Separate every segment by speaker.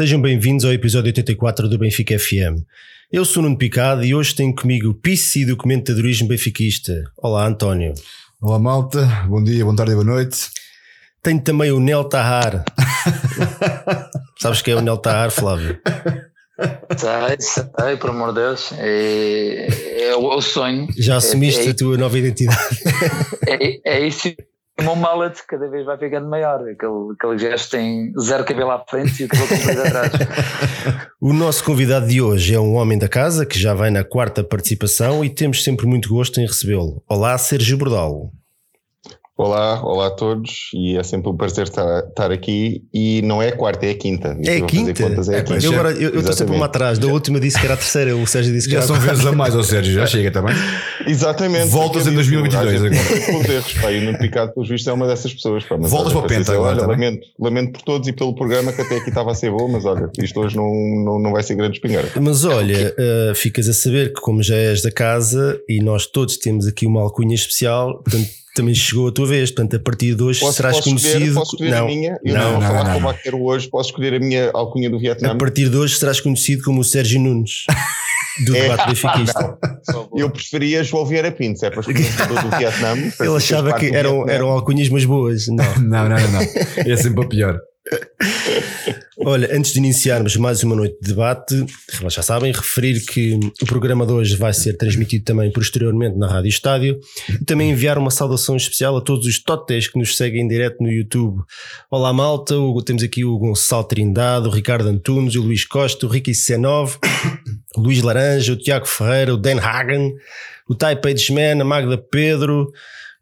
Speaker 1: Sejam bem-vindos ao episódio 84 do Benfica FM. Eu sou Nuno Picado e hoje tenho comigo o PC do comentadorismo benfiquista. Olá, António.
Speaker 2: Olá malta, bom dia, boa tarde e boa noite.
Speaker 1: Tenho também o Nel Tahar. Sabes quem é o Nel Tahar, Flávio?
Speaker 3: Sei, sei, por amor de Deus. É, é o, o sonho.
Speaker 1: Já assumiste
Speaker 3: é, é,
Speaker 1: a tua nova identidade?
Speaker 3: É, é isso. O meu mallet cada vez vai ficando maior. Aquele, aquele gesto tem zero cabelo à frente e o cabelo atrás.
Speaker 1: O nosso convidado de hoje é um homem da casa que já vai na quarta participação e temos sempre muito gosto em recebê-lo. Olá, Sérgio Bordalo.
Speaker 4: Olá, olá a todos e é sempre um prazer estar, estar aqui e não é a quarta, é a quinta.
Speaker 1: É a quinta?
Speaker 4: Contas, é a quinta.
Speaker 1: Eu agora eu estou sempre uma atrás, da última disse que era a terceira, o Sérgio disse que
Speaker 2: Já
Speaker 1: era
Speaker 2: são
Speaker 1: a
Speaker 2: vezes a mais, ó Sérgio, já chega também.
Speaker 4: Exatamente.
Speaker 2: Voltas em 2022 agora.
Speaker 4: Com erros, pá, e o Nuno Picado, pelos vistos, é uma dessas pessoas. Pá, mas,
Speaker 2: Voltas para o Penta agora
Speaker 4: olha, lamento, lamento por todos e pelo programa que até aqui estava a ser bom, mas olha, isto hoje não, não, não vai ser grande espingarda.
Speaker 1: Mas olha, uh, ficas a saber que, como já és da casa e nós todos temos aqui uma alcunha especial, portanto, também chegou a tua vez. Portanto, a partir de hoje
Speaker 4: Posso,
Speaker 1: serás
Speaker 4: posso
Speaker 1: conhecido.
Speaker 4: escolher, posso escolher
Speaker 1: não,
Speaker 4: a minha? Eu
Speaker 1: não,
Speaker 4: não, vou
Speaker 2: não,
Speaker 4: falar
Speaker 2: não,
Speaker 4: com o
Speaker 2: não.
Speaker 4: Baqueiro hoje, posso escolher a minha alcunha do Vietnã.
Speaker 1: a partir de hoje serás conhecido como o Sérgio Nunes do
Speaker 4: É.
Speaker 1: debate benfiquista.
Speaker 4: Eu preferia João Vieira Pinto, se é para escolher do Vietnã.
Speaker 1: Ele achava que eram, eram alcunhas, mas boas. Não.
Speaker 2: Não, não, não, não. É sempre a pior.
Speaker 1: Olha, antes de iniciarmos mais uma noite de debate, já sabem, referir que o programa de hoje vai ser transmitido também posteriormente na Rádio Estádio e também enviar uma saudação especial a todos os totés que nos seguem em direto no YouTube. Olá malta, o- temos aqui o Gonçalo Trindade, o Ricardo Antunes, o Luís Costa, o Ricky C9, o Luís Laranja, o Tiago Ferreira, o Dan Hagen, o Tai Pagesman, a Magda Pedro.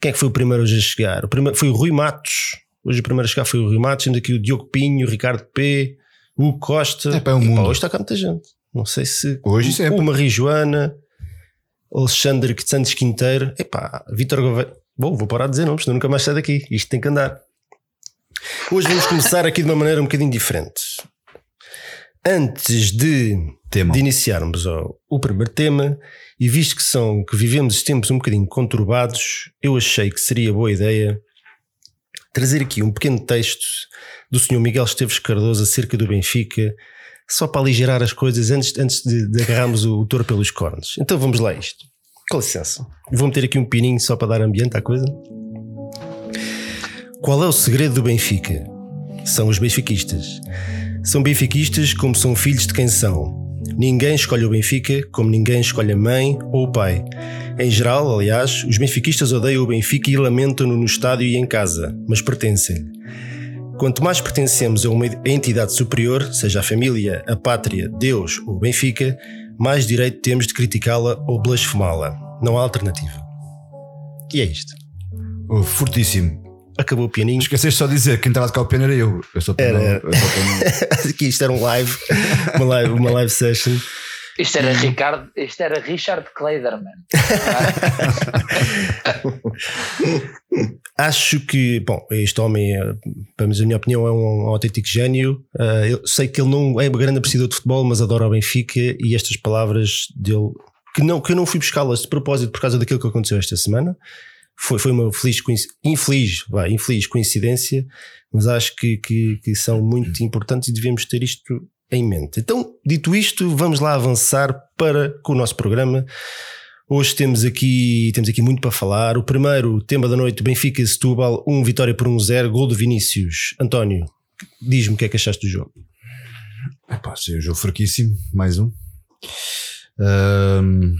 Speaker 1: Quem é que foi o primeiro hoje a chegar? O primeiro foi o Rui Matos. Hoje o primeiro a chegar foi o Rui Matos, temos aqui o Diogo Pinho, o Ricardo P, o Costa.
Speaker 2: É pá, um
Speaker 1: E,
Speaker 2: mundo.
Speaker 1: hoje está cá muita gente. Não sei se.
Speaker 2: Hoje é,
Speaker 1: O
Speaker 2: pá.
Speaker 1: Marie Joana, Alexandre Santos Quinteiro. Epá, Vitor Gouveia. Bom, vou parar de dizer nomes, senão nunca mais sai daqui. Isto tem que andar. Hoje vamos começar aqui de uma maneira um bocadinho diferente. Antes de
Speaker 2: Tema.
Speaker 1: de iniciarmos ó, o primeiro tema, e visto que são que vivemos tempos um bocadinho conturbados, eu achei que seria boa ideia trazer aqui um pequeno texto do Sr. Miguel Esteves Cardoso acerca do Benfica, só para aligerar as coisas antes, antes de, de agarrarmos o, o touro pelos cornos. Então vamos lá isto. Com licença. Vou meter aqui um pininho só para dar ambiente à coisa. Qual é o segredo do Benfica? São os benfiquistas. São benfiquistas como são filhos de quem são. Ninguém escolhe o Benfica como ninguém escolhe a mãe ou o pai. Em geral, aliás, os benfiquistas odeiam o Benfica e lamentam-no no estádio e em casa, mas pertencem. Quanto mais pertencemos a uma entidade superior, seja a família, a pátria, Deus ou o Benfica, mais direito temos de criticá-la ou blasfemá-la. Não há alternativa. E é isto.
Speaker 2: Oh, fortíssimo.
Speaker 1: Acabou o pianinho.
Speaker 2: Esqueceste só de dizer que quem estava a tocar o piano era eu. Eu só tenho.
Speaker 1: Era.
Speaker 2: eu só tenho-
Speaker 1: Aqui isto era um live, uma live, uma live session.
Speaker 3: Isto era Ricardo, isto era Richard Kleiderman.
Speaker 1: Acho que, bom, este homem, é, pelo menos a minha opinião, é um, autêntico gênio. Ah, eu sei que ele não é um grande apreciador de futebol, mas adora o Benfica e estas palavras dele, que, não, que eu não fui buscá-las de propósito por causa daquilo que aconteceu esta semana. Foi, foi uma feliz, infeliz, vai, infeliz coincidência, mas acho que, que, que são muito importantes e devemos ter isto em mente. Então, dito isto, vamos lá avançar para com o nosso programa. Hoje temos aqui, temos aqui muito para falar. O primeiro tema da noite, Benfica Setúbal, 1 vitória por 1-0, gol do Vinícius. António, diz-me o que é que achaste do jogo.
Speaker 2: Epá, sim, um jogo fraquíssimo. Mais um. Ahm,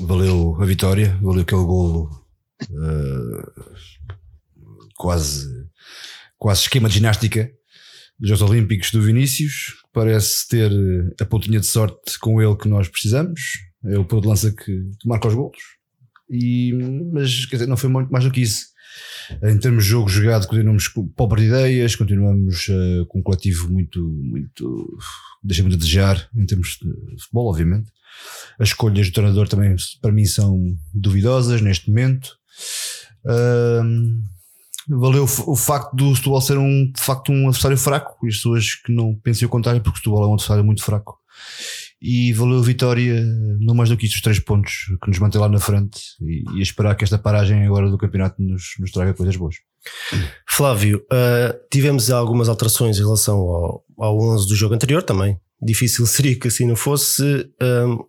Speaker 2: valeu a vitória. Valeu aquele golo. ah, quase, quase esquema de ginástica dos Jogos Olímpicos do Vinícius. Parece ter a pontinha de sorte com ele que nós precisamos. É o ponto de lança que, marca os golos. E, mas quer dizer, não foi muito mais do que isso. Em termos de jogo jogado, continuamos com pobre de ideias, continuamos eh, com um coletivo muito, muito, deixa muito a desejar em termos de futebol, obviamente. As escolhas do treinador também, para mim, são duvidosas neste momento. Valeu o facto do Setúbal ser um, de facto um adversário fraco, e as pessoas que não pensem o contrário, porque o Setúbal é um adversário muito fraco. E valeu a vitória, não mais do que isso, os três pontos que nos mantém lá na frente e, e esperar que esta paragem agora do campeonato nos, nos traga coisas boas.
Speaker 1: Flávio, uh, tivemos algumas alterações em relação ao, ao 11 do jogo anterior também. Difícil seria que assim não fosse. Um,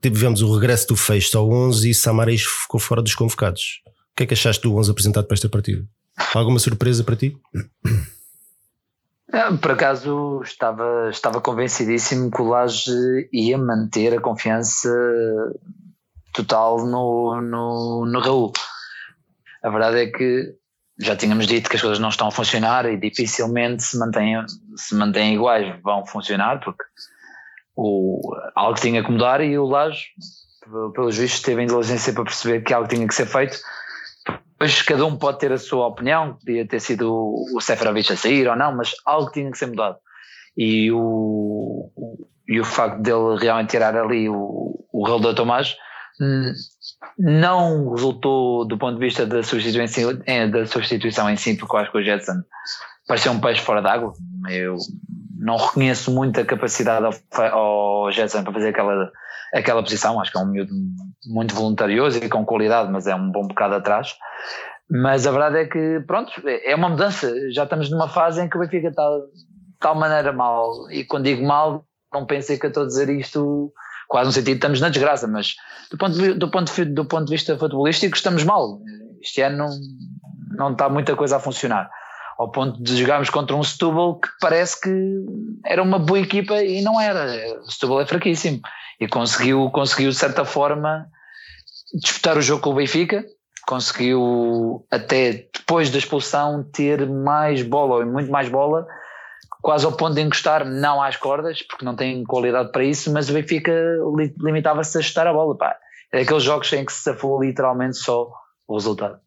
Speaker 1: tivemos o regresso do Fecho ao 11 e Samaris ficou fora dos convocados. O que é que achaste do 11 apresentado para esta partida? Alguma surpresa para ti?
Speaker 3: É, por acaso estava, estava convencidíssimo que o Laje ia manter a confiança total no, no, no Raul. A verdade é que já tínhamos dito que as coisas não estão a funcionar e dificilmente se mantêm, se iguais, vão funcionar, porque o, algo tinha que mudar e o Laje, pelos vistos, teve a inteligência para perceber que algo tinha que ser feito Pois cada um pode ter a sua opinião, podia ter sido o Seferovic a sair ou não, mas algo tinha que ser mudado. E o, e o facto dele realmente tirar ali o, o rol da Tomás hum, não resultou do ponto de vista da substituição, é, da substituição em si, porque eu acho que o Jetson parecia um peixe fora d'água. Eu não reconheço muito a capacidade ao, ao Jetson para fazer aquela aquela posição. Acho que é um miúdo muito voluntarioso e com qualidade, mas é um bom bocado atrás. Mas a verdade é que, pronto, é uma mudança. Já estamos numa fase em que o Benfica está de tal maneira mal. E quando digo mal, não pensei que eu estou a dizer isto quase no sentido estamos na desgraça, mas do ponto de, do ponto de, do ponto de vista futebolístico estamos mal. Este ano não, não está muita coisa a funcionar. Ao ponto de jogarmos contra um Setúbal que parece que era uma boa equipa e não era. O Setúbal é fraquíssimo e conseguiu, conseguiu de certa forma disputar o jogo com o Benfica, conseguiu até depois da expulsão ter mais bola, ou muito mais bola, quase ao ponto de encostar não às cordas, porque não tem qualidade para isso, mas o Benfica limitava-se a chutar a bola. Pá. É aqueles jogos em que se safou literalmente só o resultado.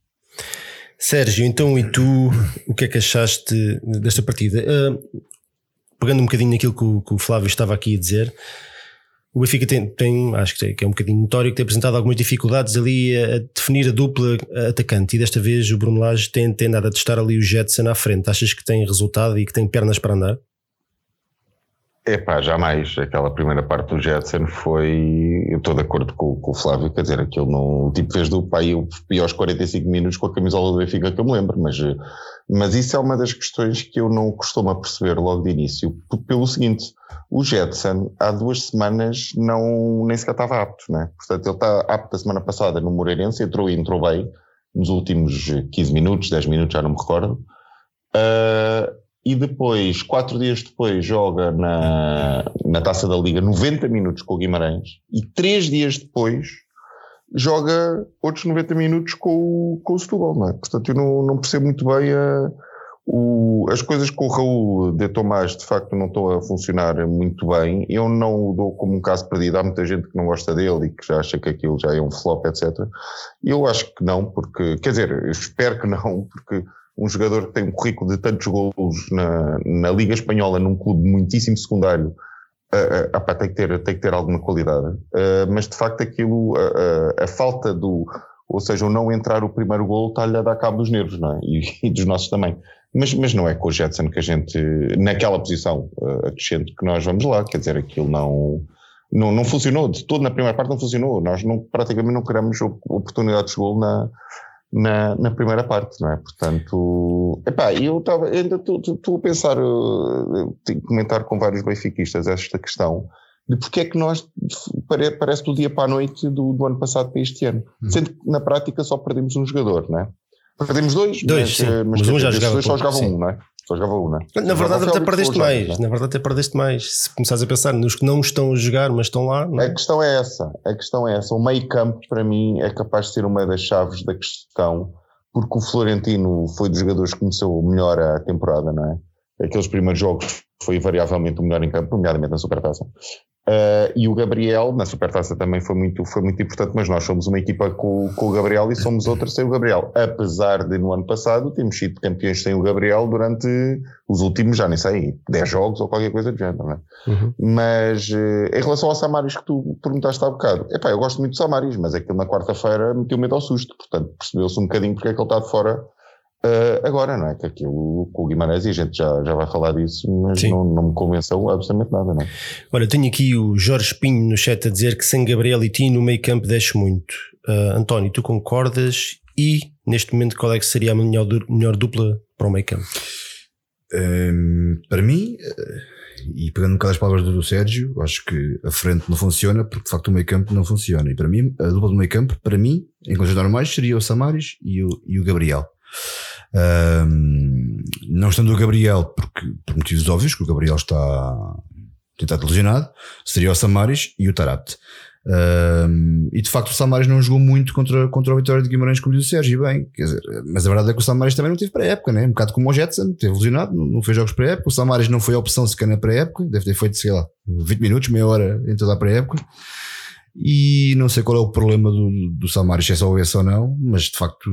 Speaker 1: Sérgio, então e tu, o que é que achaste desta partida? Uh, pegando um bocadinho naquilo que o, que o Flávio estava aqui a dizer, o Benfica tem, tem, acho que é um bocadinho notório, que tem apresentado algumas dificuldades ali a, a definir a dupla atacante e desta vez o Bruno Lage tem, tem andado a testar ali o Jetson à frente. Achas que tem resultado e que tem pernas para andar?
Speaker 4: É pá, jamais. Aquela primeira parte do Jetson foi. Eu estou de acordo com, com, o Flávio, quer dizer, aquilo não. O tipo fez do pai os piores 45 minutos com a camisola do Benfica que eu me lembro, mas, mas isso é uma das questões que eu não costumo perceber logo de início, pelo seguinte: o Jetson há duas semanas não, nem sequer estava apto, né? Portanto, ele está apto a semana passada no Moreirense, entrou e entrou bem nos últimos 15 minutos, 10 minutos, já não me recordo. Uh, e depois, quatro dias depois, joga na, na Taça da Liga 90 minutos com o Guimarães e três dias depois joga outros 90 minutos com o, com o Setúbal, não é? Portanto, eu não, não percebo muito bem a, o, as coisas com o Raul de Tomás de facto não estão a funcionar muito bem. Eu não o dou como um caso perdido. Há muita gente que não gosta dele e que já acha que aquilo já é um flop, etc. Eu acho que não, porque, quer dizer, espero que não, porque um jogador que tem um currículo de tantos golos na, na Liga Espanhola, num clube muitíssimo secundário, uh, uh, tem, que ter, tem que ter alguma qualidade. Uh, mas de facto aquilo, a falta do, ou seja, o não entrar o primeiro golo está-lhe a dar cabo dos nervos, não é? E, e, dos nossos também. Mas, mas não é com o Jetson que a gente, naquela posição uh, acrescente que nós vamos lá, quer dizer, aquilo não, não, não funcionou, de todo na primeira parte não funcionou, nós não, praticamente não criamos oportunidades de golo na, na, na primeira parte, não é? Portanto, epá, eu estava, ainda estou a pensar, uh, comentar com vários benfiquistas esta questão de porque é que nós, pare, parece do dia para a noite do, do ano passado para este ano, uhum. sendo que na prática só perdemos um jogador, não é? Perdemos dois,
Speaker 1: dois mas, sim, eh, mas, mas um já jogava
Speaker 4: dois só jogavam um, não é? Só jogava um, é?
Speaker 1: Na verdade até perdeste mais, na verdade até perdeste mais, se começares a pensar nos que não estão a jogar, mas estão lá.
Speaker 4: É? A questão é essa, a questão é essa, o meio campo para mim é capaz de ser uma das chaves da questão, porque o Florentino foi dos jogadores que começou melhor a temporada, não é? Aqueles primeiros jogos foi variavelmente o melhor em campo, nomeadamente na Supertaça. Uh, e o Gabriel, na Supertaça também foi muito, foi muito importante, mas nós somos uma equipa com, com o Gabriel e somos outra sem o Gabriel. Apesar de no ano passado termos sido campeões sem o Gabriel durante os últimos, já nem sei, 10 jogos ou qualquer coisa do género, não é? Uhum. Mas uh, em relação ao Samaris que tu perguntaste há bocado, epá, eu gosto muito de Samaris, mas aquilo na quarta-feira meteu medo ao susto, portanto percebeu-se um bocadinho porque é que ele está de fora Uh, agora, não é? Que aquilo com o Guimarães, e a gente já, já vai falar disso, mas não, não me convenceu absolutamente nada, não é?
Speaker 1: Olha, tenho aqui o Jorge Pinho no chat a dizer que sem Gabriel e Tino no meio campo desce muito. Uh, António, tu concordas? E neste momento, qual é que seria a melhor, melhor dupla para o meio campo?
Speaker 2: Um, para mim, e pegando um bocado as palavras do Sérgio, acho que a frente não funciona porque de facto o meio campo não funciona. E para mim, a dupla do meio campo, para mim, em condições normais, seria o Samaris e o, e o Gabriel. Não estando o Gabriel, porque, por motivos óbvios, que o Gabriel está tentado lesionado, seria o Samaris e o Tarapte. Um, e de facto o Samaris não jogou muito contra, contra o Vitória de Guimarães, como diz o Sérgio, bem, dizer, mas a verdade é que o Samaris também não teve pré-época, né? um bocado como o Jetson, teve lesionado, não fez jogos pré-época. O Samaris não foi a opção sequer na pré-época, deve ter feito, sei lá, 20 minutos, meia hora em toda a pré-época. E não sei qual é o problema do, do Samaris, se é só esse ou não, mas de facto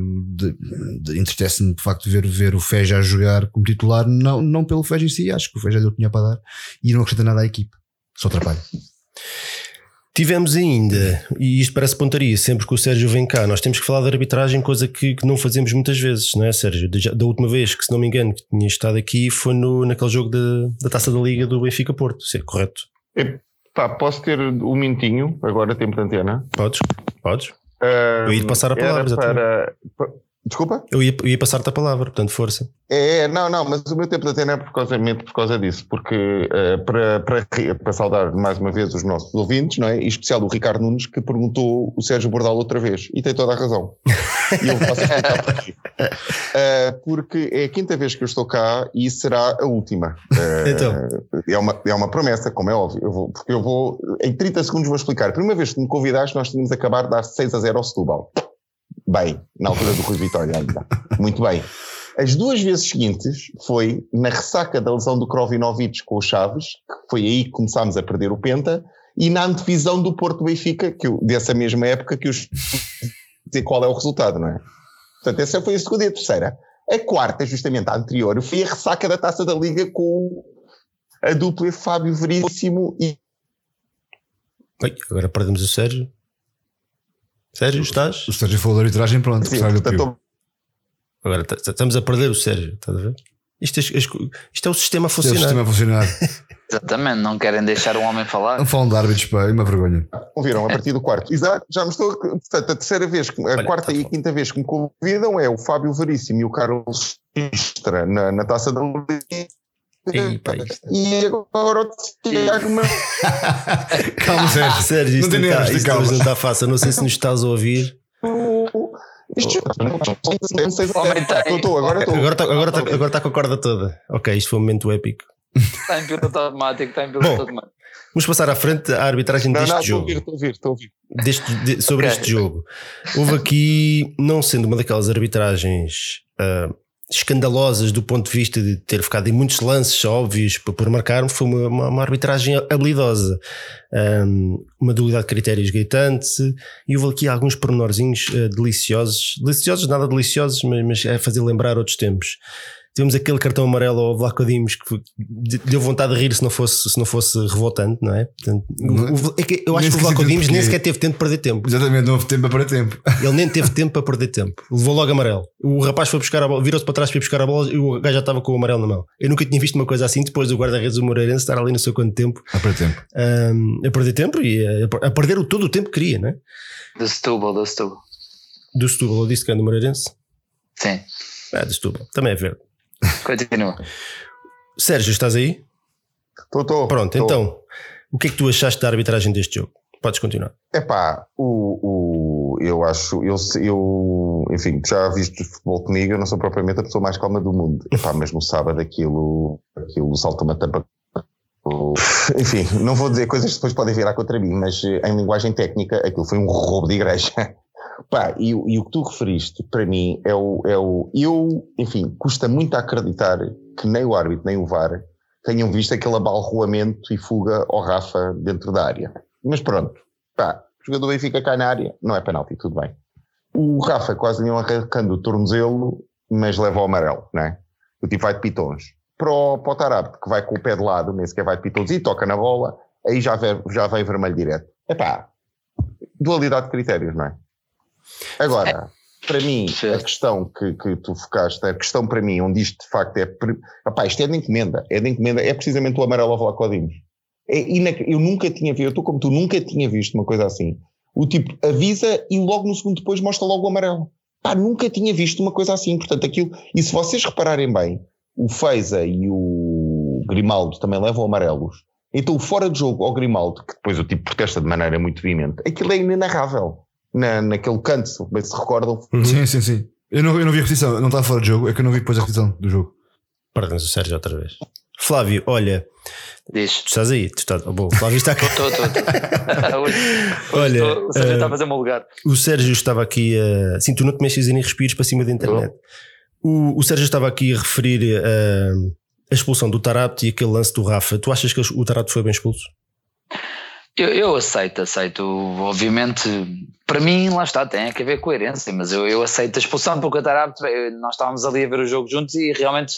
Speaker 2: entristece-me de facto ver, ver o Feja a jogar como titular, não, não pelo Feja em si, acho que o Feja deu o que tinha para dar e não acrescenta nada à equipe, só atrapalha.
Speaker 1: Tivemos ainda, e isto parece pontaria, sempre que o Sérgio vem cá, nós temos que falar de arbitragem, coisa que, que não fazemos muitas vezes, não é, Sérgio? Da, da, última vez que, se não me engano, que tinha estado aqui foi no, naquele jogo de, da taça da Liga do Benfica Porto, se é correto?
Speaker 4: É, pá, posso ter um minutinho agora, tempo de antena?
Speaker 1: Podes, podes. Uh, eu ia passar a palavra,
Speaker 4: para, Desculpa?
Speaker 1: Eu ia, ia passar-te a palavra, portanto, força.
Speaker 4: É, é, não, não, mas o meu tempo de antena é por causa, por causa disso, porque uh, para, para, para saudar mais uma vez os nossos ouvintes, não é? E especial do Ricardo Nunes, que perguntou o Sérgio Bordal outra vez, e tem toda a razão. e eu posso explicar porquê. Uh, porque é a quinta vez que eu estou cá e será a última. Uh, então. É uma, é uma promessa, como é óbvio, eu vou, porque eu vou, em 30 segundos vou explicar. A primeira vez que me convidaste, nós tínhamos acabado de dar 6 a 0 ao Setúbal. Bem, na altura do Rui Vitória ainda. Muito bem. As duas vezes seguintes foi na ressaca da lesão do Krovinovic com o Chaves, que foi aí que começámos a perder o Penta, e na antevisão do Porto Benfica, que eu, dessa mesma época, que os dizer qual é o resultado, não é? Portanto, essa foi a segunda e a terceira. A quarta, justamente a anterior, foi a ressaca da taça da Liga com a dupla Fábio Veríssimo e.
Speaker 1: Oi, agora perdemos o Sérgio. Sérgio, estás?
Speaker 2: O Sérgio falou da arbitragem, pronto. Sim, portanto,
Speaker 1: Agora estamos a perder o Sérgio, estás a ver? Isto é, isto é o sistema a funcionar.
Speaker 2: É o sistema a funcionar.
Speaker 3: Exatamente, não querem deixar o homem falar.
Speaker 2: Não falam de árbitros, pá, é uma vergonha.
Speaker 4: Ouviram a partir do quarto. Exato, já me estou. Portanto, a terceira vez, a Olha, quarta tá e a quinta vez que me convidam é o Fábio Veríssimo e o Carlos Istra na, na taça da e agora o Tiago
Speaker 2: Calma, Sérgio.
Speaker 1: Sérgio, isto não, está, isto não está fácil. Não sei se nos estás a ouvir.
Speaker 4: Isto não sei se estou, agora estou.
Speaker 1: Agora está, agora, agora está com a corda toda. Ok, isto foi um momento épico.
Speaker 3: Está em piloto automático, está em piloto Bom, automático.
Speaker 1: Vamos passar à frente à arbitragem
Speaker 4: não,
Speaker 1: deste
Speaker 4: não,
Speaker 1: jogo.
Speaker 4: Estou a ouvir, estou a ouvir.
Speaker 1: Deste, de, sobre okay. este jogo. Houve aqui, não sendo uma daquelas arbitragens uh, escandalosas do ponto de vista de ter ficado em muitos lances óbvios por marcar, foi uma, uma, uma arbitragem habilidosa, um, uma dualidade de critérios gritante e houve aqui alguns pormenorzinhos uh, deliciosos, deliciosos, nada deliciosos, mas, mas é fazer lembrar outros tempos tivemos aquele cartão amarelo ao Vlaco Dimos que deu vontade de rir se não fosse, se não fosse revoltante, não é? Portanto, não, o, é que eu acho que o Vlaco Dimos nem sequer teve tempo para perder tempo.
Speaker 2: Exatamente, não houve tempo para perder tempo.
Speaker 1: Ele nem teve tempo para perder tempo. Levou logo amarelo. O rapaz foi buscar a bola, virou-se para trás para ir buscar a bola e o gajo já estava com o amarelo na mão. Eu nunca tinha visto uma coisa assim depois do guarda-redes do Moreirense estar ali no seu quanto tempo.
Speaker 2: A perder tempo.
Speaker 1: Um, a perder tempo e a, a perder o, todo o tempo que queria, não é?
Speaker 3: Do Setúbal, do Setúbal.
Speaker 1: Do Setúbal, eu disse que é do Moreirense?
Speaker 3: Sim.
Speaker 1: É, do Setúbal. Também é verde.
Speaker 3: Continua.
Speaker 1: Sérgio, estás aí?
Speaker 4: Estou, estou.
Speaker 1: Pronto,
Speaker 4: tô.
Speaker 1: então, o que é que tu achaste da arbitragem deste jogo? Podes continuar.
Speaker 4: É pá, o, o, eu acho, eu, eu, enfim, já viste futebol comigo, eu não sou propriamente a pessoa mais calma do mundo. Epá, mas no sábado aquilo, aquilo salta uma tampa. Enfim, não vou dizer coisas que depois podem virar contra mim, mas em linguagem técnica aquilo foi um roubo de igreja. Pá, e, e, o que tu referiste, para mim, é o, é o. Eu, enfim, custa muito acreditar que nem o árbitro nem o VAR tenham visto aquele abalroamento e fuga ao Rafa dentro da área. Mas pronto, pá, o jogador Benfica cai na área, não é penalti, tudo bem. O Rafa quase nenhum arrancando o tornozelo, mas leva o amarelo, não é? O tipo vai de pitons. Para o, o Tarab, que vai com o pé de lado, nem sequer vai de pitons e toca na bola, aí já, vê, já vem vermelho direto. Epá, dualidade de critérios, não é? Agora, para mim, a questão que, que tu focaste, a questão para mim, onde isto de facto é. Rapaz, isto é de encomenda, é de encomenda, é precisamente o amarelo ao Vlacodimos. É eu nunca tinha visto, eu estou como tu, nunca tinha visto uma coisa assim. O tipo avisa e logo no segundo depois mostra logo o amarelo. pá, nunca tinha visto uma coisa assim. Portanto, aquilo, e se vocês repararem bem, o Feiza e o Grimaldo também levam amarelos. Então, fora de jogo ao Grimaldo, que depois o tipo protesta de maneira muito veemente, aquilo é inenarrável. Na, naquele canto, se se recordam.
Speaker 2: Uhum. Sim, sim, sim. Eu não, eu não vi a repetição, não estava fora de jogo, é que eu não vi depois a repetição do jogo.
Speaker 1: Perdemos o Sérgio outra vez. Flávio, olha,
Speaker 3: Diz.
Speaker 1: Tu estás aí? Tu estás... Bom, o Flávio está aqui.
Speaker 3: Estou, estou, estou.
Speaker 1: Olha,
Speaker 3: o Sérgio
Speaker 1: uh,
Speaker 3: está a fazer um lugar.
Speaker 1: O Sérgio estava aqui a. Sim, tu não te mexes nem respiros para cima da internet. O, o Sérgio estava aqui a referir uh, a expulsão do Tarapte e aquele lance do Rafa. Tu achas que o Tarapte foi bem expulso?
Speaker 3: Eu, eu, aceito, aceito. Obviamente, para mim, lá está, tem que haver coerência, mas eu, eu aceito a expulsão porque o Tarapte, nós estávamos ali a ver o jogo juntos e realmente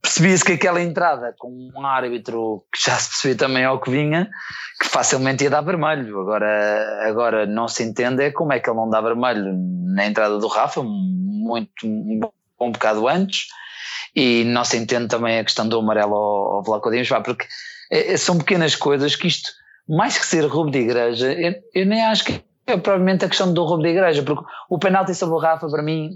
Speaker 3: percebia-se que aquela entrada com um árbitro que já se percebia também ao que vinha, que facilmente ia dar vermelho. Agora, agora não se entende é como é que ele não dá vermelho na entrada do Rafa, muito, um bocado antes, e não se entende também a questão do amarelo ao, ao Vlaco Dimos, porque é, é, são pequenas coisas que isto, mais que ser roubo de igreja, eu, eu nem acho que é provavelmente a questão do roubo de igreja, porque o penalti sobre o Rafa, para mim,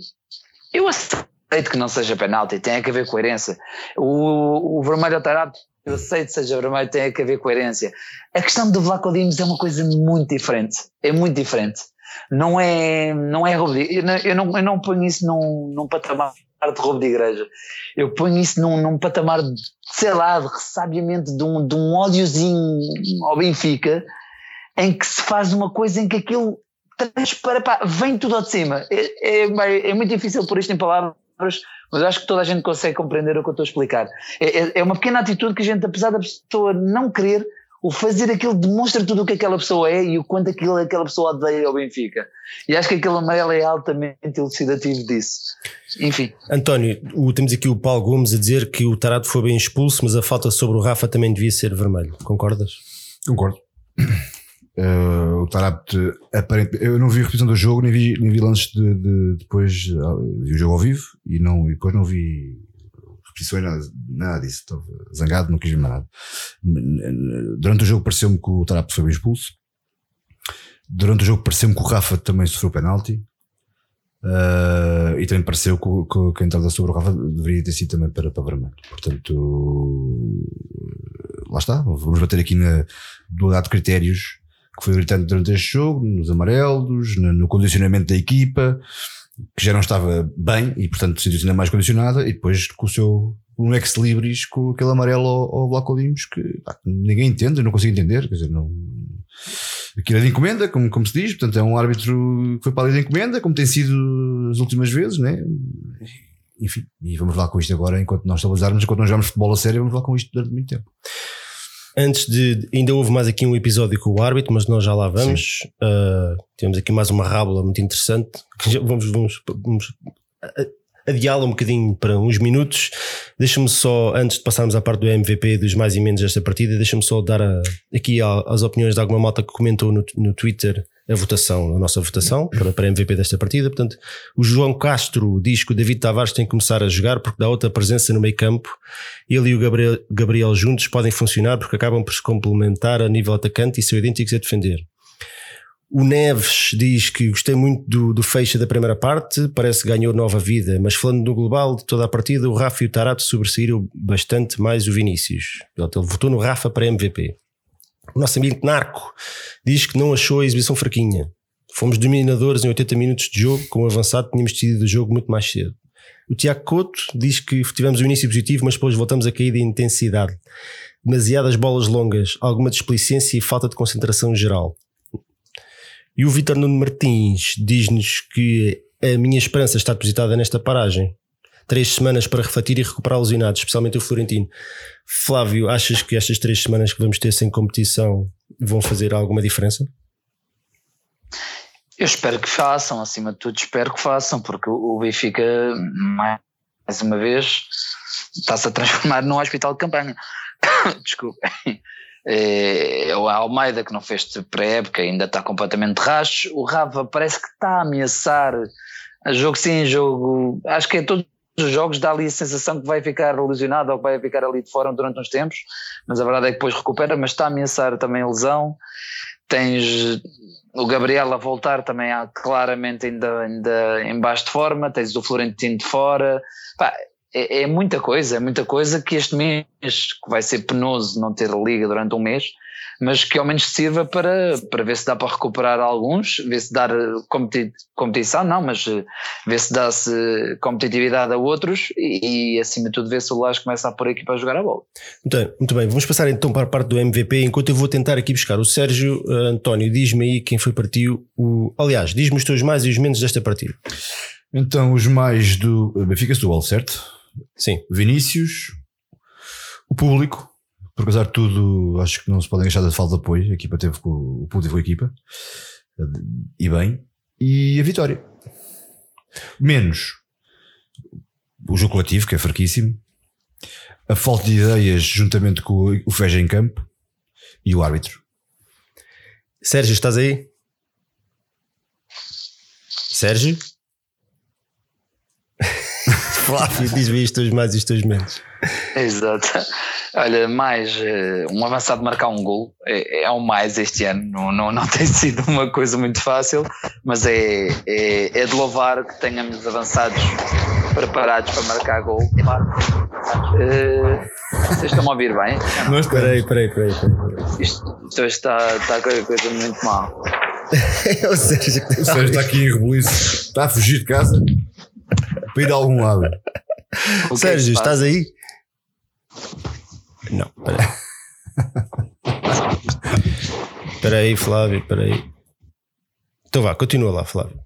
Speaker 3: eu aceito que não seja penalti, tem que haver coerência. O, o vermelho ao eu aceito que seja vermelho, tem que haver coerência. A questão do Vlaco Dimos é uma coisa muito diferente, é muito diferente. Não é, não é roubo de, eu não, eu não ponho isso num, num patamar de roubo de igreja. Eu ponho isso num, num patamar, de, sei lá, de ressabiamento de um, de um ódiozinho ao Benfica, em que se faz uma coisa em que aquilo transpara, pá, vem tudo ao de cima. É, é, é muito difícil pôr isto em palavras mas acho que toda a gente consegue compreender o que eu estou a explicar. É, é, é, uma pequena atitude que a gente, apesar da pessoa não querer, o fazer aquilo demonstra tudo o que aquela pessoa é e o quanto aquilo, aquela pessoa odeia ao Benfica. E acho que aquele amarelo é altamente elucidativo disso. Enfim.
Speaker 1: António, o, temos aqui o Paulo Gomes a dizer que o Tarato foi bem expulso, mas a falta sobre o Rafa também devia ser vermelho. Concordas?
Speaker 2: Concordo. Uh, o Tarapte, aparentemente, eu não vi a repetição do jogo, nem vi, nem vi lances de, de, depois, uh, vi o jogo ao vivo e, não, e depois não vi repetições, nada, nada disso. Estava zangado, não quis ver nada. Durante o jogo pareceu-me que o Tarapte foi bem expulso. Durante o jogo pareceu-me que o Rafa também sofreu penalti. Uh, e também pareceu que, que, que, a entrada sobre o Rafa deveria ter sido também para, para vermelho. Portanto, lá está. Vamos bater aqui na dualidade de critérios que foi gritando durante este jogo, nos amarelos, no, no condicionamento da equipa, que já não estava bem e, portanto, sentiu-se ainda mais condicionada, e depois com o seu um ex-libris com aquele amarelo ao, Bloco Olimos que pá, ninguém entende, eu não consigo entender, quer dizer, não. Aquilo é de encomenda, como, como se diz, portanto é um árbitro que foi para ali de encomenda, como tem sido as últimas vezes, né? Enfim, e vamos lá com isto agora, enquanto nós estabilizarmos, enquanto nós jogamos futebol a sério, vamos lá com isto durante muito tempo.
Speaker 1: Antes de. Ainda houve mais aqui um episódio com o árbitro, mas nós já lá vamos. Uh, temos aqui mais uma rábula muito interessante. Vamos, vamos, vamos adiá-la um bocadinho para uns minutos. Deixa-me só, antes de passarmos à parte do MVP dos mais e menos desta partida, deixa-me só dar a, aqui as opiniões de alguma malta que comentou no, no Twitter a votação, a nossa votação para, para MVP desta partida. Portanto, o João Castro diz que o David Tavares tem que começar a jogar porque dá outra presença no meio campo. Ele e o Gabriel, Gabriel juntos podem funcionar porque acabam por se complementar a nível atacante e são idênticos a defender. O Neves diz que gostei muito do, do fecho da primeira parte, parece que ganhou nova vida, mas falando no global de toda a partida, o Rafa e o Tarato sobressaíram bastante mais o Vinícius. Ele votou no Rafa para MVP. O nosso amigo Narco diz que não achou a exibição fraquinha. Fomos dominadores em 80 minutos de jogo, com o avançado tínhamos decidido o jogo muito mais cedo. O Tiago Couto diz que tivemos um início positivo, mas depois voltamos a cair de intensidade. Demasiadas bolas longas, alguma displicência e falta de concentração geral. E o Vitor Nuno Martins diz-nos que a minha esperança está depositada nesta paragem. Três semanas para refletir e recuperar os inados, especialmente o Florentino. Flávio, achas que estas três semanas que vamos ter sem competição vão fazer alguma diferença?
Speaker 3: Eu espero que façam, acima de tudo, espero que façam, porque o Benfica, mais uma vez, está-se a transformar num hospital de campanha. Desculpem. É, o Almeida, que não fez pré-época, ainda está completamente racho. O Rafa parece que está a ameaçar, jogo sim, jogo. Acho que é todos os jogos dá ali a sensação que vai ficar lesionado ou que vai ficar ali de fora durante uns tempos, mas a verdade é que depois recupera, mas está a ameaçar também a lesão. Tens o Gabriel a voltar também há claramente ainda, ainda em baixo de forma, tens o Florentino de fora. Pá, é, é, muita coisa, é muita coisa que este mês, que vai ser penoso não ter liga durante um mês, mas que ao menos sirva para, para ver se dá para recuperar alguns, ver se dar competi competição, não, mas eh, ver se dá-se competitividade a outros e, e, acima de tudo ver se o Lage começa a pôr a equipa a jogar a bola.
Speaker 1: Muito bem, muito bem, vamos passar então para a parte do MVP, enquanto eu vou tentar aqui buscar o Sérgio uh, António, diz-me aí quem foi partiu, o, aliás, diz-me os teus mais e os menos desta partida.
Speaker 2: Então, os mais do Benfica Setúbal, certo?
Speaker 1: Sim.
Speaker 2: Vinícius, o público, por apesar de tudo, acho que não se podem deixar de falta de apoio. A equipa teve com o público com a equipa. E bem. E a vitória. Menos o jogo coletivo, que é fraquíssimo. A falta de ideias juntamente com o Feja em campo. E o árbitro.
Speaker 1: Sérgio, estás aí? Sérgio? Flávio, diz-me isto os mais e os teus menos.
Speaker 3: Exato. Olha, mais eh, um avançado marcar um gol é, é o mais este ano. Não, não, não tem sido uma coisa muito fácil, mas é, é, é de louvar que tenhamos avançados preparados para marcar gol. Uh, vocês estão a ouvir bem?
Speaker 1: Não, espera aí, espera aí, espera
Speaker 3: aí. Isto, isto está, está qualquer coisa muito mal.
Speaker 1: é o Sérgio
Speaker 2: que está, o Sérgio está aqui em rebuliço. Está a fugir de casa para ir a algum lado.
Speaker 1: Sérgio, estás aí? Não, peraí. Espera aí, Flávio, espera aí. Então vá, continua lá, Flávio.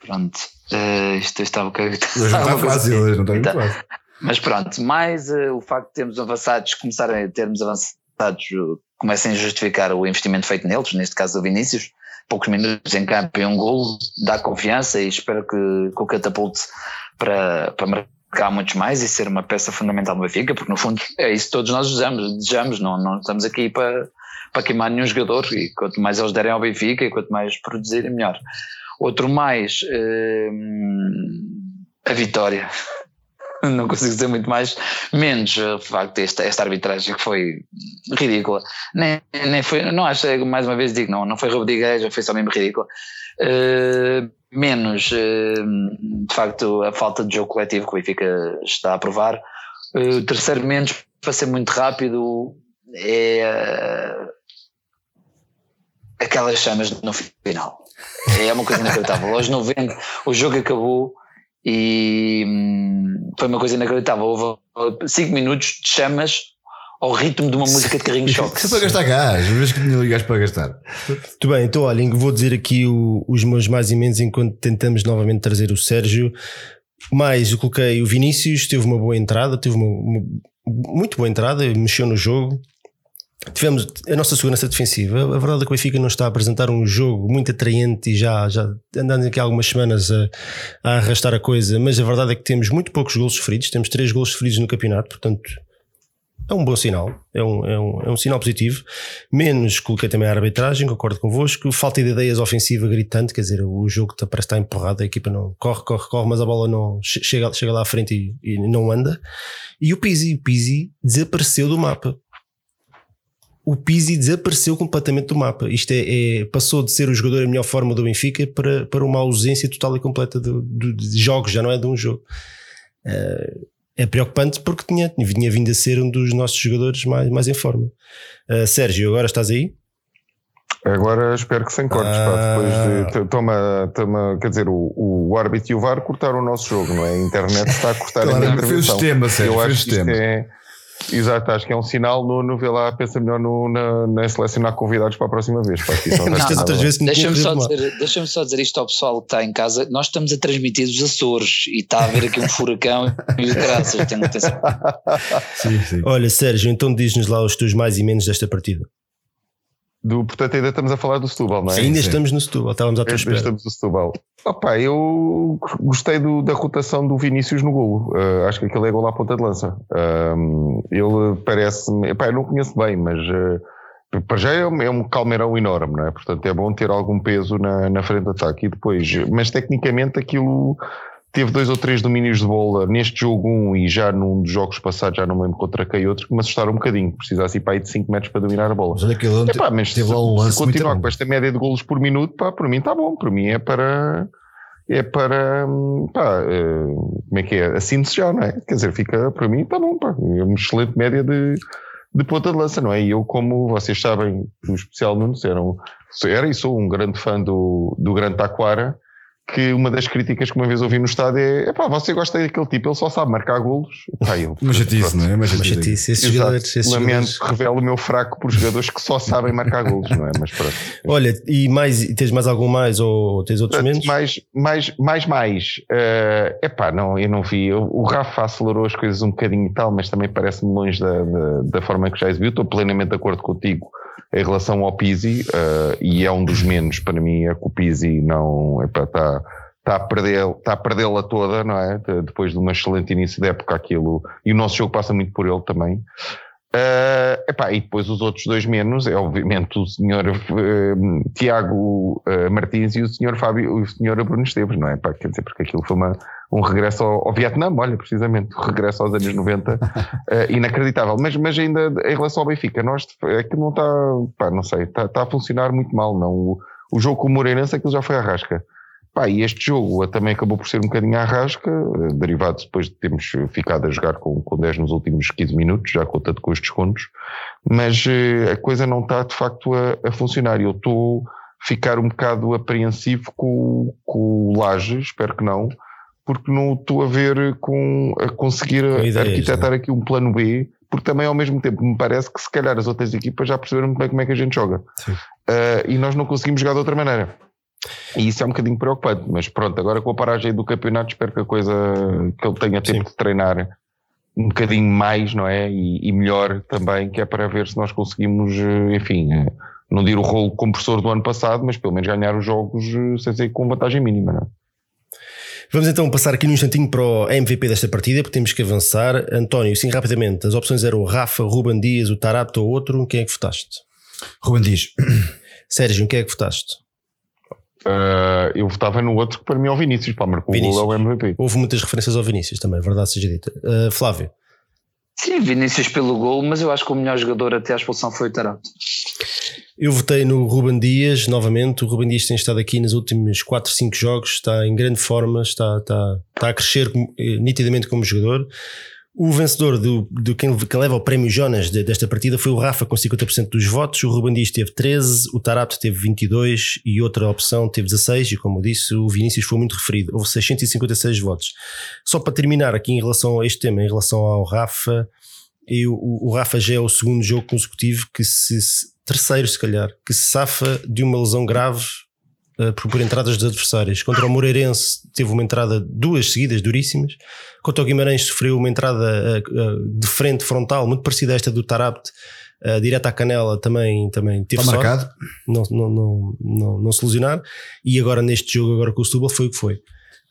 Speaker 3: Pronto, uh, isto um bocadinho.
Speaker 2: Hoje não está fácil, hoje não está muito fácil.
Speaker 3: Mas pronto, mais uh, o facto de termos avançados, começarem a termos avançados, uh, comecem a justificar o investimento feito neles, neste caso o Vinícius, poucos minutos em campo e um gol, dá confiança e espero que, que o catapulte para, para marcar muitos mais e ser uma peça fundamental do Benfica, porque no fundo é isso que todos nós desejamos, desejamos não, não estamos aqui para, para queimar nenhum jogador e quanto mais eles derem ao Benfica e quanto mais produzirem melhor. Outro mais, hum, a vitória. não consigo dizer muito mais, menos de facto esta, esta arbitragem que foi ridícula. Nem, nem foi, não acho, mais uma vez digo, não, não foi igreja, foi só mesmo ridícula. Uh, menos uh, de facto a falta de jogo coletivo que o Benfica está a provar. Uh, terceiro menos, para ser muito rápido, é aquelas chamas no final. É uma coisa inacreditável. Aos 90, o jogo acabou e hum, foi uma coisa inacreditável. Houve 5 minutos de chamas ao ritmo de uma música de carrinho choque.
Speaker 2: Só para gastar gás, vez que tinha gás para gastar.
Speaker 1: Muito bem, então olhem, vou dizer aqui o, os meus mais imensos enquanto tentamos novamente trazer o Sérgio. Mais, eu coloquei o Vinícius, teve uma boa entrada, teve uma, uma muito boa entrada, mexeu no jogo, tivemos a nossa segurança defensiva. A verdade é que o Benfica não está a apresentar um jogo muito atraente e já, já andando aqui algumas semanas a, a, arrastar a coisa, mas a verdade é que temos muito poucos gols sofridos, temos três gols sofridos no campeonato, portanto é um bom sinal, é um, é um, é um sinal positivo. Menos coloquei também a arbitragem, concordo convosco. Falta de ideias ofensiva gritante, quer dizer, o jogo está, parece estar empurrado, a equipa não corre, corre, corre, mas a bola não chega, chega lá à frente e, e não anda. E o Pizzi, o Pizzi desapareceu do mapa o Pizzi desapareceu completamente do mapa. Isto é, é, passou de ser o jogador em melhor forma do Benfica para, para uma ausência total e completa de, de, de jogos, já não é de um jogo. Uh, é preocupante porque tinha, tinha vindo a ser um dos nossos jogadores mais, mais em forma. Uh, Sérgio, agora estás aí?
Speaker 4: Agora espero que sem cortes, ah. pá, depois de, toma, toma, quer dizer, o, o árbitro e o VAR cortaram o nosso jogo, não é? A internet está a cortar claro, a
Speaker 2: intervenção. Foi o sistema, Sérgio,
Speaker 4: Eu
Speaker 2: acho
Speaker 4: que
Speaker 2: sistema.
Speaker 4: é, Exato, acho que é um sinal no, no ver lá, pensa melhor no, na, na selecionar convidados para a próxima vez.
Speaker 3: Deixa-me só, dizer, deixa só dizer isto ao pessoal que está em casa: nós estamos a transmitir os Açores e está a haver aqui um furacão e graças, tenho
Speaker 1: sim, sim. Olha, Sérgio, então diz-nos lá os teus mais e menos desta partida.
Speaker 4: Do, portanto, ainda estamos a falar do Setúbal, não é?
Speaker 1: Ainda Sim. estamos no Setúbal, estávamos à tua espera.
Speaker 4: Estamos no Setúbal. Opa, eu gostei do, da rotação do Vinícius no golo. Uh, acho que aquele é golo à ponta de lança. Uh, ele parece-me. Eu não conheço bem, mas uh, para já é um, é um, calmeirão enorme, não é? Portanto, é bom ter algum peso na, na frente de ataque. E depois, mas tecnicamente aquilo teve dois ou três domínios de bola neste jogo um e já num dos jogos passados, já não me lembro contra quem outro, que me assustaram um bocadinho, precisasse ir para aí de 5 metros para dominar a bola.
Speaker 2: Mas olha que ele
Speaker 4: Epá, mas
Speaker 2: teve
Speaker 4: se,
Speaker 2: lá um lance
Speaker 4: se continuar com esta média de golos por minuto, pá, para mim está bom, para mim é para é para hum, pá, eh, como é que é? Assine-se já, não é? Quer dizer, fica para mim está bom, pá, é uma excelente média de, de ponta de lança, não é? E eu, como vocês sabem, no especial Nunes, eram, era e sou um grande fã do, do grande Taquara, que uma das críticas que uma vez ouvi no estádio é pá, você gosta daquele tipo, ele só sabe marcar golos. Pá, eu,
Speaker 2: Uma chatice, não é? Uma
Speaker 1: Mas
Speaker 2: chatice.
Speaker 1: chatice, esses jogadores, esses
Speaker 4: Lamento,
Speaker 1: jogadores.
Speaker 4: revelo o meu fraco por jogadores que só sabem marcar golos, não é? Mas pronto.
Speaker 1: Olha, e mais, e tens mais algum mais ou tens outros menos?
Speaker 4: Mais, mais, mais, mais. É epá, não, eu não vi. O Rafa acelerou as coisas um bocadinho e tal, mas também parece-me longe da, da, da forma que já exibiu. Estou plenamente de acordo contigo em relação ao Pizzi, eh, e é um dos menos para mim. É que o Pizzi não. Epá, está. Perder, está a perdê-la toda, não é? De- Depois de um excelente início de época, aquilo. E o nosso jogo passa muito por ele também. Eh, epá, e depois os outros dois menos é obviamente o senhor eh, Tiago eh, Martins e o senhor Fábio, o senhor Bruno Esteves, não é? Pá, quer dizer, porque aquilo foi uma, um regresso ao, ao Vietnã, olha, precisamente, um regresso aos anos 90, eh, inacreditável. Mas, mas ainda em relação ao Benfica, nós, é que não está, pá, não sei, está, está a funcionar muito mal, não. O, o jogo com o Moreirense, aquilo já foi à rasca. Pá, e este jogo também acabou por ser um bocadinho à rasca, eh, derivado depois de termos ficado a jogar com, com 10 nos últimos 15 minutos, já contando com os descontos, mas eh, a coisa não está de facto a, a funcionar. Eu estou a ficar um bocado apreensivo com, com o Laje, espero que não, porque não estou a ver com a conseguir
Speaker 1: ideias,
Speaker 4: arquitetar aqui um plano B, porque também ao mesmo tempo me parece que se calhar as outras equipas já perceberam muito bem como é que a gente joga. Eh, e nós não conseguimos jogar de outra maneira. E isso é um bocadinho preocupante, mas pronto, agora com a paragem do campeonato, espero que a coisa que ele tenha tempo
Speaker 1: Sim.
Speaker 4: de treinar um bocadinho mais, não é? E, e melhor também, que é para ver se nós conseguimos, eh, enfim, eh, não dir o rolo compressor do ano passado, mas pelo menos ganhar os jogos eh, sem ser com vantagem mínima, não é?
Speaker 1: Vamos então passar aqui num instantinho para o MVP desta partida, porque temos que avançar. António, sim, rapidamente, as opções eram o Rafa, Ruben Dias, o Tarato ou outro. Quem é que votaste?
Speaker 2: Ruben diz.
Speaker 1: Sérgio, quem é que votaste?
Speaker 4: Eh, eu votava no outro que para mim é o Vinícius, pá, marcou o
Speaker 1: Vinícius.
Speaker 4: gol ao MVP.
Speaker 1: Houve muitas referências ao Vinícius também, verdade seja dita. Uh, Flávio,
Speaker 3: Sim, Vinícius pelo gol, mas eu acho que o melhor jogador até à expulsão foi o Tarato.
Speaker 1: Eu votei no Ruben Dias novamente. O Ruben Dias tem estado aqui nos últimos 4, 5 jogos, está em grande forma, está, está, está a crescer eh, nitidamente como jogador. O vencedor do, do quem, que leva o prémio Jonas de- desta partida foi o Rafa com 50% dos votos, o Ruben Dias teve 13, o Tarato teve 22 e outra opção teve 16 e como disse o Vinícius foi muito referido, houve 656 votos. Só para terminar aqui em relação a este tema, em relação ao Rafa, eu, o, o Rafa já é o segundo jogo consecutivo que se, terceiro se calhar, que se safa de uma lesão grave eh, por, por entradas dos adversários. Contra o Moreirense teve uma entrada, duas seguidas, duríssimas. Contra o Guimarães sofreu uma entrada eh, de frente, frontal, muito parecida a esta do Tarabt, uh, direta à canela, também, também teve
Speaker 2: Está
Speaker 1: sorte.
Speaker 2: marcado.
Speaker 1: Não, não, não, não, não se lesionar. E agora neste jogo, agora com o Setúbal, foi o que foi.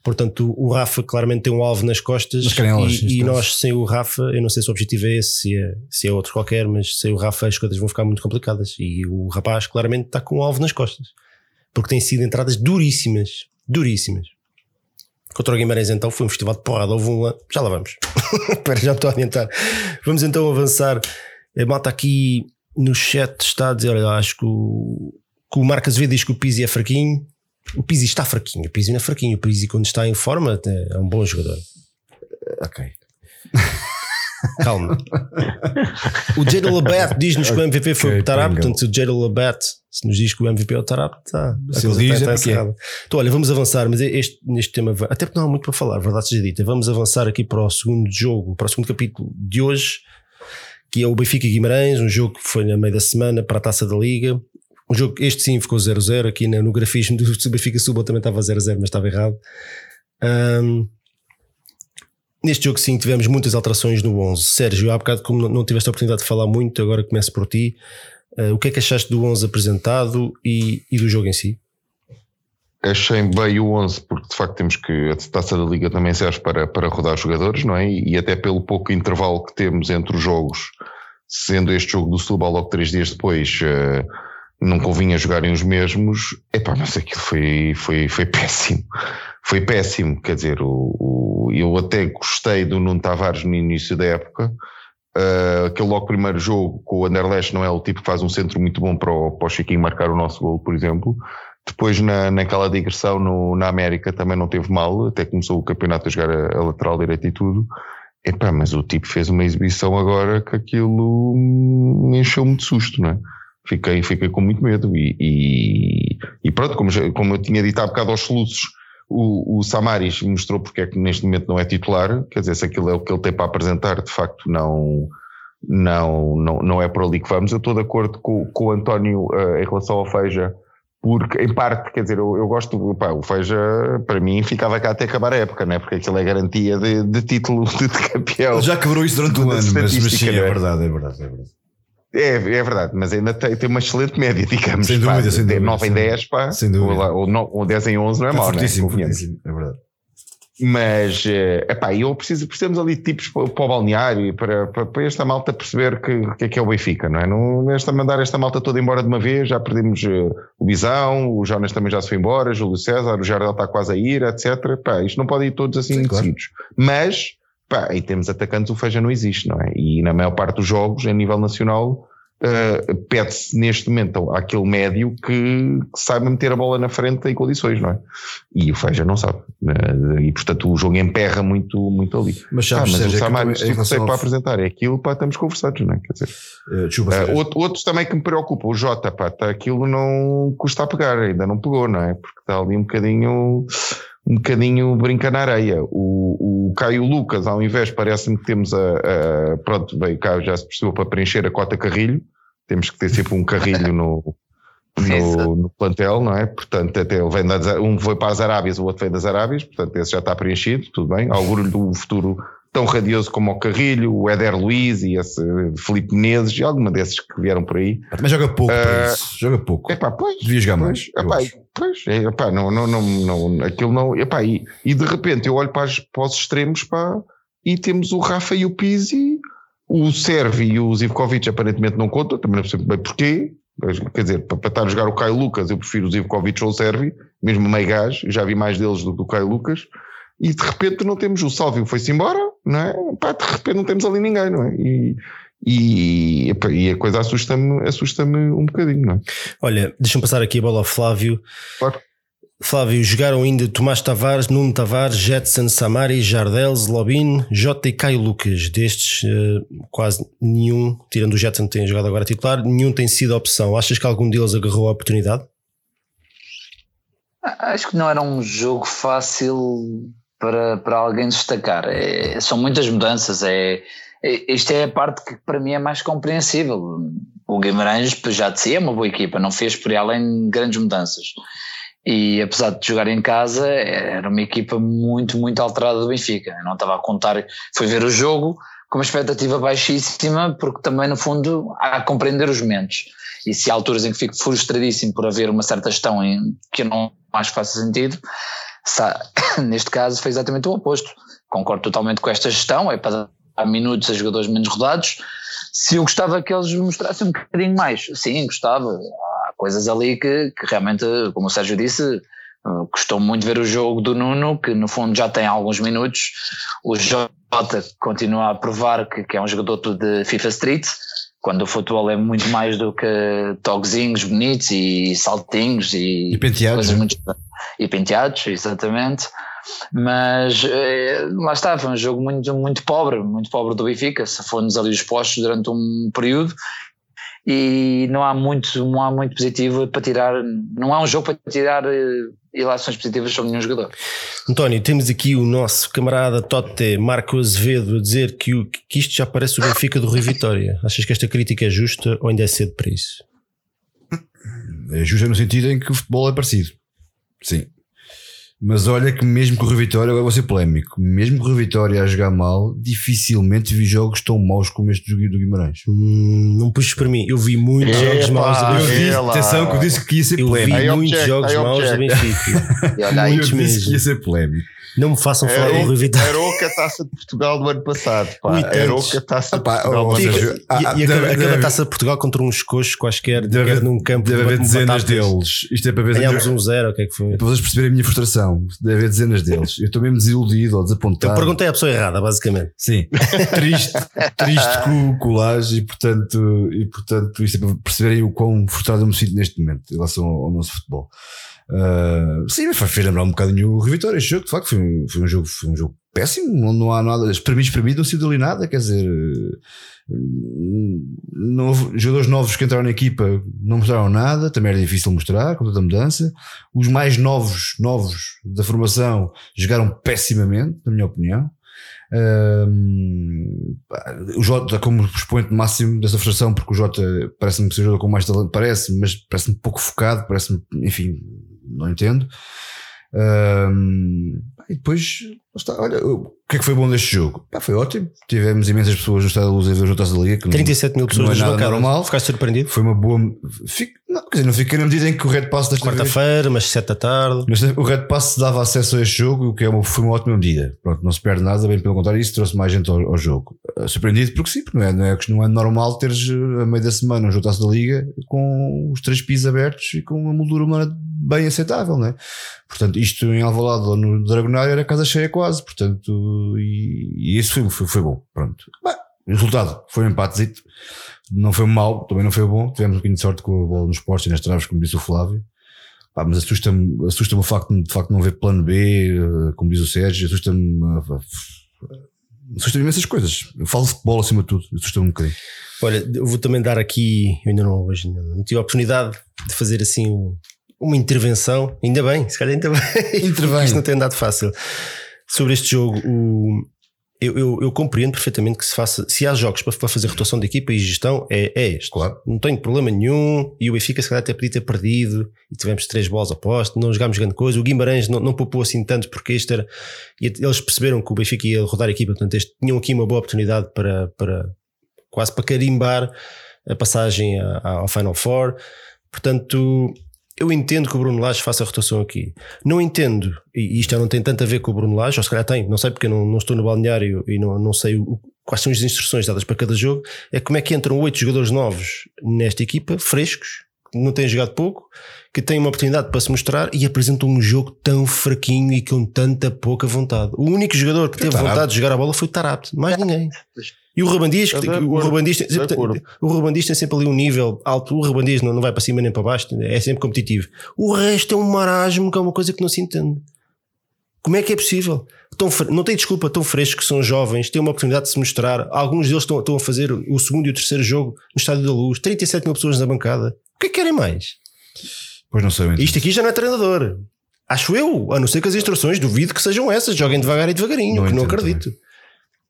Speaker 1: Portanto, o Rafa claramente tem um alvo nas costas
Speaker 2: canelas,
Speaker 1: e, e nós sem o Rafa, eu não sei se o objetivo é esse, se é, se é outro qualquer, mas sem o Rafa as coisas vão ficar muito complicadas e o rapaz claramente está com um alvo nas costas porque tem sido entradas duríssimas, duríssimas. Contra o Guimarães então foi um festival de porrada, houve um já lá vamos. Espera, já me estou a adiantar. Vamos então avançar. A malta aqui no chat está a dizer, olha, acho que o, que o Marcos Azevedo diz que o Pizzi é fraquinho. O Pizzi está fraquinho, o Pizzi não é fraquinho, o Pizzi quando está em forma até é um bom jogador.
Speaker 2: Ok.
Speaker 1: Calma. o Jadon Labette diz-nos que o MVP foi
Speaker 2: Ok,
Speaker 1: o Tarap, portanto, se o Jadon Labette se nos diz que o MVP é o Tarap, está.
Speaker 2: Se ele diz,
Speaker 1: está-
Speaker 2: é
Speaker 1: está
Speaker 2: é.
Speaker 1: encerrada. Então, olha, vamos avançar, mas este, neste tema, até porque não há muito para falar, verdade seja dita. Vamos avançar aqui para o segundo jogo, para o segundo capítulo de hoje, que é o Benfica Guimarães, um jogo que foi na meio da semana para a taça da Liga. Um jogo, este sim ficou 0-0, aqui na- no grafismo do Benfica Suba também estava 0-0, mas estava errado. Ahm, Neste jogo, sim, tivemos muitas alterações no 11. Sérgio, há bocado, como não- tiveste a oportunidade de falar muito, agora começo por ti. Uh, o que é que achaste do 11 apresentado e, e do jogo em si?
Speaker 4: Achei bem o 11, porque de facto temos que a taça da Liga também serve para, para rodar jogadores, não é? E, até pelo pouco intervalo que temos entre os jogos, sendo este jogo do Setúbal logo três dias depois, eh, não convinha jogarem os mesmos, epá, mas aquilo foi, foi, foi péssimo. Foi péssimo, quer dizer, o, o eu até gostei do Nuno Tavares no início da época, uh, aquele logo primeiro jogo com o Anderlecht não é o tipo que faz um centro muito bom para o, para o Chiquinho marcar o nosso gol, por exemplo. Depois na, naquela digressão no, na América também não teve mal, até começou o campeonato a jogar a, a lateral direita e tudo. Epá, mas o tipo fez uma exibição agora que aquilo me encheu muito susto, não é? Fiquei, fiquei com muito medo e, e, e pronto, como, já, como eu tinha dito há bocado aos soluços, o, o Samaris mostrou porque é que neste momento não é titular, quer dizer, se aquilo é o que ele tem para apresentar, de facto não, não, não, não é por ali que vamos. Eu estou de acordo com, com o António uh, em relação ao Feija, porque em parte, quer dizer, eu, eu gosto, pá, o Feija para mim ficava cá até acabar a época, né? porque aquilo é garantia de, de título de, campeão.
Speaker 2: Ele já quebrou isso durante um ano, mas, mas sim, é, é verdade, é verdade, é verdade.
Speaker 4: É, é verdade, mas ainda tem, tem uma excelente média, digamos.
Speaker 2: Sem dúvida,
Speaker 4: pá,
Speaker 2: sem dúvida.
Speaker 4: 9 em 10, pá,
Speaker 2: sem dúvida.
Speaker 4: Ou, ou, ou 10 em 11 não é mau, né?
Speaker 2: É verdade.
Speaker 4: Mas, eh, epá, eu preciso, precisamos ali de tipos para, para o balneário para, para, para, esta malta perceber que, que é que é o Benfica, não é? Não, esta, mandar esta malta toda embora de uma vez, já perdemos uh, o Bisão, o Jonas também já se foi embora, Júlio César, o Jardel está quase a ir, etc. Epá, isto não pode ir todos assim Sim, seguidos. Claro. Mas, pá, aí temos atacantes, o Feija não existe, não é? E na maior parte dos jogos, a nível nacional, uh, pede-se neste momento àquele médio que, que, saiba meter a bola na frente em condições, não é? E o Feija não sabe. Uh, e portanto o jogo emperra muito, muito ali.
Speaker 2: Mas, sabes,
Speaker 4: ah, mas
Speaker 2: o
Speaker 4: Samar, isto que sei para apresentar é aquilo, pá, estamos conversados, não é? Quer dizer, uh, outro, outros também que me preocupa, o Jota, pá, tá, aquilo não custa a pegar, ainda não pegou, não é? Porque está ali um bocadinho um bocadinho brinca na areia. O, o Caio Lucas, ao invés, parece-me que temos a, a, Pronto, veio cá, já se percebeu para preencher a cota Carrilho. Temos que ter sempre um carrilho no, no, no, plantel, não é? Portanto, até ele vem da, um foi para as Arábias, o outro vem das Arábias, portanto, esse já está preenchido, tudo bem. Auguro-lhe do futuro tão radioso como o Carrilho, o Éder Luiz e esse Felipe Menezes e alguma desses que vieram por aí.
Speaker 2: Mas joga pouco, uh, joga pouco.
Speaker 4: Epá, pois,
Speaker 2: Devia jogar mais.
Speaker 4: Epá, pois, é, epá, não, não, não, não, aquilo não, epá, e, e de repente eu olho para, as, para os extremos pá, e temos o Rafa e o Pizzi, o Servi e o Zivkovic aparentemente não contam, também não percebo bem porquê. Quer dizer, para, para estar a jogar o Caio Lucas, eu prefiro o Zivkovic ou o Servi, mesmo meio gás, já vi mais deles do que o Caio Lucas e de repente não temos o Sálvio foi-se embora, não é? Pá, de repente não temos ali ninguém, não é? E, e, e a coisa assusta-me assusta um bocadinho, não é?
Speaker 1: Olha, deixa-me passar aqui a bola ao Flávio.
Speaker 4: Claro.
Speaker 1: Flávio, jogaram ainda Tomás Tavares, Nuno Tavares, Jetson, Samari, Jardel, Zlobin, Jota e Caio Lucas. Destes, uh, quase nenhum, tirando o Jetson que tem jogado agora titular, nenhum tem sido opção. Achas que algum deles agarrou a oportunidade?
Speaker 3: Acho que não era um jogo fácil para, para alguém destacar. É, são muitas mudanças. É, é, é a parte que para mim é mais compreensível. O Guimarães já de si é uma boa equipa, não fez por aí além grandes mudanças. E apesar de jogar em casa, era uma equipa muito, muito alterada do Benfica. Eu não estava a contar, foi ver o jogo com uma expectativa baixíssima, porque também, no fundo, há a compreender os momentos. E se há alturas em que fico frustradíssimo por haver uma certa gestão em que eu não acho que faça sentido, neste caso foi exatamente o oposto. Concordo totalmente com esta gestão, é para dar minutos a jogadores menos rodados. Se eu gostava que eles mostrassem um bocadinho mais, sim, gostava. Há coisas ali que, que realmente, como o Sérgio disse, Gostou muito ver o jogo do Nuno, que no fundo já tem alguns minutos. O Jota continua a provar que, que é um jogador de FIFA Street, quando o futebol é muito mais do que toquezinhos bonitos e saltinhos e,
Speaker 2: e penteados. Muito,
Speaker 3: e penteados, exatamente. Mas eh, lá está, foi um jogo muito, muito pobre, muito pobre do Benfica. Se fomos ali os postos durante um período e não há muito, não há muito positivo para tirar, não há um jogo para tirar eh, ilações positivas sobre nenhum jogador.
Speaker 1: António, temos aqui o nosso camarada Tote Marco Azevedo a dizer que, o, que isto já parece o Benfica do Rio Vitória. Achas que esta crítica é justa ou ainda é cedo para isso?
Speaker 2: É justa no sentido em que o futebol é parecido. Sim. Mas olha que mesmo com o Rio Vitória, agora vou ser polémico, mesmo com o Vitória a jogar mal, dificilmente vi jogos tão maus como este do, Guimarães.
Speaker 1: Hum, não puxes para mim. Eu vi muitos
Speaker 4: Epa,
Speaker 1: jogos maus do Benfica.
Speaker 2: atenção que eu disse que ia ser
Speaker 1: Eu vi
Speaker 2: polémico.
Speaker 1: Muitos
Speaker 4: object,
Speaker 1: jogos maus do. Benfica.
Speaker 3: E olha
Speaker 2: Eu
Speaker 1: muitos
Speaker 2: disse
Speaker 1: mesmo.
Speaker 2: que ia ser polémico.
Speaker 1: Não me façam falar do Rio Vitória.
Speaker 4: era o que a taça de Portugal do ano passado. Pá. Que a taça de
Speaker 2: Ah, pá,
Speaker 4: Portugal
Speaker 1: E, aquela, taça de Portugal contra uns coxos quaisquer,
Speaker 2: Deve,
Speaker 1: quer num campo
Speaker 2: deve haver
Speaker 1: de
Speaker 2: dezenas
Speaker 1: batatas.
Speaker 2: deles. Isto é para ver
Speaker 1: Ganhámos um zero, o que é que foi?
Speaker 2: Para vocês perceberem a minha frustração. Deve haver dezenas deles. Eu estou mesmo desiludido ou desapontado.
Speaker 1: Eu perguntei à pessoa errada, basicamente.
Speaker 2: Sim, triste, triste com, o Laje e portanto, e portanto isto é para perceberem o quão frustrado eu me sinto neste momento em relação ao, ao nosso futebol. Ah, sim, fez lembrar um bocadinho o Rio Vitória. Este jogo, de facto, foi, um- foi um jogo, foi um jogo péssimo. Não, há nada, para mim, para mim, não saiu dali nada. Quer dizer, houve- jogadores novos que entraram na equipa não mostraram nada. Também era difícil mostrar com toda a mudança. Os mais novos, novos da formação jogaram pessimamente, na minha opinião. Pá, o Jota como expoente máximo dessa frustração, porque o Jota parece-me ser jogador com mais talento, parece mas parece-me pouco focado, parece-me, enfim, não entendo. Pá, e depois, está, olha, o que é que foi bom deste jogo? Pá, foi ótimo. Tivemos imensas pessoas no Estado da Luz a ver o Jota da Liga. que não-
Speaker 1: 37 mil
Speaker 2: que não
Speaker 1: pessoas
Speaker 2: é nada normal.
Speaker 1: Ficaste surpreendido?
Speaker 2: Foi uma boa. Fico, não, quer dizer, não fiquei na medida em que o Red Pass desta vez
Speaker 1: Quarta-feira, mas 7 da tarde.
Speaker 2: mas o Red Pass dava acesso a este jogo, o que é uma, foi uma ótima medida. Pronto, não se perde nada, bem pelo contrário, isso trouxe mais gente ao, ao jogo. Uh, Surpreendido porque sim, porque não é, não é, não é normal teres uh, a meio da semana um jogo da Liga com os três pisos abertos e com uma moldura humana bem aceitável, não é? Portanto, isto em Alvalade ou no Dragonário era casa cheia quase, portanto, e, e isso foi, foi, foi bom. Pronto. Bem, o resultado foi um empatezito, não foi mau, também não foi bom. Tivemos um bocadinho de sorte com a bola nos postos e nas traves, como disse o Flávio. Pá, mas assusta-me assusta o facto de, de facto não haver plano B, eh, como diz o Sérgio, assusta-me eh, assusta-me imensas coisas. Eu falo de futebol acima de tudo, assusta-me um bocadinho.
Speaker 1: Olha, eu vou também dar aqui, eu ainda não, hoje ainda não tive a oportunidade de fazer assim um- uma intervenção, ainda bem, se calhar ainda bem,
Speaker 2: Intervém.
Speaker 1: isto não tem andado fácil. Sobre este jogo, o- eu, eu, eu compreendo perfeitamente que se faça, se há jogos para, fazer rotação de equipa e gestão, é, é este.
Speaker 2: Claro.
Speaker 1: Não tenho problema nenhum. E o Benfica, se calhar, até podia ter perdido e tivemos três bolas a posto, não jogámos grande coisa. O Guimarães não, não poupou assim tanto porque este era. Eles perceberam que o Benfica ia rodar a equipa, portanto, este, tinham aqui uma boa oportunidade para, para quase para carimbar a passagem ao Final Four. Portanto, eu entendo que o Bruno Lage faça a rotação aqui. Não entendo, e isto já não tem tanto a ver com o Bruno Lage, ou se calhar tem, não sei porque eu não, não estou no balneário e não, não sei o- quais são as instruções dadas para cada jogo, é como é que entram oito jogadores novos nesta equipa, frescos, que não têm jogado pouco, que têm uma oportunidade para se mostrar e apresentam um jogo tão fraquinho e com tanta pouca vontade. O único jogador que teve vontade de jogar a bola foi Tarapte, mais ninguém. E o Rubandias,
Speaker 4: De
Speaker 1: o Rubandias, o Rubandias tem sempre ali um nível alto. O Rubandias não, não vai para cima nem para baixo, é sempre competitivo. O resto é um marasmo, que é uma coisa que não se entende. Como é que é possível? Tão não tem desculpa, tão frescos, são jovens, têm uma oportunidade de se mostrar. Alguns deles estão, estão a fazer o segundo e o terceiro jogo no Estádio da Luz, 37 mil pessoas na bancada. O que é que querem mais?
Speaker 2: Pois não sei.
Speaker 1: Isto aqui já não é treinador. Acho eu, a não ser que as instruções duvido que sejam essas, joguem devagar e devagarinho,
Speaker 2: Não
Speaker 1: que não
Speaker 2: entendo
Speaker 1: acredito.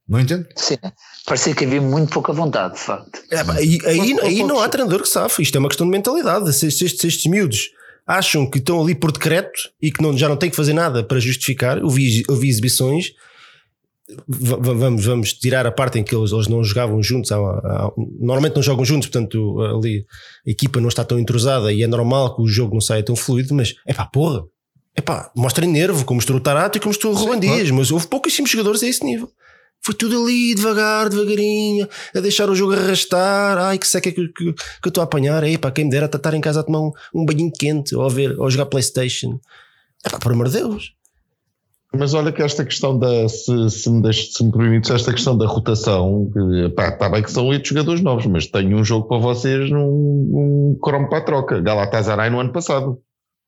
Speaker 2: Não entendo?
Speaker 3: Sim, parecia que havia muito pouca vontade, de facto.
Speaker 1: É, aí, aí,
Speaker 4: Mas,
Speaker 1: aí
Speaker 4: ó,
Speaker 1: não há treinador que safe. Isto é uma questão de mentalidade. Se, estes, estes miúdos acham que estão ali por decreto e que não, já não têm que fazer nada para justificar, eu vi, eu vi exibições. va- va- Vamos, vamos tirar a parte em que eles, eles não jogavam juntos. há- há- normalmente não jogam juntos, portanto, ali a equipa não está tão entrosada e é normal que o jogo não saia tão fluido. Mas é pá, porra, é pá, mostrem nervo, como mostrou o Tarato e como mostrou o Ruban Dias. Mas houve pouquíssimos jogadores a esse nível. Foi tudo ali, devagar, devagarinho, a deixar o jogo arrastar. Ai, que seca que, que, que eu estou a apanhar. Ei, pá, quem me dera estar em casa a tomar um, um banhinho quente ou a ver, ou a jogar Playstation. É pá, por amor de Deus.
Speaker 4: Mas olha que esta questão da, se, se me, deixes, se me permites, esta questão da rotação, pá, está bem que são oito jogadores novos, mas tenho um jogo para vocês num um cromo para a troca. Galatasaray no ano passado,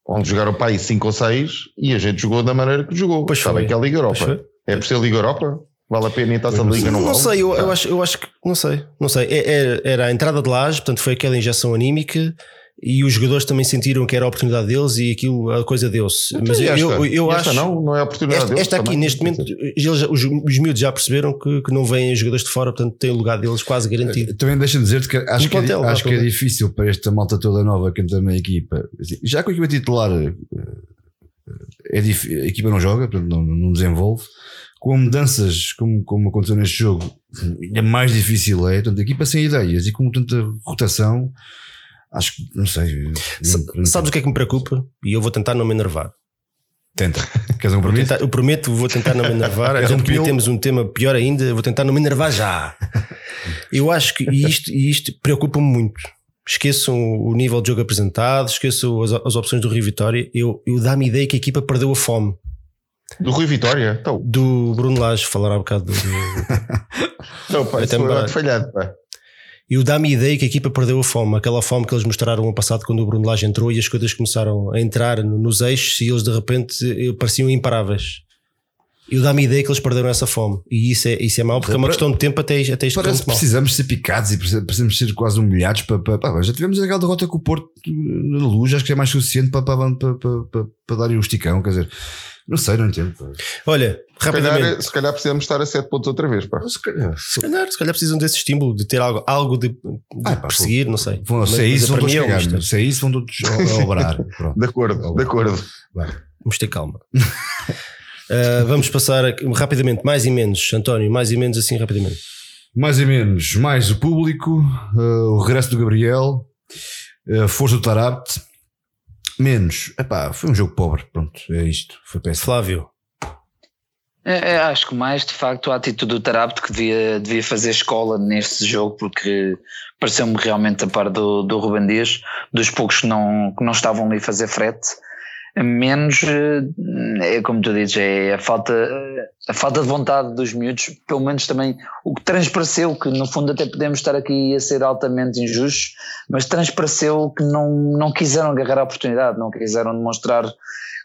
Speaker 4: onde jogaram para aí cinco ou seis e a gente jogou da maneira que jogou.
Speaker 1: Pois
Speaker 4: Está bem que é a Liga Europa. É por ser Liga Europa? Vale a pena entrar-se a
Speaker 2: Pois não
Speaker 4: Liga
Speaker 1: Não,
Speaker 4: não vale?
Speaker 1: sei, eu, eu, acho, eu acho que. Não sei, não sei. É- Era, era a entrada de laje, portanto foi aquela injeção anímica e os jogadores também sentiram que era a oportunidade deles e aquilo, a coisa deu-se. Mas
Speaker 4: E
Speaker 1: eu,
Speaker 4: esta?
Speaker 1: eu, eu
Speaker 4: esta
Speaker 1: acho.
Speaker 4: não, não é a oportunidade
Speaker 1: Esta,
Speaker 4: deles
Speaker 1: esta aqui,
Speaker 4: também,
Speaker 1: neste momento, eles, os, os miúdos já perceberam que, que não vêm jogadores de fora, portanto tem o lugar deles quase garantido.
Speaker 2: Também deixa-me dizer-te que acho,
Speaker 1: No
Speaker 2: que, é,
Speaker 1: plantel,
Speaker 2: acho
Speaker 1: no
Speaker 2: que é
Speaker 1: plantel.
Speaker 2: difícil para esta malta toda nova que entra na equipa. Já com a equipa titular, eh, é a equipa não joga, portanto não, não desenvolve. Com mudanças, como, como aconteceu neste jogo, ainda mais difícil é. Portanto, a equipa sem ideias e com tanta rotação, acho que, não sei.
Speaker 1: Não, sabes o que é que me preocupa? E eu vou tentar não me enervar.
Speaker 2: Tenta. Queres um compromisso?
Speaker 1: Eu prometo, vou tentar não me enervar. A gente temos um tema pior ainda, vou tentar não me enervar já. Eu acho que isto, isto preocupa-me muito. Esqueçam o nível de jogo apresentado, esqueçam as, as opções do Rio Vitória. Eu, eu dá-me ideia que a equipa perdeu a fome.
Speaker 4: Do Rui Vitória? Então.
Speaker 1: Do Bruno Lage, falar há um bocado. Do,
Speaker 4: não, pá, isso foi falhado, pá.
Speaker 1: Eu dá-me a ideia que a equipa perdeu a fome, aquela fome que eles mostraram ano passado quando o Bruno Lage entrou e as coisas começaram a entrar nos eixos e eles de repente eh, pareciam imparáveis. Eu dá-me a ideia que eles perderam essa fome e isso é, isso é mau porque é uma questão de tempo até, até isto
Speaker 2: Parece que precisamos ser picados e precisamos ser quase humilhados para, para, para já tivemos aquela derrota com o Porto na luz, acho que é mais suficiente para, para, para, para, para dar um esticão, quer dizer, não sei, não entendo.
Speaker 1: Olha,
Speaker 4: se rapidamente. Calhar, se calhar precisamos estar a 7 pontos outra vez. Pá.
Speaker 1: Se, calhar, se, calhar, se calhar precisam desse estímulo, de ter algo, algo de, de ah, pá, perseguir, pô, não sei.
Speaker 2: Vão, se, é isso, vão todos cagar, se é isso, vão todos obrar.
Speaker 4: de acordo, de acordo.
Speaker 1: Vamos ter calma. uh, vamos passar rapidamente, mais e menos, António, mais e menos assim rapidamente.
Speaker 2: Mais e menos, mais o público, uh, o regresso do Gabriel, uh, força do Tarapte Menos. Epá, foi um jogo pobre. Pronto, é isto. Foi péssimo.
Speaker 1: Flávio.
Speaker 3: É, é, acho que mais, de facto, a atitude do Tarapto que devia, devia fazer escola neste jogo, porque pareceu-me realmente a par do, do Ruben Dias, dos poucos que não, que não estavam ali a fazer frete menos eh, é como tu dizes, é a falta, a falta de vontade dos miúdos, pelo menos também o que transpareceu, que no fundo até podemos estar aqui a ser altamente injustos, mas transpareceu que não, não quiseram agarrar a oportunidade, não quiseram demonstrar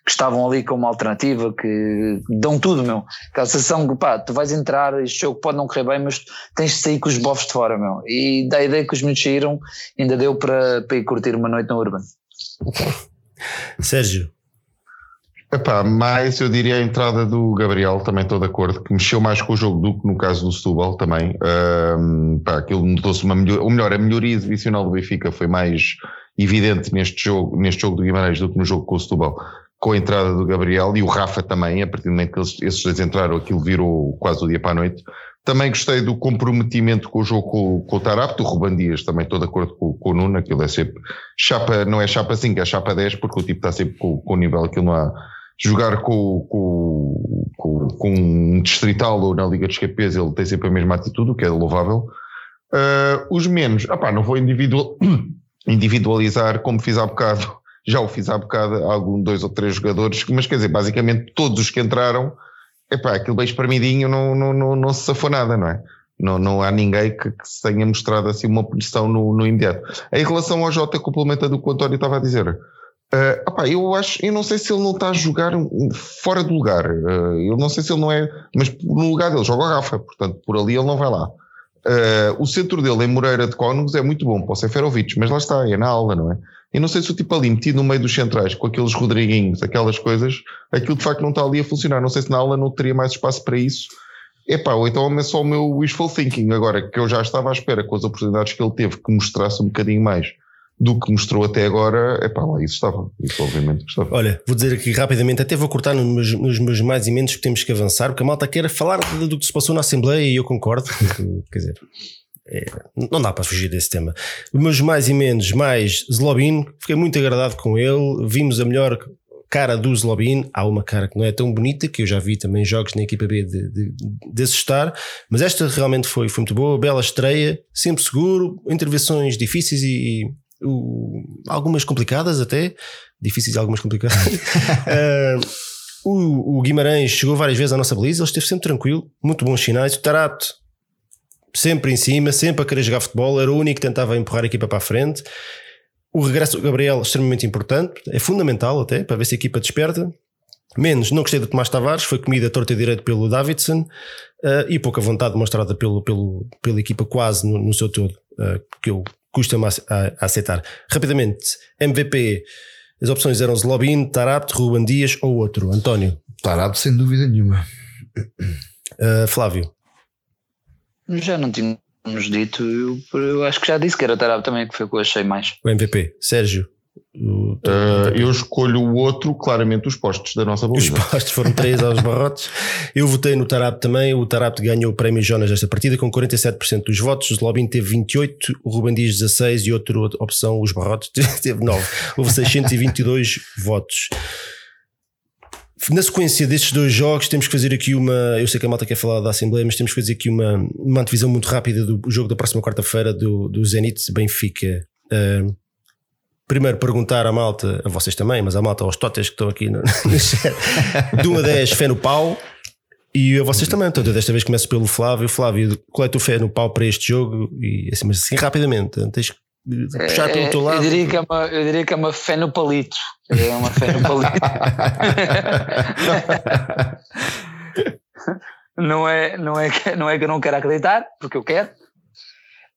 Speaker 3: que estavam ali como alternativa, que dão tudo, meu. Aquela sensação que, pá, tu vais entrar, este jogo pode não correr bem, mas tens de sair com os bofos de fora, meu. E da ideia que os miúdos saíram, ainda deu para, para ir curtir uma noite no Urban.
Speaker 1: Sérgio.
Speaker 4: Epá, mais eu diria a entrada do Gabriel, também estou de acordo, que mexeu mais com o jogo do que no caso do Setúbal também. Um, pá, aquilo notou-se uma melhor, ou melhor, a melhoria exibicional do Benfica foi mais evidente neste jogo, neste jogo do Guimarães do que no jogo com o Setúbal, com a entrada do Gabriel e o Rafa também, a partir do momento que eles, esses dois entraram, aquilo virou quase o dia para a noite. Também gostei do comprometimento com o jogo com, com o Tarapto, o Ruban Dias também estou de acordo com, com o Nuno, aquilo é sempre chapa, não é chapa 5, é chapa 10, porque o tipo está sempre com, com o nível, aquilo não há, jogar com, com, com, um distrital ou na Liga dos Campeões, ele tem sempre a mesma atitude, o que é louvável. Uh, os menos, opá, não vou individual, individualizar como fiz há bocado, já o fiz há bocado, algum dois ou três jogadores, mas quer dizer, basicamente todos os que entraram, epá, aquele beijo espremidinho não, não, não, não se safou nada, não é? Não, não há ninguém que, que se tenha mostrado assim uma posição no, no imediato. Em relação ao Jota, complementa do que o António estava a dizer. Uh, opa, eu acho, eu não sei se ele não está a jogar fora do lugar. Uh, eu não sei se ele não é, mas no lugar dele joga a Rafa, portanto por ali ele não vai lá. Uh, o centro dele em Moreira de Cónegos é muito bom para o Seferovic, mas lá está, é na aula, não é? Eu não sei se o tipo ali metido no meio dos centrais com aqueles Rodriguinhos, aquelas coisas, aquilo de facto não está ali a funcionar. Não sei se na aula não teria mais espaço para isso. Epá, ou então é só o meu wishful thinking agora, que eu já estava à espera com as oportunidades que ele teve que mostrasse um bocadinho mais do que mostrou até agora, é pá, lá isso estava, isso obviamente estava.
Speaker 1: Olha, vou dizer aqui rapidamente, até vou cortar nos meus, nos meus mais imensos que temos que avançar, porque a malta quer falar do que se passou na Assembleia e eu concordo, quer dizer, é, não dá para fugir desse tema. Meus mais imensos, mais Zlobin, fiquei muito agradado com ele, vimos a melhor cara do Zlobin, há uma cara que não é tão bonita, que eu já vi também jogos na equipa B de, de, de assustar, mas esta realmente foi, foi muito boa, bela estreia, sempre seguro, intervenções difíceis e, o, algumas complicadas até, difíceis algumas complicadas. uh, o, o, Guimarães chegou várias vezes à nossa baliza, ele esteve sempre tranquilo, muito bons sinais. O Tarato sempre em cima, sempre a querer jogar futebol, era o único que tentava empurrar a equipa para a frente. O regresso do Gabriel extremamente importante, é fundamental até para ver se a equipa desperta. Menos, não gostei do Tomás Tavares, foi comida torta e direito pelo Davidson uh, e pouca vontade demonstrada pelo, pelo, pela equipa quase no, no seu todo, uh, que eu custa-me a, a, aceitar. Rapidamente, MVP, as opções eram Zlobin, Tarapte, Ruben Dias ou outro. António.
Speaker 2: Tarapte, sem dúvida nenhuma.
Speaker 1: Uh, Flávio.
Speaker 3: Já não tínhamos dito, eu, eu, acho que já disse que era o Tarapte também, que foi o que eu achei mais.
Speaker 1: O MVP. Sérgio.
Speaker 4: Uh, eu escolho o outro, claramente, os postos da nossa baliza.
Speaker 1: Os postos foram três aos barrotes. Eu votei no Tarap também. O Tarap ganhou o prémio Jonas desta partida com 47% dos votos. O Lobin teve 28, o Ruben Dias 16 e outra opção, os barrotes, teve 9. Houve 622 votos. Na sequência destes dois jogos, temos que fazer aqui uma. Eu sei que a malta quer falar da Assembleia, mas temos que fazer aqui uma, uma antevisão muito rápida do jogo da próxima quarta-feira do, do Zenit Benfica. Uh, primeiro perguntar à malta, a vocês também, mas à malta, aos totes que estão aqui no, no chat, de 1 a 10, fé no pau. E a vocês também, então, desta vez começo pelo Flávio. Flávio, qual é a tua fé no pau para este jogo? E assim, mas assim rapidamente, tens que puxar pelo teu lado.
Speaker 3: Eu diria que é uma, eu diria que é uma fé no palito. É uma fé no palito. não, é, não, é que, não é que eu não quero acreditar, porque eu quero,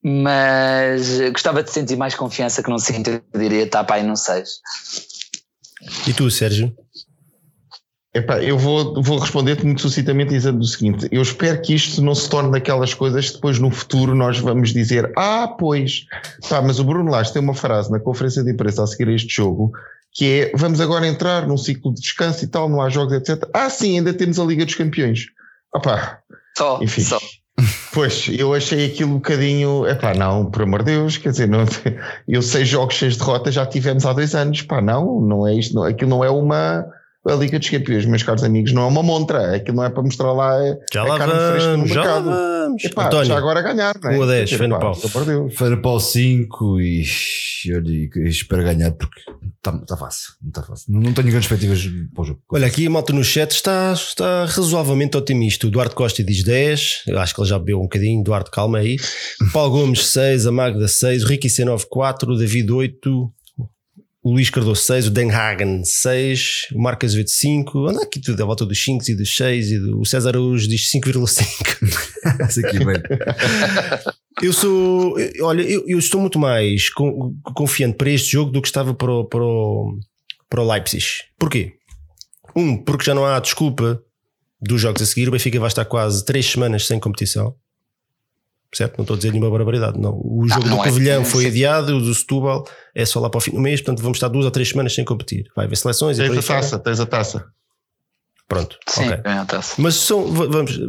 Speaker 3: mas gostava de sentir mais confiança que não sinto, eu diria para aí no 6.
Speaker 1: E tu, Sérgio?
Speaker 4: Epá, eu vou, vou responder-te muito sucintamente dizendo o seguinte: eu espero que isto não se torne daquelas coisas que depois no futuro nós vamos dizer, ah, pois, pá, mas o Bruno Lage tem uma frase na conferência de imprensa a seguir a este jogo que é vamos agora entrar num ciclo de descanso e tal, não há jogos, etc. Ah, sim, ainda temos a Liga dos Campeões. Opá,
Speaker 3: só,
Speaker 4: enfim.
Speaker 3: Só.
Speaker 4: Pois, eu achei aquilo um bocadinho. É pá, não, por amor de Deus, quer dizer, não, eu seis jogos, seis derrotas já tivemos há dois anos. Pá, não, não é isto, não, aquilo não é uma. A Liga dos Campeões, meus caros amigos, não é uma montra, aquilo não é para mostrar lá
Speaker 1: já
Speaker 4: a
Speaker 1: lá
Speaker 4: carne fresca no
Speaker 1: vamos, já
Speaker 4: mercado.
Speaker 1: vamos.
Speaker 4: Epá,
Speaker 1: António,
Speaker 4: já agora a ganhar, não é?
Speaker 1: 1 a 10,
Speaker 4: Quer
Speaker 1: fé no
Speaker 4: pá,
Speaker 1: pau.
Speaker 4: pelo amor de Deus.
Speaker 2: Feira para o 5 e eu digo, espero ganhar porque está tá fácil. Não está fácil. Não, não tenho grandes expectativas para o jogo.
Speaker 1: Olha, aqui a malta no chat está, está razoavelmente otimista. O Duarte Costa diz 10, eu acho que ele já bebeu um bocadinho. Duarte, calma aí. Paulo Gomes 6, a Magda 6, o Ricky C9 4, o David 8, o Luís Cardoso 6, o Den Hagen 6, o Marco Azevedo 5, anda aqui tudo à volta dos 5 e dos 6, e do, o César Araújo diz 5,5.
Speaker 2: Esse aqui, velho.
Speaker 1: Eu sou, olha, eu, eu estou muito mais con- confiante para este jogo do que estava para o, para o, para o Leipzig. Porquê? Um, porque já não há desculpa dos jogos a seguir. O Benfica vai estar quase 3 semanas sem competição. Certo? Não estou a dizer nenhuma barbaridade. Não. O jogo
Speaker 3: não
Speaker 1: do
Speaker 3: é.
Speaker 1: Covilhão
Speaker 3: Sim.
Speaker 1: foi adiado, o do Setúbal é só lá para o fim do mês, portanto vamos estar duas ou três semanas sem competir. Vai haver seleções e
Speaker 4: Tens
Speaker 1: aí
Speaker 4: a
Speaker 1: fora.
Speaker 4: taça, tens a taça.
Speaker 1: Pronto.
Speaker 3: Sim,
Speaker 1: ok.
Speaker 3: bem, tá-se.
Speaker 1: Mas são, va- vamos,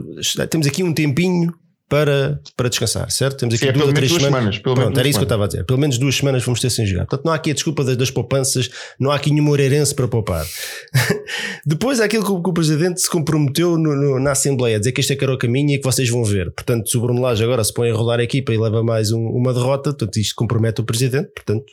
Speaker 1: temos aqui um tempinho para, para descansar, certo? Temos aqui
Speaker 4: Sim, é
Speaker 1: duas
Speaker 4: pelo
Speaker 1: ou três
Speaker 4: duas
Speaker 1: semanas.
Speaker 4: semanas,
Speaker 1: Pronto, era isso que eu estava a dizer. Pelo menos duas semanas vamos ter sem jogar. Portanto, não há aqui a desculpa das, das poupanças, não há aqui nenhum Moreirense para poupar. Depois aquilo que o, que o Presidente se comprometeu no- no- na Assembleia, a dizer que este é que era o caminho e que vocês vão ver. Portanto, se o Bruno Lage agora se põe a rolar a equipa e leva mais um- uma derrota, portanto, isto compromete o Presidente. Portanto,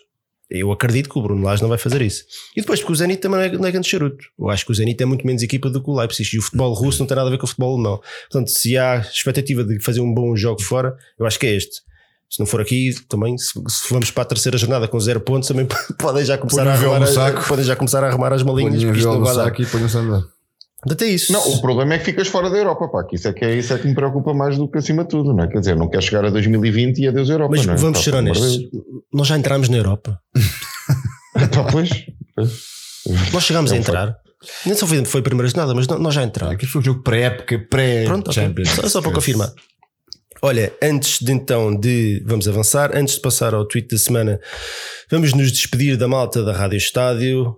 Speaker 1: eu acredito que o Bruno Lage não vai fazer isso. E depois, porque o Zenit também não é, não é grande charuto. Eu acho que o Zenit é muito menos equipa do que o Leipzig. E o futebol russo não tem nada a ver com o futebol alemão. Portanto, se há expectativa de fazer um bom jogo fora, eu acho que é este. Se não for aqui, também, se, se vamos para a terceira jornada com zero pontos, também podem já começar, a arrumar,
Speaker 2: no
Speaker 1: a-
Speaker 2: saco.
Speaker 1: podem já começar a arrumar as malinhas,
Speaker 2: Ponham
Speaker 1: porque isto não vai dar.
Speaker 2: saco e ponham-se a andar.
Speaker 1: Portanto, é isso.
Speaker 4: Não, o problema é que ficas fora da Europa, pá, que isso é que, é, isso é que me preocupa mais do que acima de tudo, não é? Quer dizer, não quero chegar a 2020 e adeus Europa,
Speaker 1: Mas
Speaker 4: não é?
Speaker 1: vamos ser
Speaker 4: de
Speaker 1: honestos. Nós já entramos na Europa.
Speaker 4: Pá, pois, pois.
Speaker 1: Nós chegámos
Speaker 4: É
Speaker 1: a entrar. Nem só foi, foi a primeira jornada, mas nó- nós já entramos.
Speaker 2: Aqui foi um jogo pré-época, pré-Champions.
Speaker 1: Só, só para confirmar. Olha, antes de então de vamos avançar, antes de passar ao tweet da semana, vamos nos despedir da malta da Rádio Estádio.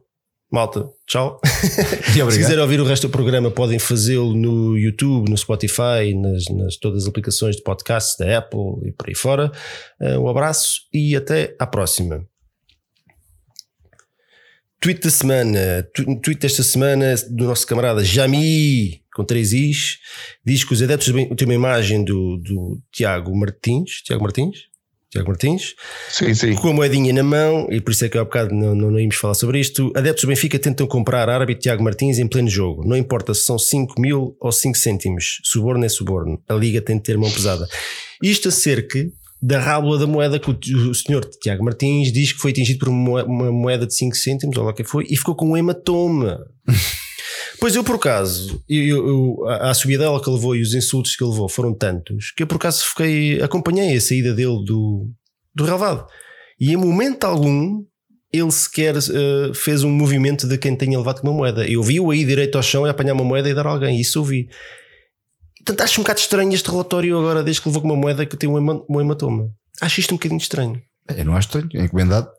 Speaker 1: Malta, tchau. Se quiserem ouvir o resto do programa, podem fazê-lo no YouTube, no Spotify, nas, nas todas as aplicações de podcast da Apple e por aí fora. Uh, Um abraço e até à próxima. Tweet da semana, tweet desta semana do nosso camarada Jami, com três Is, diz que os adeptos têm uma imagem do, do Tiago Martins, Tiago Martins, Tiago Martins,
Speaker 4: Sim, sim.
Speaker 1: com a moedinha na mão, e por isso é que há bocado não, não, não íamos falar sobre isto. Adeptos do Benfica tentam comprar árbitro Tiago Martins em pleno jogo. Não importa se são 5 mil ou 5 cêntimos, suborno é suborno. A liga tem de ter mão pesada. Isto acerca da rábula da moeda que o, o senhor Tiago Martins diz que foi atingido por uma moe- uma moeda de 5 cêntimos, ou lá que foi, e ficou com um hematoma. Pois eu, por acaso, eu, eu, a, a subidela que ele levou e os insultos que levou foram tantos que eu, por acaso, fiquei, acompanhei a saída dele do, do relevado. E em momento algum ele sequer eh, fez um movimento de quem tenha levado uma moeda. Eu vi-o aí direito ao chão e apanhar uma moeda e dar a alguém. Isso eu vi. Portanto, acho um bocado estranho este relatório agora, desde que levou com uma moeda que tem um hema- hematoma. Acho isto um bocadinho estranho.
Speaker 2: Eu não acho estranho, é encomendado.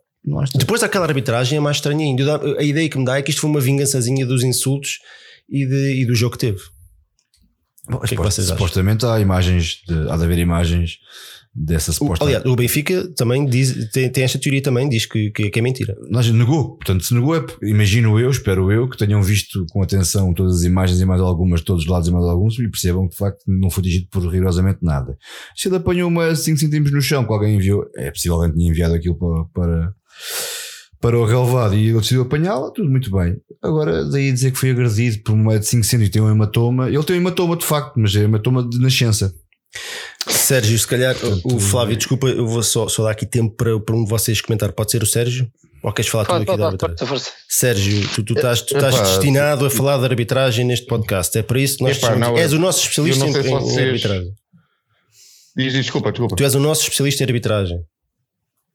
Speaker 1: Depois daquela arbitragem é mais estranho ainda. A ideia que me dá é que isto foi uma vingançazinha dos insultos e, de- e do jogo que teve.
Speaker 2: Bom,
Speaker 1: que é que
Speaker 2: supost-
Speaker 1: vocês acham?
Speaker 2: supostamente há imagens, de- há de haver imagens dessa suposta.
Speaker 1: aliás, o Benfica também diz, tem, tem esta teoria também, diz que, que, que é mentira.
Speaker 2: Nós negou, portanto, se negou, é, imagino eu, espero eu, que tenham visto com atenção todas as imagens e mais algumas, todos os lados e mais alguns, e percebam que de facto não foi dirigido por rigorosamente nada. Se ele apanhou uma 5 centímetros no chão, que alguém enviou, é possível alguém tinha enviado aquilo para, para, para o relevado e ele decidiu apanhá-la, tudo muito bem. Agora, daí dizer que foi agredido por uma de 5 centímetros e tem um hematoma, ele tem um hematoma de facto, mas é um hematoma de nascença.
Speaker 1: Sérgio, se calhar, o Flávio, desculpa, eu vou só, só dar aqui tempo para, para um de vocês comentar. Pode ser o Sérgio? Ou queres falar tudo
Speaker 3: Pode,
Speaker 1: aqui
Speaker 3: pode,
Speaker 1: da
Speaker 3: pode,
Speaker 1: arbitragem?
Speaker 3: pode.
Speaker 1: Sérgio, tu, tu estás, tu estás
Speaker 4: Epá,
Speaker 1: destinado a falar de arbitragem neste podcast. É para isso que nós
Speaker 4: Epá, não,
Speaker 1: És o nosso especialista em, em- arbitragem.
Speaker 4: Diz, desculpa, desculpa.
Speaker 1: Tu és o nosso especialista em arbitragem.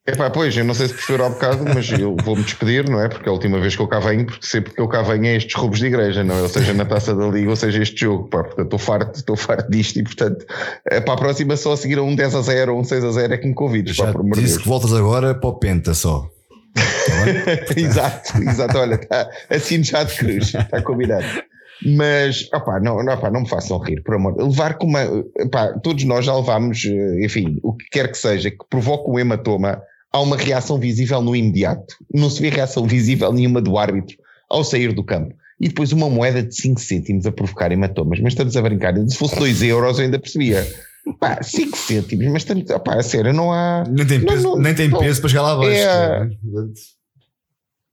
Speaker 4: Epá, pois, eu não sei se perceberam há bocado, mas eu vou-me despedir, não é? Porque é a última vez que eu cá venho, porque sempre que eu cá venho é estes roubos de igreja, não é? Ou seja, na taça da liga, ou seja, este jogo, pá, portanto, estou farto, estou farto disto e, portanto, é, para a próxima só a seguir a um 10 a 0 ou um 6 a 0 é que me convides, pá,
Speaker 2: Já
Speaker 4: por amor
Speaker 2: disse que voltas agora para o Penta só.
Speaker 4: exato, exato, olha, tá, assim já de cruz, está combinado. Mas, opá, não, não, opá, não me façam rir, por amor. Levar com uma. Opá, todos nós já levámos, eh, enfim, o que quer que seja, que provoque um hematoma, há uma reação visível no imediato. Não se vê reação visível nenhuma do árbitro ao sair do campo. E depois uma moeda de 5 cêntimos a provocar hematomas. Mas estamos a brincar. Se fosse 2 euros eu ainda percebia. Pá, 5 cêntimos, mas estamos, opá, a sério, não há.
Speaker 2: Nem tem
Speaker 4: Não,
Speaker 2: peso,
Speaker 4: não,
Speaker 2: nem tem
Speaker 4: não.
Speaker 2: peso para chegar lá abaixo.
Speaker 4: É-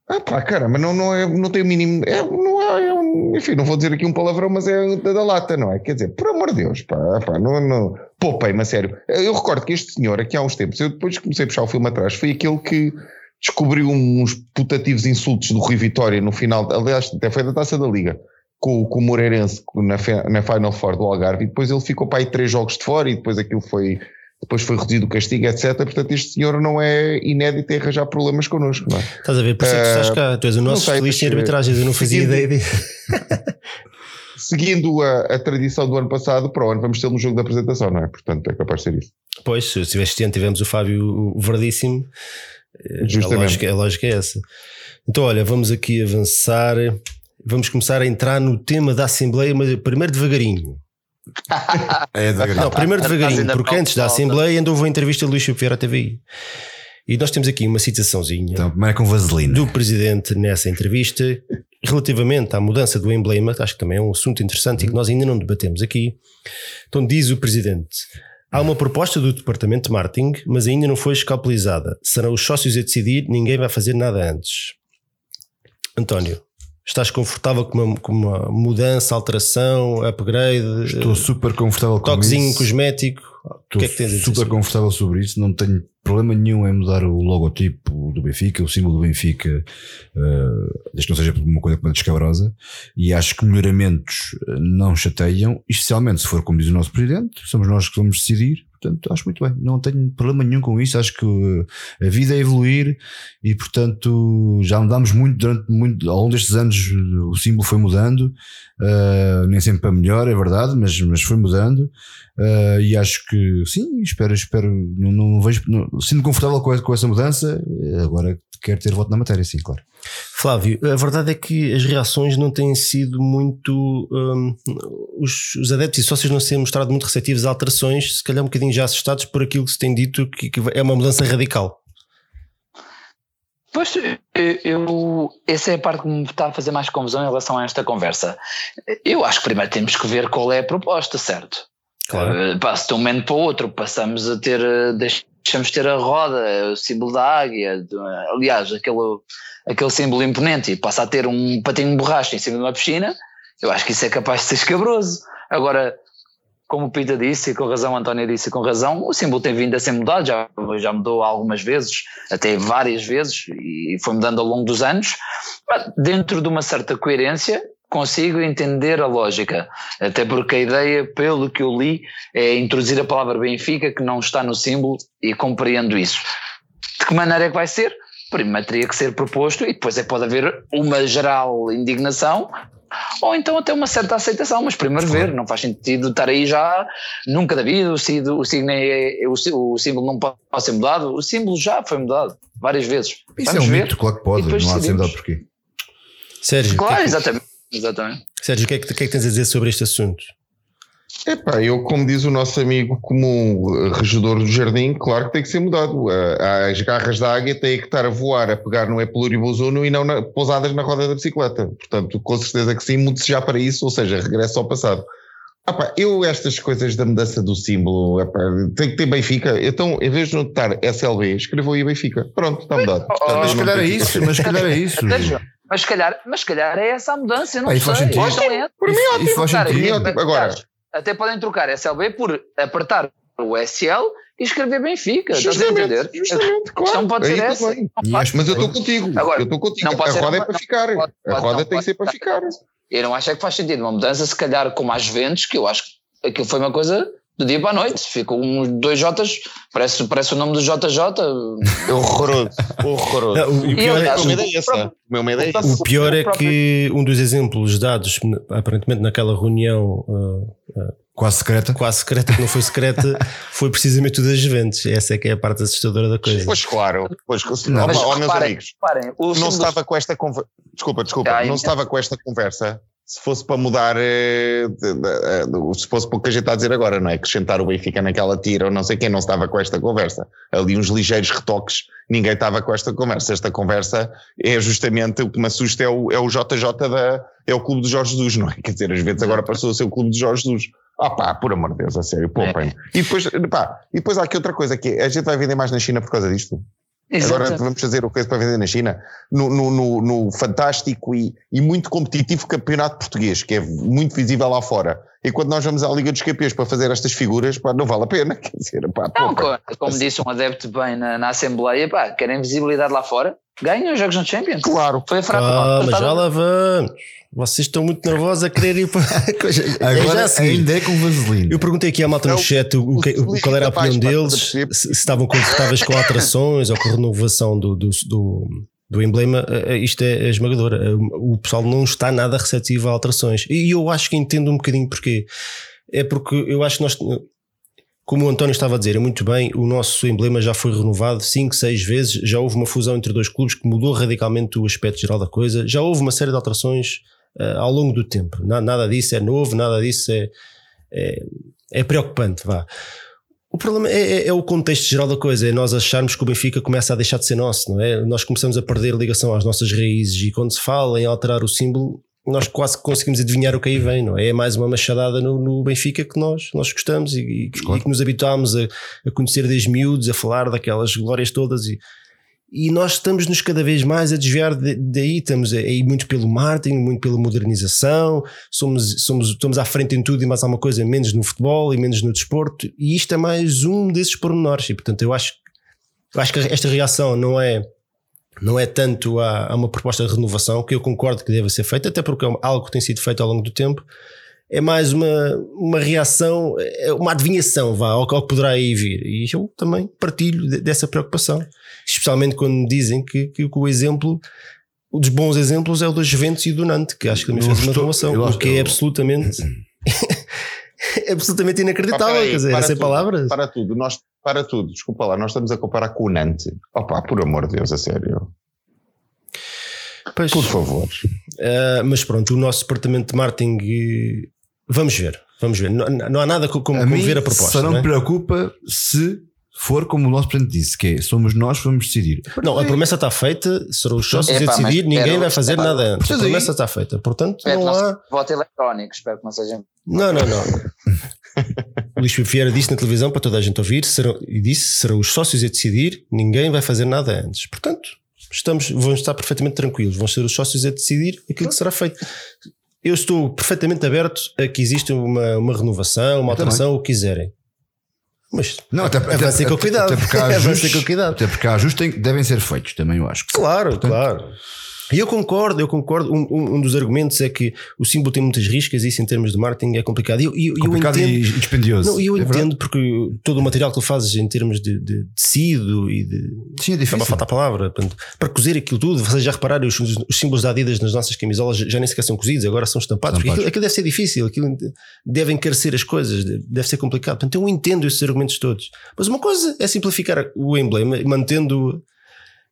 Speaker 4: Ah pá, caramba, não, não, é, não tem o mínimo. É, não é, é um- enfim, não vou dizer aqui um palavrão, mas é da, da lata, não é? Quer dizer, por amor de Deus, pá, pá não, não. Poupei-me a sério. Eu recordo que este senhor, aqui há uns tempos, eu depois comecei a puxar o filme atrás, foi aquele que descobriu uns putativos insultos do Rui Vitória no final, aliás, até foi da taça da Liga. Com, com o Moreirense na, na Final Four do Algarve, e depois ele ficou para aí três jogos de fora, e depois aquilo foi, depois foi reduzido o castigo, etc. Portanto, este senhor não é inédito em arranjar problemas connosco, não é?
Speaker 1: Estás a ver? Por isso é que tu estás cá. Tu és o nosso especialista em
Speaker 4: mas,
Speaker 1: arbitragem. Eu não fazia ideia.
Speaker 4: seguindo a, a tradição do ano passado, para o ano vamos ter um jogo de apresentação, não é? Portanto, é capaz de ser isso.
Speaker 1: Pois, se este ano, tivemos o Fábio Verdíssimo. Eh, A
Speaker 4: Justamente.
Speaker 1: lógica, a lógica é essa. Então, olha, vamos aqui avançar. Vamos começar a entrar no tema da Assembleia, mas primeiro devagarinho.
Speaker 2: É devagarinho.
Speaker 1: Não, primeiro devagarinho, porque antes da
Speaker 3: falta.
Speaker 1: Assembleia ainda houve uma entrevista de Luís Vieira à TVI. E nós temos aqui uma citaçãozinha
Speaker 2: Então, primeiro é com vaselina.
Speaker 1: do presidente nessa entrevista relativamente à mudança do emblema, acho que também é um assunto interessante e que nós ainda não debatemos aqui. Então diz o presidente: há uma proposta do departamento de marketing, mas ainda não foi escalpelizada. Serão os sócios a decidir, ninguém vai fazer nada antes. António, estás confortável com uma, com uma mudança, alteração, upgrade,
Speaker 2: Estou super confortável com
Speaker 1: toquezinho
Speaker 2: isso.
Speaker 1: cosmético? O que é que tens a dizer?
Speaker 2: super confortável sobre isso. Não tenho problema nenhum em mudar o logotipo do Benfica, o símbolo do Benfica, uh, desde que não seja uma coisa muito descabrosa. E acho que melhoramentos eh, não chateiam, especialmente se for como diz o nosso presidente, somos nós que vamos decidir. Portanto, acho muito bem. Não tenho problema nenhum com isso. Acho que uh, a vida é evoluir e, portanto, já mudámos muito durante muito, ao longo destes anos. O símbolo foi mudando, uh, nem sempre para melhor, é verdade, mas, mas foi mudando. Uh, e acho que sim, espero, espero, não, não vejo, não, sinto confortável com, com essa mudança. Agora quero ter voto na matéria, sim, claro.
Speaker 1: Flávio, a verdade é que as reações não têm sido muito. hum, os, os adeptos e sócios não se têm mostrado muito receptivos a alterações, se calhar um bocadinho já assustados por aquilo que se tem dito, que, que é uma mudança radical.
Speaker 3: Pois, eu, eu- essa é a parte que me está a fazer mais confusão em relação a esta conversa. Eu acho que primeiro temos que ver qual é a proposta, certo?
Speaker 1: Claro.
Speaker 3: Eh, se de um momento para o outro passamos a ter, eh, deixamos de ter a roda, o símbolo da águia, de- aliás, aquele, aquele símbolo imponente, e passa a ter um patinho de borracha em cima de uma piscina, eu acho que isso é capaz de ser escabroso. Agora, como o Pita disse, e com razão, António disse com razão, o símbolo tem vindo a ser mudado, já, já mudou algumas vezes, até várias vezes, e foi mudando ao longo dos anos, mas dentro de uma certa coerência, consigo entender a lógica, até porque a ideia, pelo que eu li, é introduzir a palavra Benfica, que não está no símbolo, e compreendo isso. De que maneira é que vai ser? primeiro teria que ser proposto e depois é pode haver uma geral indignação ou então até uma certa aceitação, mas primeiro ver, não faz sentido estar aí já nunca da vida, o, signo, o, signo é, é, o, o símbolo não pode ser mudado, o símbolo já foi mudado várias vezes.
Speaker 2: Isso Vamos é um ver, mito, claro que pode, não há de ser mudado porquê.
Speaker 1: Sérgio,
Speaker 3: claro, que é que, exatamente, exatamente.
Speaker 1: Sérgio, o que, é que, que é que tens a dizer sobre este assunto?
Speaker 4: Epá, eu, como diz o nosso amigo comum regedor do jardim, claro que tem que ser mudado. As garras da águia têm que estar a voar, a pegar no Epiluribozuno e não na, pousadas na roda da bicicleta. Portanto, com certeza que sim, mude-se já para isso, ou seja, regressa ao passado. Epá, eu, estas coisas da mudança do símbolo, epá, tem que ter Benfica. Então, em vez de notar SLB, escreveu aí Benfica. Pronto, está mudado.
Speaker 2: Portanto, mas se calhar é isso, mas se calhar é isso.
Speaker 3: Mas se calhar, mas se calhar é essa a mudança, eu não ah, sei. Faz
Speaker 2: sentido.
Speaker 3: É,
Speaker 4: por mim, ótimo. Isso faz
Speaker 2: sentido.
Speaker 4: Agora,
Speaker 3: até podem trocar SLB por apertar o SL e escrever Benfica. Justamente,
Speaker 4: justamente, claro. Não pode ser essa. Mas, mas eu estou contigo. Agora, eu estou contigo. Não pode a roda é para ficar. Pode, a roda tem que ser para ficar.
Speaker 3: Eu não acho é que faz sentido uma mudança, se calhar, como às Juventus, que eu acho que aquilo foi uma coisa do dia para a noite. Ficou uns dois Jotas, parece, parece o nome do JJ.
Speaker 4: É horroroso, horroroso. Não, o, pior é, o,
Speaker 1: é o, o pior é que um dos exemplos dados, aparentemente naquela reunião uh,
Speaker 2: uh, quase secreta,
Speaker 1: quase secreta, que não foi secreta, foi precisamente o das Juventus. Essa é que é a parte assustadora da coisa.
Speaker 4: Pois claro, pois, não, mas, ó, meus amigos, reparem, não estava com esta conversa. Desculpa, desculpa, não estava com esta conversa se fosse para mudar, eh, se fosse para o que a gente está a dizer agora, não é? Acrescentar o Benfica naquela tira ou não sei quem, não estava com esta conversa. Ali uns ligeiros retoques, ninguém estava com esta conversa. Esta conversa é justamente o que me assusta é o, é o JJ da, é o clube de Jorge Jesus, não é? Quer dizer, às vezes agora passou a ser o clube de Jorge Jesus. Ah pá, por amor de Deus, a sério, poupem. É. E depois, pá, e depois há aqui outra coisa que é, a gente vai vender mais na China por causa disto. Exato. Agora vamos fazer o que é para vender na China, no, no, no, no fantástico e, e, muito competitivo campeonato português, que é muito visível lá fora. E quando nós vamos à Liga dos Campeões para fazer estas figuras, pá, não vale a pena. Quer dizer, pá,
Speaker 3: não, como, como disse um adepto bem na, na Assembleia, pá, querem visibilidade lá fora? Ganham os jogos no Champions.
Speaker 4: Claro.
Speaker 3: Foi fraco.
Speaker 1: Ah, mas já lá vamos. Vocês estão muito nervosos a querer ir para.
Speaker 2: Agora já ainda é com vaselina.
Speaker 1: Eu perguntei aqui à malta no chat o, o, qual era a opinião deles, se, se estavam confortáveis com alterações ou com a renovação do, do, do, do emblema. Eh, eh, isto é, é esmagador. Eh, o pessoal não está nada receptivo a alterações. E eu acho que entendo um bocadinho porquê. É porque eu acho que nós como o António estava a dizer, é muito bem, o nosso emblema já foi renovado 5, 6 vezes, já houve uma fusão entre dois clubes que mudou radicalmente o aspecto geral da coisa, já houve uma série de alterações uh, ao longo do tempo. Nada, nada disso é novo, nada disso é, é, é preocupante, vá. O problema é, é, é, o contexto geral da coisa, é nós acharmos que o Benfica começa a deixar de ser nosso, não é? Nós começamos a perder ligação às nossas raízes e quando se fala em alterar o símbolo, nós quase conseguimos adivinhar o que aí vem, não é? É mais uma machadada no, no Benfica que nós, nós gostamos e, e, claro. e que nos habituámos a, a, conhecer desde miúdos, a falar daquelas glórias todas e, e nós estamos-nos cada vez mais a desviar de, daí, estamos a ir muito pelo marketing, muito pela modernização, somos, somos, estamos à frente em tudo e mais alguma coisa, menos no futebol e menos no desporto, e isto é mais um desses pormenores, e portanto eu acho, eu acho que esta reação não é não é tanto a, a, uma proposta de renovação, que eu concordo que deve ser feita, até porque é algo que tem sido feito ao longo do tempo, é mais uma, uma reação, é uma adivinhação vá, ao, ao que poderá aí vir. E eu também partilho de, dessa preocupação, especialmente quando dizem que, que, que o exemplo um dos bons exemplos é o dos Juventus e do Nantes, que acho que também fez uma renovação, o que é absolutamente é absolutamente inacreditável, aí, quer dizer, é sem palavras.
Speaker 4: Para tudo, nós, para tudo, desculpa lá, nós estamos a comparar com o Nantes. Opa, por amor de Deus, a sério. Pois, por favor.
Speaker 1: Uh, mas pronto, o nosso departamento de marketing, vamos ver, vamos ver. Não, não há nada como, como ver a proposta.
Speaker 2: Só não,
Speaker 1: não
Speaker 2: me preocupa se for como o nosso presidente disse, que é, somos nós que vamos decidir.
Speaker 1: Não, a promessa está feita, serão os sócios a decidir, ninguém vai fazer nada antes. A promessa está feita, portanto não há...
Speaker 3: Voto eletrónico, espero que não seja...
Speaker 1: Não, não, não. o Luís Vieira disse na televisão para toda a gente ouvir, serão, e disse, serão os sócios a decidir, ninguém vai fazer nada antes. Portanto, estamos, vamos estar perfeitamente tranquilos, vão ser os sócios a decidir aquilo que será feito. Eu estou perfeitamente aberto a que exista uma, uma renovação, uma alteração, o que quiserem. Mas
Speaker 2: não, até, até,
Speaker 1: avancem com cuidado.
Speaker 2: Até porque há ajustes. Até porque há ajustes devem ser feitos, também eu acho.
Speaker 1: Claro, Portanto, claro. E eu concordo, eu concordo. Um, um, um, dos argumentos é que o símbolo tem muitas riscas e isso em termos de marketing é complicado. Eu, eu,
Speaker 2: complicado
Speaker 1: eu entendo,
Speaker 2: e dispendioso.
Speaker 1: Não, eu
Speaker 2: é
Speaker 1: entendo
Speaker 2: verdade?
Speaker 1: porque todo o material que tu fazes em termos de, de tecido e de.
Speaker 2: Sim, é difícil.
Speaker 1: Estava a faltar a palavra. Portanto, para cozer aquilo tudo, vocês já repararam, os, os, símbolos da Adidas nas nossas camisolas já nem sequer são cozidos, agora são estampados. Porque aquilo, aquilo, deve ser difícil, aquilo deve encarecer as coisas, deve ser complicado. Portanto, eu entendo esses argumentos todos. Mas uma coisa é simplificar o emblema, mantendo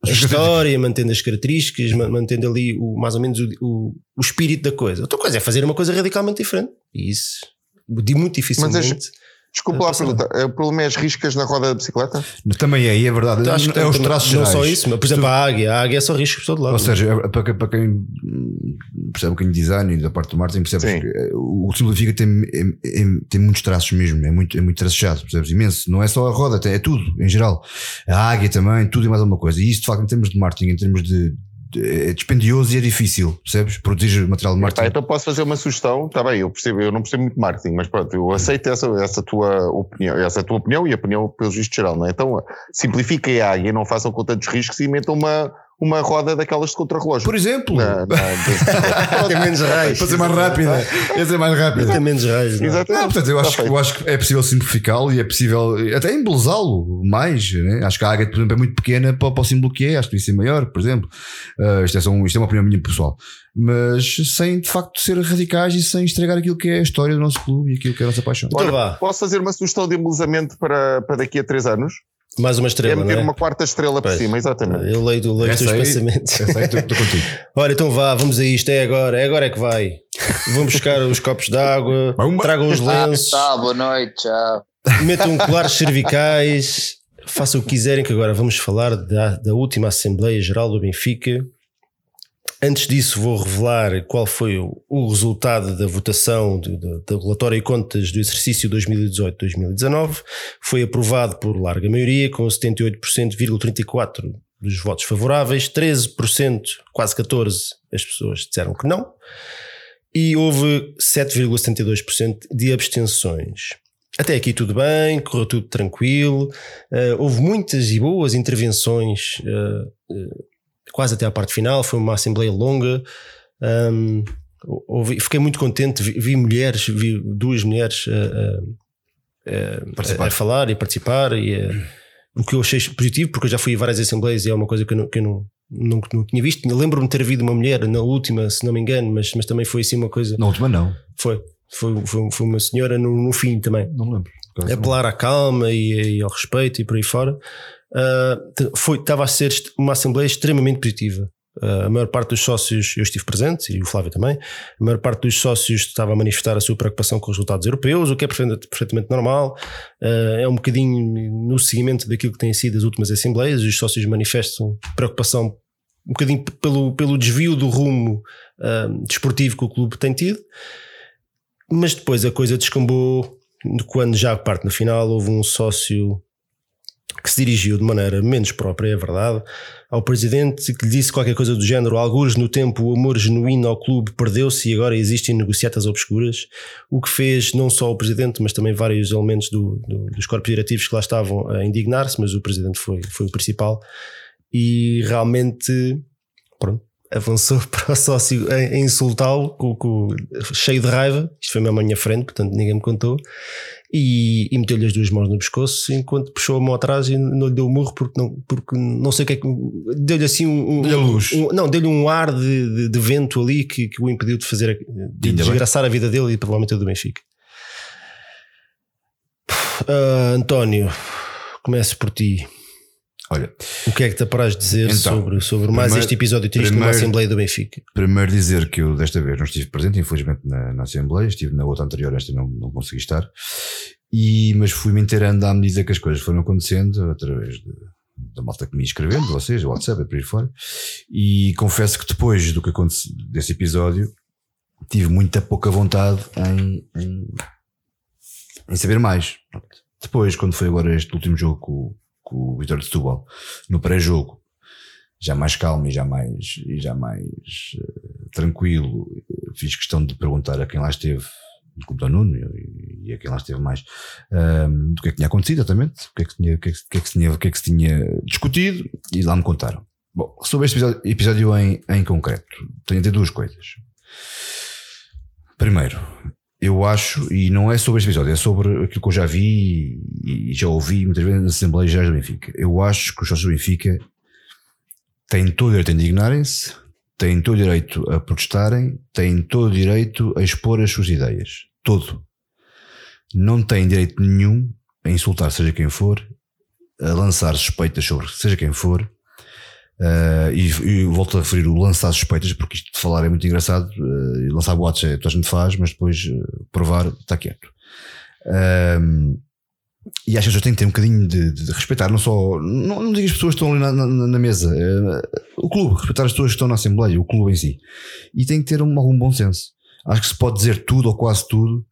Speaker 1: a história, mantendo as características, mantendo ali o, mais ou menos o, o, o, espírito da coisa. Outra coisa é fazer uma coisa radicalmente diferente. E isso, muito dificilmente.
Speaker 4: Mas Desculpa lá a pergunta, o problema é as riscas na roda da bicicleta?
Speaker 2: Também é, é verdade.
Speaker 1: Então, acho
Speaker 2: é os traços
Speaker 1: Não
Speaker 2: gerais.
Speaker 1: só isso, mas por exemplo, a águia, a águia é só riscos por todo lado.
Speaker 2: Ou seja, para, para quem percebe um bocadinho de design e da parte do marketing, percebes que o simplifica tem, é, é, tem muitos traços mesmo, é muito, é muito tracejado, percebes? Imenso. Não é só a roda, é tudo, em geral. A águia também, tudo e mais alguma coisa. E isso, de facto, em termos de marketing, em termos de, é dispendioso e é difícil, percebes? Produzir material de marketing.
Speaker 4: Tá, então posso fazer uma sugestão, está bem, eu percebo, eu não percebo muito marketing, mas pronto, eu aceito essa, essa tua opinião, essa tua opinião e a opinião pelo juiz geral, não é? Então simplifiquem a águia, não façam com tantos riscos e inventam uma, uma roda daquelas de contrarrelógio.
Speaker 2: Por exemplo,
Speaker 4: na, na,
Speaker 1: tem menos raios.
Speaker 2: Para ser mais rápida. Ia ser mais rápida.
Speaker 1: Tem menos raios.
Speaker 4: Exatamente.
Speaker 2: Não, portanto, eu, acho, eu acho que é possível simplificá-lo e é possível até embelezá-lo mais. Né? Acho que a águia, por exemplo, é muito pequena para, para o símbolo que é. Acho que devia ser maior, por exemplo. Uh, isto, é só um, isto é uma opinião minha pessoal. Mas sem de facto ser radicais e sem estragar aquilo que é a história do nosso clube e aquilo que é a nossa paixão.
Speaker 1: Então
Speaker 4: Olha, posso fazer uma sugestão de embelezamento para, para daqui a três anos?
Speaker 1: Mais uma estrela.
Speaker 4: É meter
Speaker 1: não é?
Speaker 4: uma quarta estrela
Speaker 1: Pois.
Speaker 4: por cima, exatamente.
Speaker 1: Eu leio, leio os teus
Speaker 2: aí-
Speaker 1: pensamentos.
Speaker 2: Essa aí estou contigo.
Speaker 1: Olha, então vá, vamos a isto. É agora, é agora é que vai. Vão buscar os copos de água, tragam os
Speaker 3: Ah,
Speaker 1: lenços,
Speaker 3: tá, boa noite, tchau.
Speaker 1: metam colares cervicais, façam o que quiserem, que agora vamos falar da, da última Assembleia Geral do Benfica. Antes disso, vou revelar qual foi o, resultado da votação do, do, relatório e contas do exercício 2018-2019. Foi aprovado por larga maioria, com 78,34% dos votos favoráveis, 13%, quase 14% as pessoas disseram que não, e houve 7,72% de abstenções. Até aqui tudo bem, correu tudo tranquilo, eh, houve muitas e boas intervenções, eh, eh, quase até à parte final, foi uma assembleia longa. hum, houve- fiquei muito contente, vi, vi mulheres, vi duas mulheres a- a- a- a falar e participar, e o que eu achei positivo, porque eu já fui a várias assembleias e é uma coisa que eu não, que eu não, não, não tinha visto. Lembro-me de ter havido uma mulher na última, se não me engano, mas, mas também foi assim uma coisa.
Speaker 2: Na última, não.
Speaker 1: Foi, foi, foi, foi uma senhora no, no fim também
Speaker 2: Não lembro.
Speaker 1: Apelar à calma e, e ao respeito e por aí fora. Ah, foi, estava a ser uma assembleia extremamente positiva. Ah, a maior parte dos sócios, eu estive presente e o Flávio também, a maior parte dos sócios estava a manifestar a sua preocupação com os resultados europeus, o que é perfeitamente, normal. Ah, é um bocadinho no seguimento daquilo que têm sido as últimas assembleias, os sócios manifestam preocupação um bocadinho pelo, pelo desvio do rumo desportivo que o clube tem tido, mas depois a coisa descambou quando já parte no final houve um sócio que se dirigiu de maneira menos própria, é verdade, ao presidente que lhe disse qualquer coisa do género, alguns no tempo o amor genuíno ao clube perdeu-se e agora existem negociatas obscuras, o que fez não só o presidente, mas também vários elementos do- do- dos corpos diretivos que lá estavam a indignar-se, mas o presidente foi, foi o principal e realmente pronto, avançou para o sócio a, insultá-lo, cheio de raiva. Isto foi mesmo à minha frente, portanto ninguém me contou. E, e meteu-lhe as duas mãos no pescoço enquanto puxou a mão atrás e não lhe deu o murro porque não, porque não sei o que é que. Deu-lhe assim um.
Speaker 2: luz.
Speaker 1: um- não, deu-lhe um ar de, de- de vento ali que, que o impediu de fazer. de
Speaker 2: Ainda bem.
Speaker 1: desgraçar a vida dele e provavelmente a do Benfica. Ah, António, começo por ti.
Speaker 2: Olha,
Speaker 1: O que é que te apraz dizer
Speaker 2: Então,
Speaker 1: sobre, sobre mais
Speaker 2: primeiro-
Speaker 1: este episódio triste numa
Speaker 2: primeiro-
Speaker 1: Assembleia do Benfica?
Speaker 2: primeiro dizer que eu desta vez não estive presente, infelizmente, na, na Assembleia, estive na outra anterior, esta não, não consegui estar, e, mas fui-me inteirando à medida que as coisas foram acontecendo, através de, da malta que me ia escrevendo, vocês, o WhatsApp, e por aí fora, e confesso que depois do que aconteceu, desse episódio, tive muita pouca vontade em, em, em saber mais. Depois, quando foi agora este último jogo com, com o Vitória de Setúbal, no pré-jogo, já mais calmo e já mais, e já mais eh, tranquilo, eh, fiz questão de perguntar a quem lá esteve, no Clube do Nuno e, e a quem lá esteve mais, ahm, do que é que tinha acontecido exatamente, o que é que, tinha, o que, tinha, se tinha discutido, e lá me contaram. Bom, sobre este episódio, episódio em, em concreto, tenho a duas coisas. Primeiro, eu acho, e não é sobre este episódio, é sobre aquilo que eu já vi e já ouvi muitas vezes nas Assembleias Gerais do Benfica. Eu acho que os sócios do Benfica têm todo o direito a indignarem-se, têm todo o direito a protestarem, têm todo o direito a expor as suas ideias. Todo. Não têm direito nenhum a insultar seja quem for, a lançar suspeitas sobre seja quem for, uh, e, e, volto a referir o lançar suspeitas, porque isto de falar é muito engraçado, uh, lançar boatos é, toda a gente faz, mas depois uh, provar está quieto. e acho que já tem que ter um bocadinho de, de, de respeitar, não só, não, não digo as pessoas que estão ali na, na, na mesa, o clube, respeitar as pessoas que estão na Assembleia, o clube em si, e tem que ter um, algum bom senso. Acho que se pode dizer tudo ou quase tudo,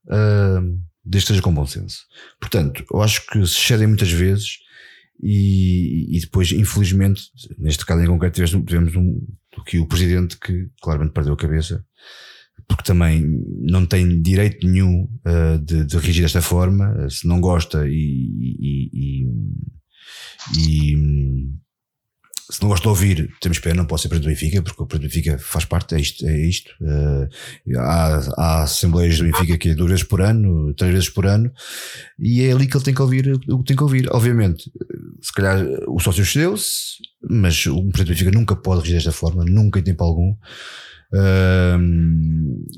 Speaker 2: desde que seja com bom senso. Portanto, eu acho que se cedem muitas vezes e, e depois, infelizmente, neste caso em concreto, tivemos, tivemos um, que o presidente que claramente perdeu a cabeça, porque também não tem direito nenhum uh, de, de reagir desta forma, se não gosta e, e, e, e se não gosta de ouvir, temos pena, não pode ser presidente do Benfica, porque o presidente do Benfica faz parte, é isto. É isto. Uh, há, há assembleias do Benfica que é duas vezes por ano, três vezes por ano, e é ali que ele tem que ouvir o que tem que ouvir. Obviamente, se calhar o sócio excedeu-se, mas o presidente do Benfica nunca pode regir desta forma, nunca em tempo algum. Uh,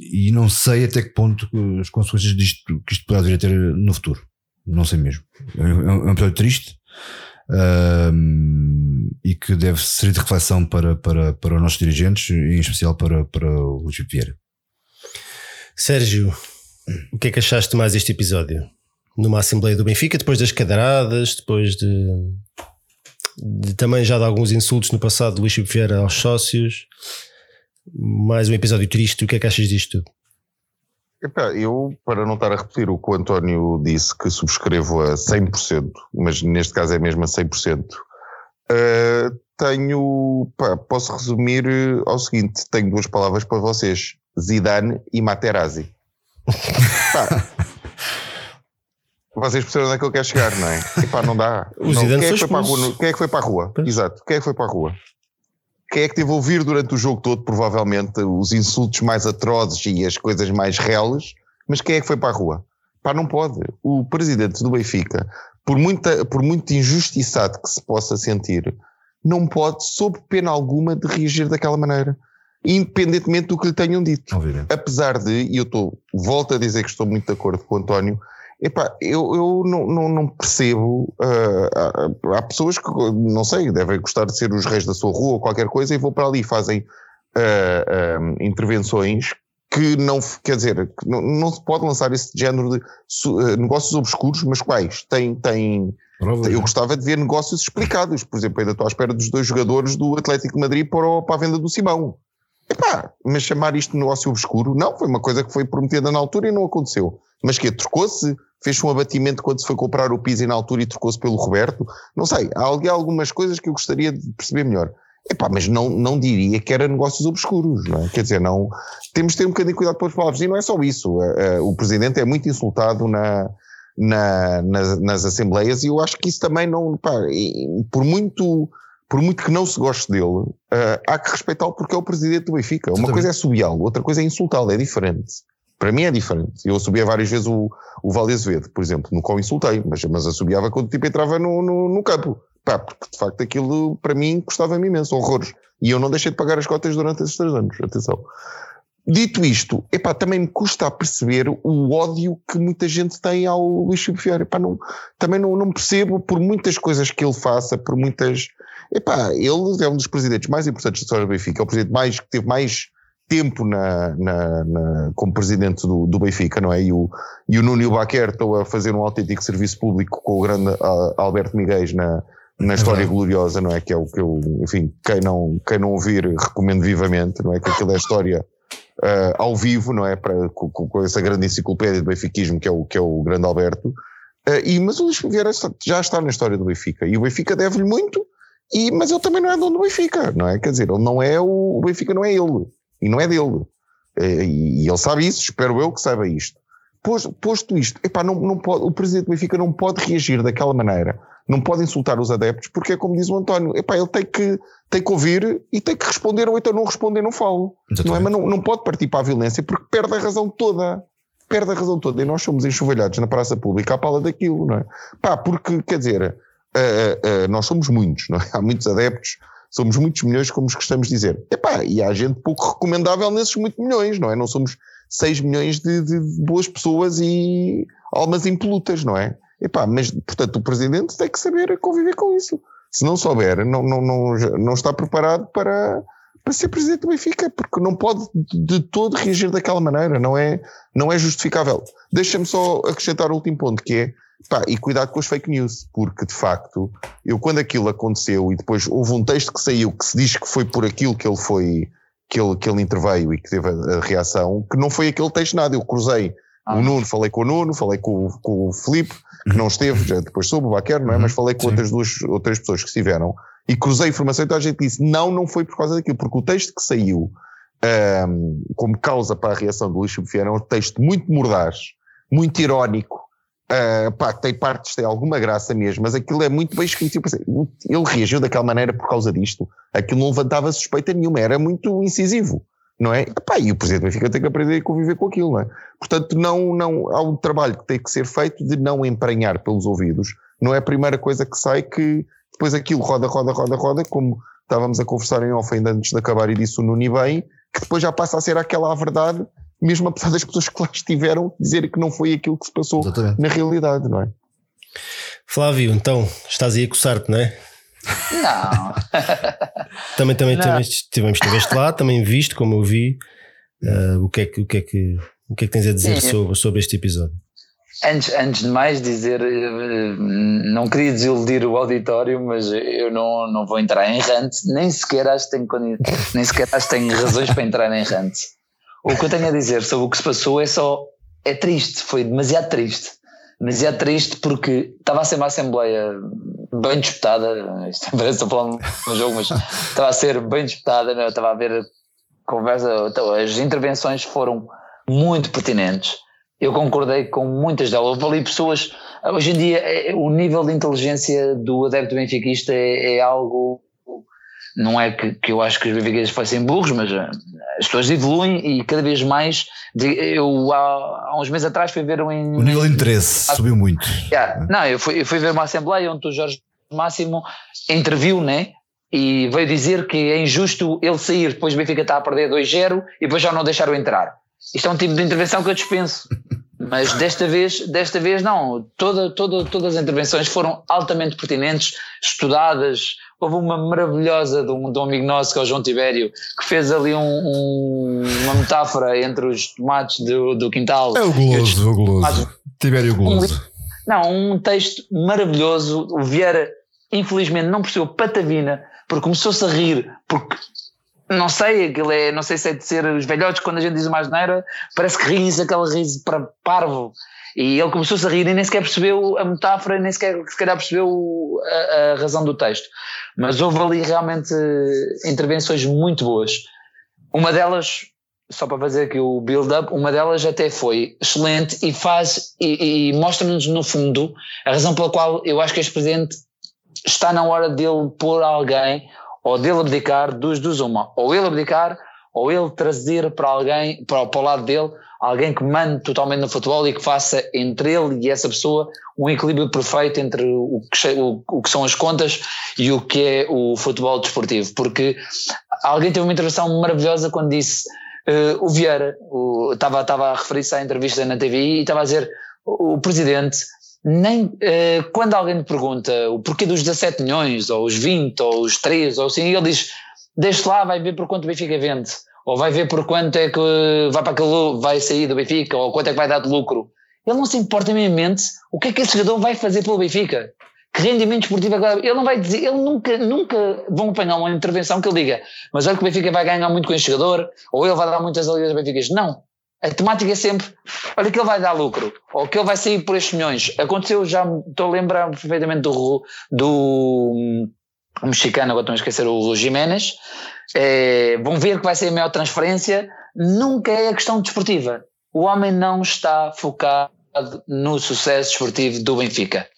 Speaker 2: e não sei até que ponto as consequências disto que isto poderá vir a ter no futuro. Não sei mesmo. É um, é um episódio triste e que deve servir de reflexão para, para, para os nossos dirigentes, em especial para, para o Luís Vieira.
Speaker 1: Sérgio, o que é que achaste mais deste episódio? Numa Assembleia do Benfica, depois das cadeiradas, depois de, de também já de alguns insultos no passado do Luís Vieira aos sócios, mais um episódio triste, o que é que achas disto tudo?
Speaker 4: Epá, eu, para não estar a repetir o que o António disse, que subscrevo a 100%, mas neste caso é mesmo a 100%, uh, eh, tenho, pá, posso resumir eh, ao seguinte, tenho duas palavras para vocês, Zidane e Materazzi. vocês percebem onde é que eu quero chegar, não é? Epá, não dá.
Speaker 1: O não, Zidane quem, é que foi para a
Speaker 4: rua, quem é que foi para a rua? Exato, quem é que foi para a rua? Quem é que teve a ouvir durante o jogo todo, provavelmente, os insultos mais atrozes e as coisas mais reales, mas quem é que foi para a rua? Pá, não pode. O presidente do Benfica, por, muita, por muito injustiçado que se possa sentir, não pode, sob pena alguma, de reagir daquela maneira. Independentemente do que lhe tenham dito.
Speaker 2: Obviamente.
Speaker 4: Apesar de, e eu estou, volto a dizer que estou muito de acordo com o António, Epá, eu, eu não, não, não percebo. Uh, há, há, pessoas que, não sei, devem gostar de ser os reis da sua rua ou qualquer coisa e vão para ali e fazem uh, uh, intervenções que não, quer dizer, que não, não se pode lançar esse género de negócios obscuros, mas quais? Tem, tem, eu gostava de ver negócios explicados. Por exemplo, ainda estou à espera dos dois jogadores do Atlético de Madrid para, o, para a venda do Simão. Epá, mas chamar isto de negócio obscuro, não, foi uma coisa que foi prometida na altura e não aconteceu. Mas que trocou-se fez um abatimento quando se foi comprar o Pizzi na altura e trocou-se pelo Roberto. Não sei, há algumas coisas que eu gostaria de perceber melhor. Epá, mas não, não diria que era negócios obscuros, não é? Quer dizer, não, temos de ter um bocadinho de cuidado com as palavras. E não é só isso. O Presidente é muito insultado na, na, nas, nas Assembleias e eu acho que isso também não, pá, por muito, por muito que não se goste dele, uh, há que respeitá-lo porque é o Presidente do Benfica. Uma coisa é subiá-lo, outra coisa é insultá-lo, é diferente. Para mim é diferente. Eu subia várias vezes o, o Vale Azevedo, por exemplo, no qual insultei, mas, mas assobiava quando o tipo entrava no, no, no, campo. Pá, porque de facto aquilo para mim custava-me imenso, horrores. E eu não deixei de pagar as cotas durante esses três anos. Atenção. Dito isto, epá, também me custa a perceber o ódio que muita gente tem ao Luís Filipe Vieira. Epá, não, também não, não percebo por muitas coisas que ele faça, por muitas. Epá, ele é um dos presidentes mais importantes da história do Benfica, é o presidente mais, que teve mais tempo na, na, na, como presidente do, do, Benfica, não é? E o, e o Nuno Baquer estão a fazer um autêntico serviço público com o grande Alberto Miguel na, na história é gloriosa, não é? Que é o que eu, enfim, quem não, quem não ouvir, recomendo vivamente, não é? Que aquilo é história uh, ao vivo, não é? Para, com, com, essa grande enciclopédia do benfiquismo que é o, que é o grande Alberto. Uh, e, mas o Luís Vieira já está na história do Benfica e o Benfica deve-lhe muito, e, mas ele também não é dono do Benfica, não é? Quer dizer, ele não é o, o Benfica não é ele e não é dele. E ele sabe isso, espero eu que saiba isto. posto isto, epá, não, não pode, o presidente do Benfica não pode reagir daquela maneira, não pode insultar os adeptos, porque é como diz o António, epá, ele tem que, tem que ouvir e tem que responder, ou então não responder, não falo. Não é? Mas não, não pode partir para a violência porque perde a razão toda. Perde a razão toda. E nós somos enxovalhados na praça pública à pala daquilo, não é? Pá, porque, quer dizer, uh, uh, nós somos muitos, não é? Há muitos adeptos, somos muitos milhões, como gostamos de dizer. Epá, e há gente pouco recomendável nesses muitos milhões, não é? Não somos 6 milhões de, de, boas pessoas e almas impolutas, não é? Epá, mas, portanto, o presidente tem que saber conviver com isso. Se não souber, não, não, não, não está preparado para, para ser presidente do Benfica, porque não pode de todo reagir daquela maneira, não é, não é justificável. Deixa-me só acrescentar o último ponto, que é, pá, e cuidado com as fake news, porque de facto, eu quando aquilo aconteceu e depois houve um texto que saiu que se diz que foi por aquilo que ele foi, que ele, que ele interveio e que teve a, a reação, que não foi aquele texto nada. Eu cruzei ah. o Nuno, falei com o Nuno, falei com, com o Filipe, que não esteve, já depois soube, o Baquer, não é? Uhum. Mas falei com outras duas, outras pessoas que estiveram e cruzei informação então a gente disse, não, não foi por causa daquilo, porque o texto que saiu um, como causa para a reação do Luís Vieira é um texto muito mordaz, muito irónico, Uh, pá, tem partes, tem alguma graça mesmo, mas aquilo é muito bem escrito. Eu pensei, ele reagiu daquela maneira por causa disto. Aquilo não levantava suspeita nenhuma, era muito incisivo, não é? E, pá, e o Presidente Benfica tem que aprender a conviver com aquilo, não é? Portanto, não, não, há um trabalho que tem que ser feito de não emprenhar pelos ouvidos. Não é a primeira coisa que sai que depois aquilo roda, roda, roda, roda, como estávamos a conversar em off ainda antes de acabar e disse o Nuni bem, que depois já passa a ser aquela a verdade mesmo apesar das pessoas que lá estiveram dizer que não foi aquilo que se passou Exatamente. na realidade, não é?
Speaker 1: Flávio, então, estás aí a coçar-te, não é?
Speaker 3: Não.
Speaker 1: também, também, não. também tivemos, estiveste lá, também viste, como eu vi, uh, o, que é que, o, que é que, o que é que tens a dizer sobre, sobre este episódio?
Speaker 3: Antes, antes de mais dizer, eh, não queria desiludir o auditório, mas eu não, não vou entrar em rant, nem sequer acho que tenho, nem sequer acho que tenho razões para entrar em rant. O que eu tenho a dizer sobre o que se passou é só. É triste, foi demasiado triste. Demasiado triste porque estava a ser uma Assembleia bem disputada. Isto parece que estou falando no jogo, mas estava a ser bem disputada. Né? Estava a ver conversa. Então, as intervenções foram muito pertinentes. Eu concordei com muitas delas. Houve ali pessoas. Hoje em dia, é, o nível de inteligência do adepto benfiquista é, é algo não é que, que eu acho que os benfiquistas fossem burros, mas eh, as pessoas evoluem e cada vez mais. Eu há, há uns meses atrás fui ver um.
Speaker 2: O nível de interesse subiu muito.
Speaker 3: Yeah, não, eu fui, eu fui ver uma assembleia onde o Jorge Máximo interviu, né? E veio dizer que é injusto ele sair, depois o Benfica está a perder 2-0 e depois já não deixaram entrar. Isto é um tipo de intervenção que eu dispenso. Mas desta vez, desta vez não. Toda, toda, todas as intervenções foram altamente pertinentes, estudadas, Houve uma maravilhosa de um, de um amigo nosso, que é o João Tibério, que fez ali um, um, uma metáfora entre os tomates do, do quintal.
Speaker 2: É o goloso, o goloso. Tibério Goloso.
Speaker 3: não, um texto maravilhoso. O Vieira, infelizmente, não percebeu patavina, porque começou-se a rir, porque não sei, aquilo é, não sei se é de ser os velhotes, quando a gente diz uma asneira, parece que riem-se aquele riso para parvo. E ele começou-se a rir e nem sequer percebeu a metáfora, nem sequer se calhar percebeu a, a, razão do texto. Mas houve ali realmente intervenções muito boas. Uma delas, só para fazer aqui o build-up, uma delas até foi excelente e faz e, e mostra-nos no fundo a razão pela qual eu acho que este presidente está na hora dele pôr alguém ou dele abdicar dos dos uma. Ou ele abdicar ou ele trazer para alguém, para, para o lado dele, alguém que mande totalmente no futebol e que faça entre ele e essa pessoa um equilíbrio perfeito entre o que, o, o que são as contas e o que é o futebol desportivo. Porque alguém teve uma intervenção maravilhosa quando disse uh, o Vieira, estava, a referir-se à entrevista na TV e estava a dizer o, o presidente nem uh, quando alguém lhe pergunta o porquê dos 17 milhões, ou os 20, ou os 3, ou assim, ele diz: deixe lá, vai ver por quanto o Benfica vende ou vai ver por quanto é que vai para aquele, vai sair do Benfica, ou quanto é que vai dar de lucro. Ele não se importa minimamente o que é que esse jogador vai fazer pelo Benfica. Que rendimento esportivo é que Ele não vai dizer, ele nunca, nunca vão apanhar uma intervenção que ele diga, mas olha que o Benfica vai ganhar muito com este jogador, ou ele vai dar muitas alegrias ao Benfica. Não. A temática é sempre, olha que ele vai dar lucro, ou que ele vai sair por estes milhões. Aconteceu, já estou a lembrar perfeitamente do, do um mexicano, agora estou a esquecer o Jiménez, é, vão ver que vai ser a maior transferência, nunca é a questão desportiva. o homem não está focado no sucesso esportivo do Benfica.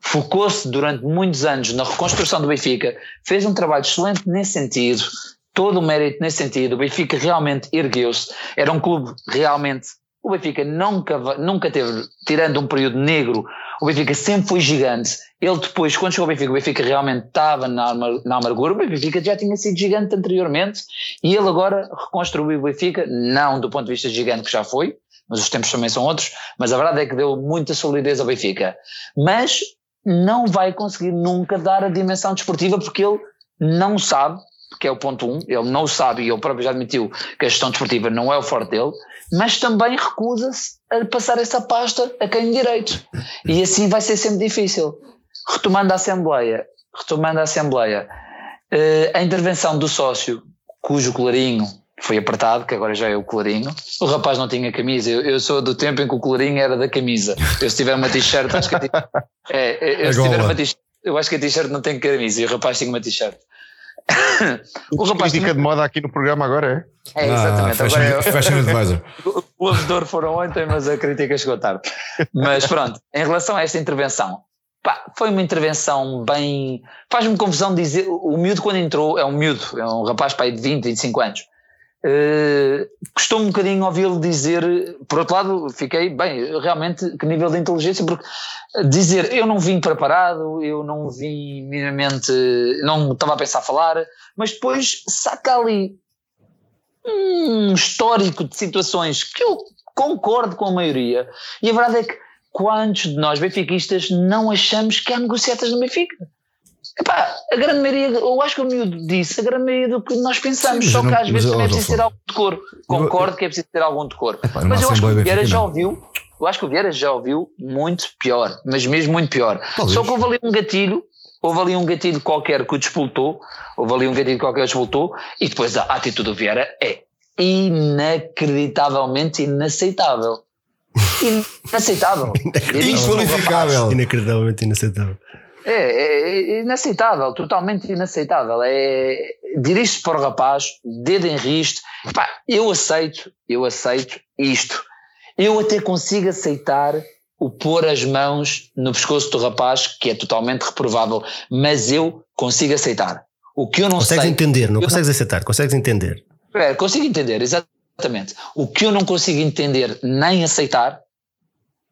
Speaker 3: Focou-se durante muitos anos na reconstrução do Benfica, fez um trabalho excelente nesse sentido, todo o mérito nesse sentido. O Benfica realmente ergueu-se, era um clube realmente. O Benfica nunca, nunca teve, tirando um período negro, o Benfica sempre foi gigante. Ele depois, quando chegou ao Benfica, o Benfica realmente estava na, na amargura. O Benfica já tinha sido gigante anteriormente e ele agora reconstruiu o Benfica, não do ponto de vista gigante que já foi, mas os tempos também são outros. Mas a verdade é que deu muita solidez ao Benfica. Mas não vai conseguir nunca dar a dimensão desportiva porque ele não sabe que é o ponto 1, um, ele não sabe e ele próprio já admitiu que a gestão desportiva não é o forte dele, mas também recusa-se a passar essa pasta a quem direito. E assim vai ser sempre difícil. Retomando a Assembleia, retomando a Assembleia, eh, a intervenção do sócio, cujo colarinho foi apertado, que agora já é o colarinho. O rapaz não tinha camisa. Eu, eu, sou do tempo em que o colarinho era da camisa. Eu se tiver uma t-shirt, acho que a é, eu, se tiver uma t-shirt, eu acho que a t-shirt não tem camisa e o rapaz tinha uma t-shirt.
Speaker 4: o rapaz crítica de moda aqui no programa agora
Speaker 3: é? É, exatamente. Ah,
Speaker 2: fashion, agora eu, fashion advisor.
Speaker 3: o avedor foram ontem, mas a crítica chegou tarde. Mas pronto, em relação a esta intervenção, pá, foi uma intervenção bem. Faz-me confusão dizer. O miúdo, quando entrou, é um miúdo, é um rapaz pai de 20, 25 anos. Uh, custou um bocadinho ouvi-lo dizer, por outro lado, fiquei bem, realmente, que nível de inteligência, porque dizer eu não vim preparado, eu não vim minimamente, não estava a pensar falar, mas depois saca ali um histórico de situações que eu concordo com a maioria, e a verdade é que quantos de nós benfiquistas não achamos que há negociatas no Benfica? Epá, a grande maioria, eu acho que o miúdo disse, a grande maioria do que nós pensamos, Sim, só que não, às vezes também é preciso ter algum decoro. Concordo eu, que é preciso ter algum decoro. Epá, mas eu acho que o Vieira já ouviu, eu acho que o Vieira já ouviu muito pior, mas mesmo muito pior. Talvez. Só que houve ali um gatilho, houve ali um gatilho qualquer que o despoltou, houve ali um gatilho qualquer que o despoltou, e depois a atitude do Vieira é inacreditavelmente inaceitável. Inaceitável.
Speaker 2: Inqualificável.
Speaker 1: Inacreditavelmente inaceitável.
Speaker 3: É, é, é inaceitável, totalmente inaceitável. É, dirige-se para o rapaz, dedo em riste. Pá, eu aceito, eu aceito isto. Eu até consigo aceitar o pôr as mãos no pescoço do rapaz, que é totalmente reprovável, mas eu consigo aceitar. O que eu não
Speaker 1: consegues sei, entender, não consegues não, aceitar, consegues entender.
Speaker 3: É, consigo entender, exatamente. O que eu não consigo entender nem aceitar,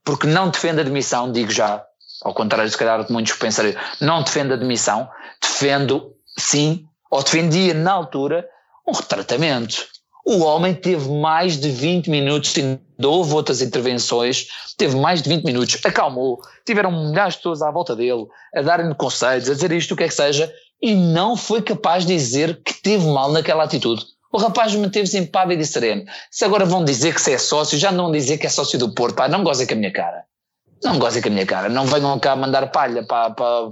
Speaker 3: porque não defendo a admissão, digo já, ao contrário, se calhar, de muitos pensariam, não defendo a demissão, defendo, sim, ou defendia na altura, um retratamento. O homem teve mais de 20 minutos, houve outras intervenções, teve mais de 20 minutos, acalmou, tiveram milhares de pessoas à volta dele, a darem-lhe conselhos, a dizer isto, o que é que seja, e não foi capaz de dizer que teve mal naquela atitude. O rapaz manteve-se impávido e sereno. Se agora vão dizer que se é sócio, já não vão dizer que é sócio do Porto, pá, não gozem com a minha cara não gozem com a minha cara, não venham cá mandar palha para, para,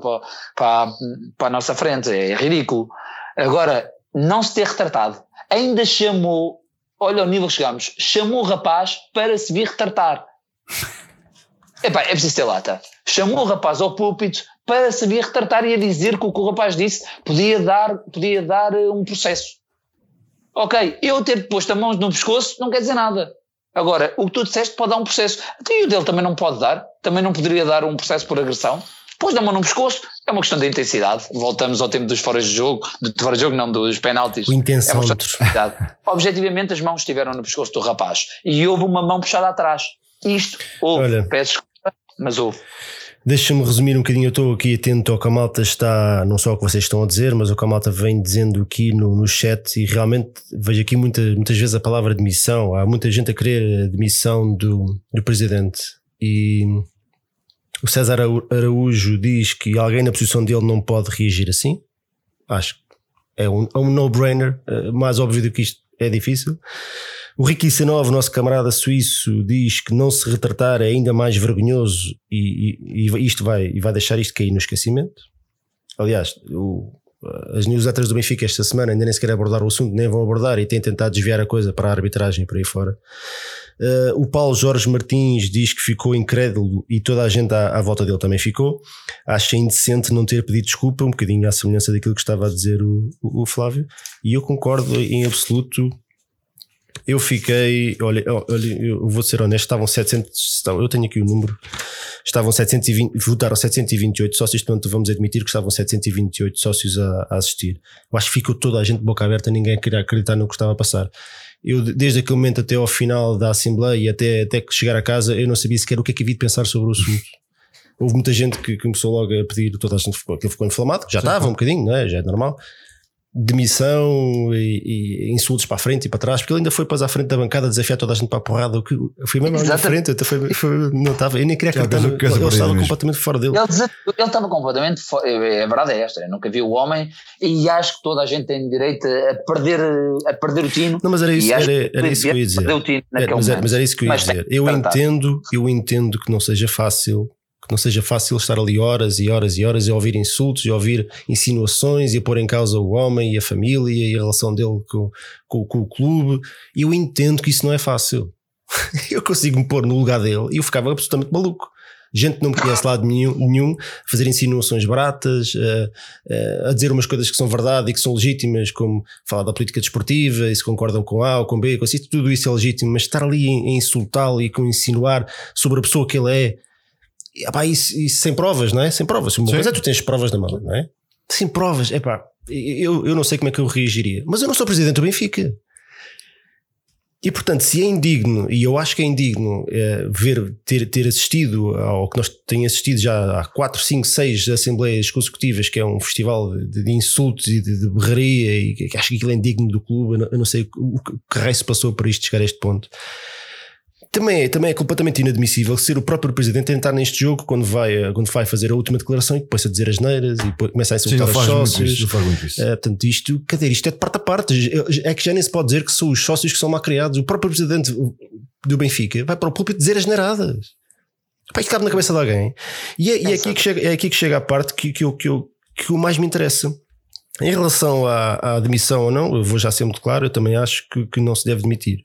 Speaker 3: para, para, a nossa frente, é ridículo. Agora, não se ter retratado, ainda chamou, olha o nível que chegamos, chamou o rapaz para se vir retratar. Epá, é preciso ter lata. Chamou o rapaz ao púlpito para se vir retratar e a dizer que o que o rapaz disse podia dar, podia dar eh, um processo. Ok, eu ter posto a mão no pescoço não quer dizer nada. Agora, o que tu disseste pode dar um processo. E o dele também não pode dar? Também não poderia dar um processo por agressão? Pôs a mão no pescoço, é uma questão de intensidade. Voltamos ao tempo dos fora de jogo, de fora de jogo, não, dos penaltis.
Speaker 1: O intenção. É uma
Speaker 3: questão de Objetivamente, as mãos estiveram no pescoço do rapaz e houve uma mão puxada atrás. Isto houve, Olha, peço desculpa, mas houve.
Speaker 1: Deixa-me resumir um bocadinho, eu estou aqui atento ao que a malta está, não só o que vocês estão a dizer, mas o que a malta vem dizendo aqui no, no chat e realmente vejo aqui muita, muitas vezes a palavra demissão. Há muita gente a querer a demissão do, do presidente e o César Araújo diz que alguém na posição dele não pode reagir assim. Acho que é um, é um no-brainer, eh, mais óbvio do que isto é difícil. O Ricky Senov, nosso camarada suíço, diz que não se retratar é ainda mais vergonhoso e, e, e isto vai, e vai deixar isto cair no esquecimento. Aliás, o, as newsletters do Benfica esta semana ainda nem sequer abordar o assunto, nem vão abordar e têm tentado desviar a coisa para a arbitragem por aí fora. Uh, o Paulo Jorge Martins diz que ficou incrédulo e toda a gente à, à, volta dele também ficou. Acha indecente não ter pedido desculpa, um bocadinho à semelhança daquilo que estava a dizer o, o, o Flávio, e eu concordo em absoluto Eu fiquei, olha, olha, eu vou ser honesto, estavam 700, eu tenho aqui o número, estavam 720, votaram 728 sócios, portanto vamos admitir que estavam 728 sócios a, a assistir. Eu acho que ficou toda a gente de boca aberta, ninguém queria acreditar no que estava a passar. Eu, desde aquele momento até ao final da Assembleia e até, até chegar a casa, eu não sabia sequer o que é que havia de pensar sobre o assunto. Houve muita gente que começou logo a pedir, toda a gente ficou, ficou inflamado, já estava um bocadinho, não é? já é normal demissão e, e, insultos para a frente e para trás, porque ele ainda foi para à frente da bancada desafiar toda a gente para a porrada. Que foi mesmo à frente, eu, foi, foi, não estava, eu nem queria acreditar, ele, ele estava mesmo. completamente fora dele.
Speaker 3: Ele, ele estava completamente fora, é, a verdade é esta, eu nunca vi o homem e acho que toda a gente tem direito a perder, a perder o tino.
Speaker 1: Não, mas era isso, era, era isso que eu ia dizer. Era, mas, era, mas, era, isso que eu ia mas dizer. Eu entendo, eu entendo que não seja fácil que não seja fácil estar ali horas e horas e horas e ouvir insultos e ouvir insinuações e a pôr em causa o homem e a família e a relação dele com, com, com o clube. Eu entendo que isso não é fácil. eu consigo me pôr no lugar dele e eu ficava absolutamente maluco. Gente que não me conhece lado nenhum, nenhum fazer insinuações baratas, a dizer umas coisas que são verdade e que são legítimas, como falar da política desportiva, e se concordam com A ou com B, com C, tudo isso é legítimo, mas estar ali a insultá-lo e com insinuar sobre a pessoa que ele é, isso, isso sem provas, não é? Sem provas. Uma Sim. coisa é tu tens provas na mão, não é? Sem provas, epá, eu, eu não sei como é que eu reagiria, mas eu não sou presidente do Benfica. E portanto, se é indigno, e eu acho que é indigno é, ver, ter, ter assistido ao que nós temos assistido já há 4, 5, 6 assembleias consecutivas, que é um festival de, de insultos e de, de berraria, e que acho que aquilo é indigno do clube. Eu não, eu não sei o, o que raio se passou para isto chegar a este ponto também é, também é completamente inadmissível ser o próprio presidente entrar neste jogo quando vai, quando vai fazer a última declaração e depois a dizer as neiras e começa a insultar os sócios. Isso, é, portanto, isto, cadê, isto é de parte a parte. É que já nem se pode dizer que são os sócios que são mal criados. O próprio presidente do Benfica vai para o púlpito dizer as neiradas. Pá, isto cabe na cabeça de alguém. E é, e é, aqui, que chega, é aqui que chega a parte que, que, eu, que, eu, que o mais me interessa. Em relação à, à demissão ou não, eu vou já ser muito claro, eu também acho que, que não se deve demitir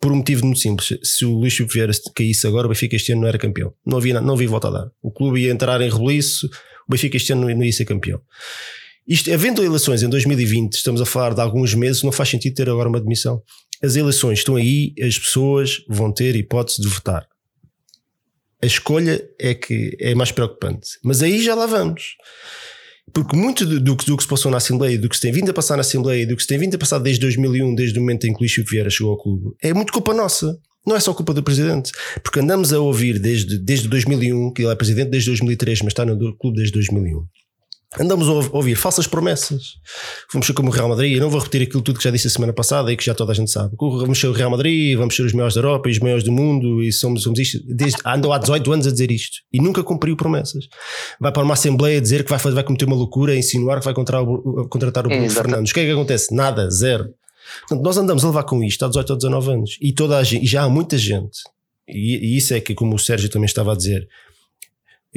Speaker 1: por um motivo muito simples. Se o Luís Filipe Vieira caísse agora, o Benfica este ano não era campeão. Não havia, não havia volta a dar. O clube ia entrar em rebuliço, o Benfica este ano não ia ser campeão. Isto, havendo eleições em 2020, estamos a falar de alguns meses, não faz sentido ter agora uma demissão. As eleições estão aí, as pessoas vão ter hipótese de votar. A escolha é que é mais preocupante. Mas aí já lá vamos. Porque muito do, do, do, que se passou na Assembleia, do que se tem vindo a passar na Assembleia, do que se tem vindo a passar desde 2001, desde o momento em que Luís Chico Vieira chegou ao clube, é muito culpa nossa. Não é só culpa do presidente. Porque andamos a ouvir desde, desde 2001, que ele é presidente desde 2003, mas está no clube desde 2001 andamos a ouvir falsas promessas. Vamos ser como o Real Madrid. Eu não vou repetir aquilo tudo que já disse a semana passada e que já toda a gente sabe. Vamos ser o Real Madrid, vamos ser os maiores da Europa e os maiores do mundo e somos, somos isto. Desde, andou há 18 anos a dizer isto e nunca cumpriu promessas. Vai para uma Assembleia dizer que vai, fazer, vai cometer uma loucura, insinuar que vai contratar o, contratar o Bruno Fernandes. O que é que acontece? Nada, zero. Portanto, nós andamos a levar com isto há 18 ou 19 anos e, toda a gente, e já há muita gente. E, e isso é que, como o Sérgio também estava a dizer,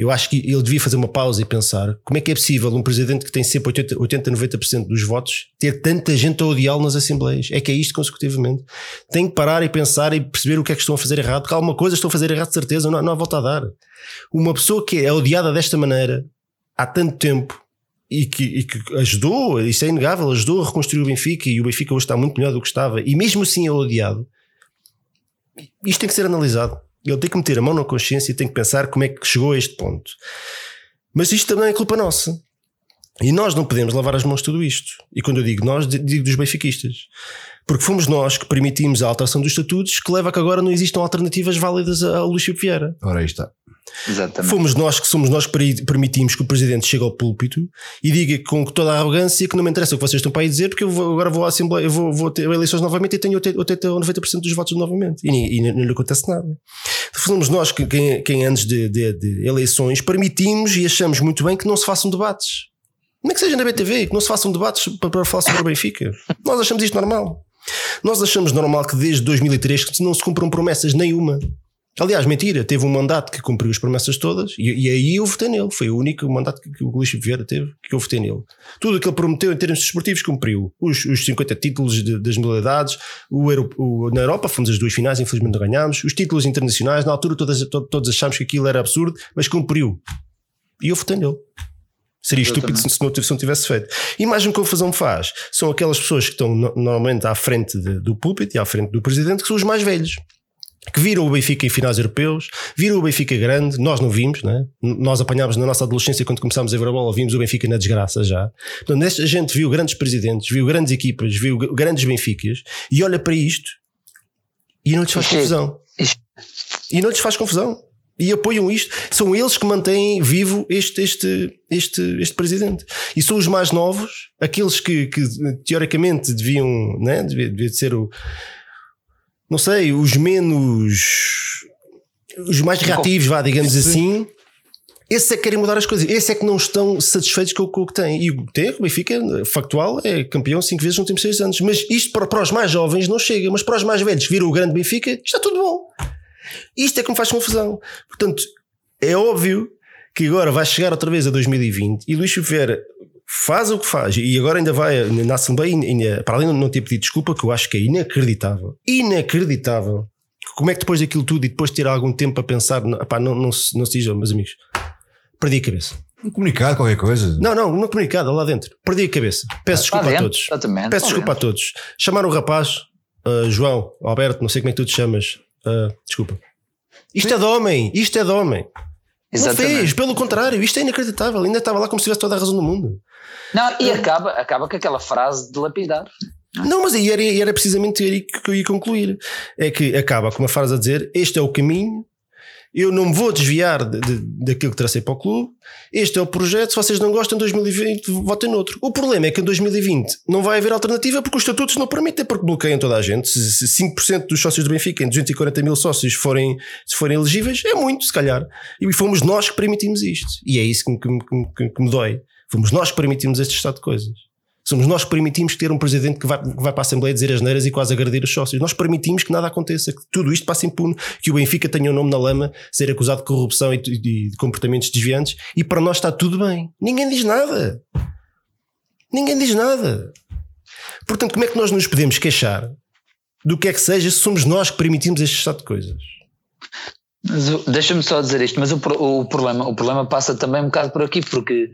Speaker 1: eu acho que ele devia fazer uma pausa e pensar como é que é possível um presidente que tem sempre 80, 80 90% dos votos ter tanta gente a odiá-lo nas assembleias. É que é isto consecutivamente. Tem que parar e pensar e perceber o que é que estão a fazer errado, que alguma coisa estão a fazer errado de certeza, não, não há volta a dar. Uma pessoa que é odiada desta maneira há tanto tempo e que, e que ajudou, isso é inegável, ajudou a reconstruir o Benfica e o Benfica hoje está muito melhor do que estava e mesmo assim é odiado. Isto tem que ser analisado. Ele tem que meter a mão na consciência e tem que pensar como é que chegou a este ponto. Mas isto também é culpa nossa. E nós não podemos lavar as mãos de tudo isto. E quando eu digo nós, digo dos benfiquistas. Porque fomos nós que permitimos a alteração dos estatutos que leva a que agora não existam alternativas válidas ao Luís Vieira.
Speaker 2: Ora, aí está.
Speaker 3: Exatamente.
Speaker 1: Fomos nós que somos nós que permitimos que o presidente chegue ao púlpito e diga com toda a arrogância que não me interessa o que vocês estão para aí dizer, porque eu vou, agora vou à Assembleia, eu vou, vou ter eleições novamente e tenho 80 ou 90% dos votos novamente. E, e, não lhe acontece nada. Fomos nós que, quem, quem antes de, de, de, eleições, permitimos e achamos muito bem que não se façam debates. Nem que seja na BTV, que não se façam debates para, para falar sobre o Benfica. Nós achamos isto normal. Nós achamos normal que desde 2003 que não se cumpram promessas nenhuma. Aliás, mentira, teve um mandato que cumpriu as promessas todas e, e aí eu votei nele. Foi o único mandato que, que o Luís Vieira teve que eu votei nele. Tudo o que ele prometeu em termos desportivos cumpriu. Os, os 50 títulos de, das modalidades, o, o, na Europa fomos as duas finais, infelizmente não ganhámos. Os títulos internacionais, na altura todas, todos achámos que aquilo era absurdo, mas cumpriu. E eu votei nele. Seria estúpido se, não, se não tivesse feito. E mais uma confusão faz são aquelas pessoas que estão no, normalmente à frente de, do púlpito e à frente do presidente, que são os mais velhos que viram o Benfica em finais europeus, viram o Benfica grande, nós não vimos, né? nós apanhámos na nossa adolescência quando começámos a ver a bola, vimos o Benfica na desgraça já. Portanto, a gente viu grandes presidentes, viu grandes equipas, viu grandes Benficas e olha para isto e não lhes faz confusão. E não lhes faz confusão. E apoiam isto. São eles que mantêm vivo este, este, este, este presidente. E são os mais novos, aqueles que, que teoricamente deviam, né? devia, devia ser o não sei, os menos. os mais reativos, vá, digamos assim. Esses é que querem mudar as coisas. Esses é que não estão satisfeitos com, o que têm. E o tem, o Benfica, factual, é campeão cinco vezes nos últimos seis anos. Mas isto para, para os mais jovens não chega. Mas para os mais velhos que viram o grande Benfica, está tudo bom. Isto é que me faz confusão. Portanto, é óbvio que agora vai chegar outra vez a 2020 e Luís Vieira faz o que faz e agora ainda vai na Assembleia, para além de não ter pedido desculpa, que eu acho que é inacreditável, inacreditável. Como é que depois daquilo tudo e depois de ter algum tempo para pensar, pá, não, não, se, não se diz, meus amigos, perdi a cabeça.
Speaker 2: Um comunicado, qualquer coisa.
Speaker 1: Não, não, não comunicado, lá dentro. Perdi a cabeça. Peço desculpa dentro, a todos. Peço desculpa dentro. a todos. Chamar o rapaz, uh, João, Alberto, não sei como é que tu te chamas. Uh, desculpa. Isto Sim. é de homem, isto é de homem. Exatamente. Não fez, pelo contrário, isto é inacreditável. Ainda estava lá como se tivesse toda a razão do mundo.
Speaker 3: Não, e acaba, acaba com aquela frase de lapidar.
Speaker 1: Não, mas aí era, era precisamente aí que eu ia concluir. É que acaba com uma frase a dizer: Este é o caminho, eu não me vou desviar de, de, daquilo que tracei para o clube. Este é o projeto. Se vocês não gostam, em 2020 votem noutro. O problema é que em 2020 não vai haver alternativa porque os estatutos não permitem, porque bloqueiam toda a gente. Se 5% dos sócios do Benfica, em 240 mil sócios, forem, se forem elegíveis, é muito, se calhar. E fomos nós que permitimos isto. E é isso que, que, que, que me dói. Fomos nós que permitimos este estado de coisas. Somos nós que permitimos ter um presidente que vai, que vai para a Assembleia dizer as neiras e quase agredir os sócios. Nós permitimos que nada aconteça, que tudo isto passe impune, que o Benfica tenha o um nome na lama, ser acusado de corrupção e de, comportamentos desviantes, e para nós está tudo bem. Ninguém diz nada. Ninguém diz nada. Portanto, como é que nós nos podemos queixar do que é que seja se somos nós que permitimos este estado de coisas?
Speaker 3: Deixa-me só dizer isto, mas o, o, problema, o problema passa também um bocado por aqui, porque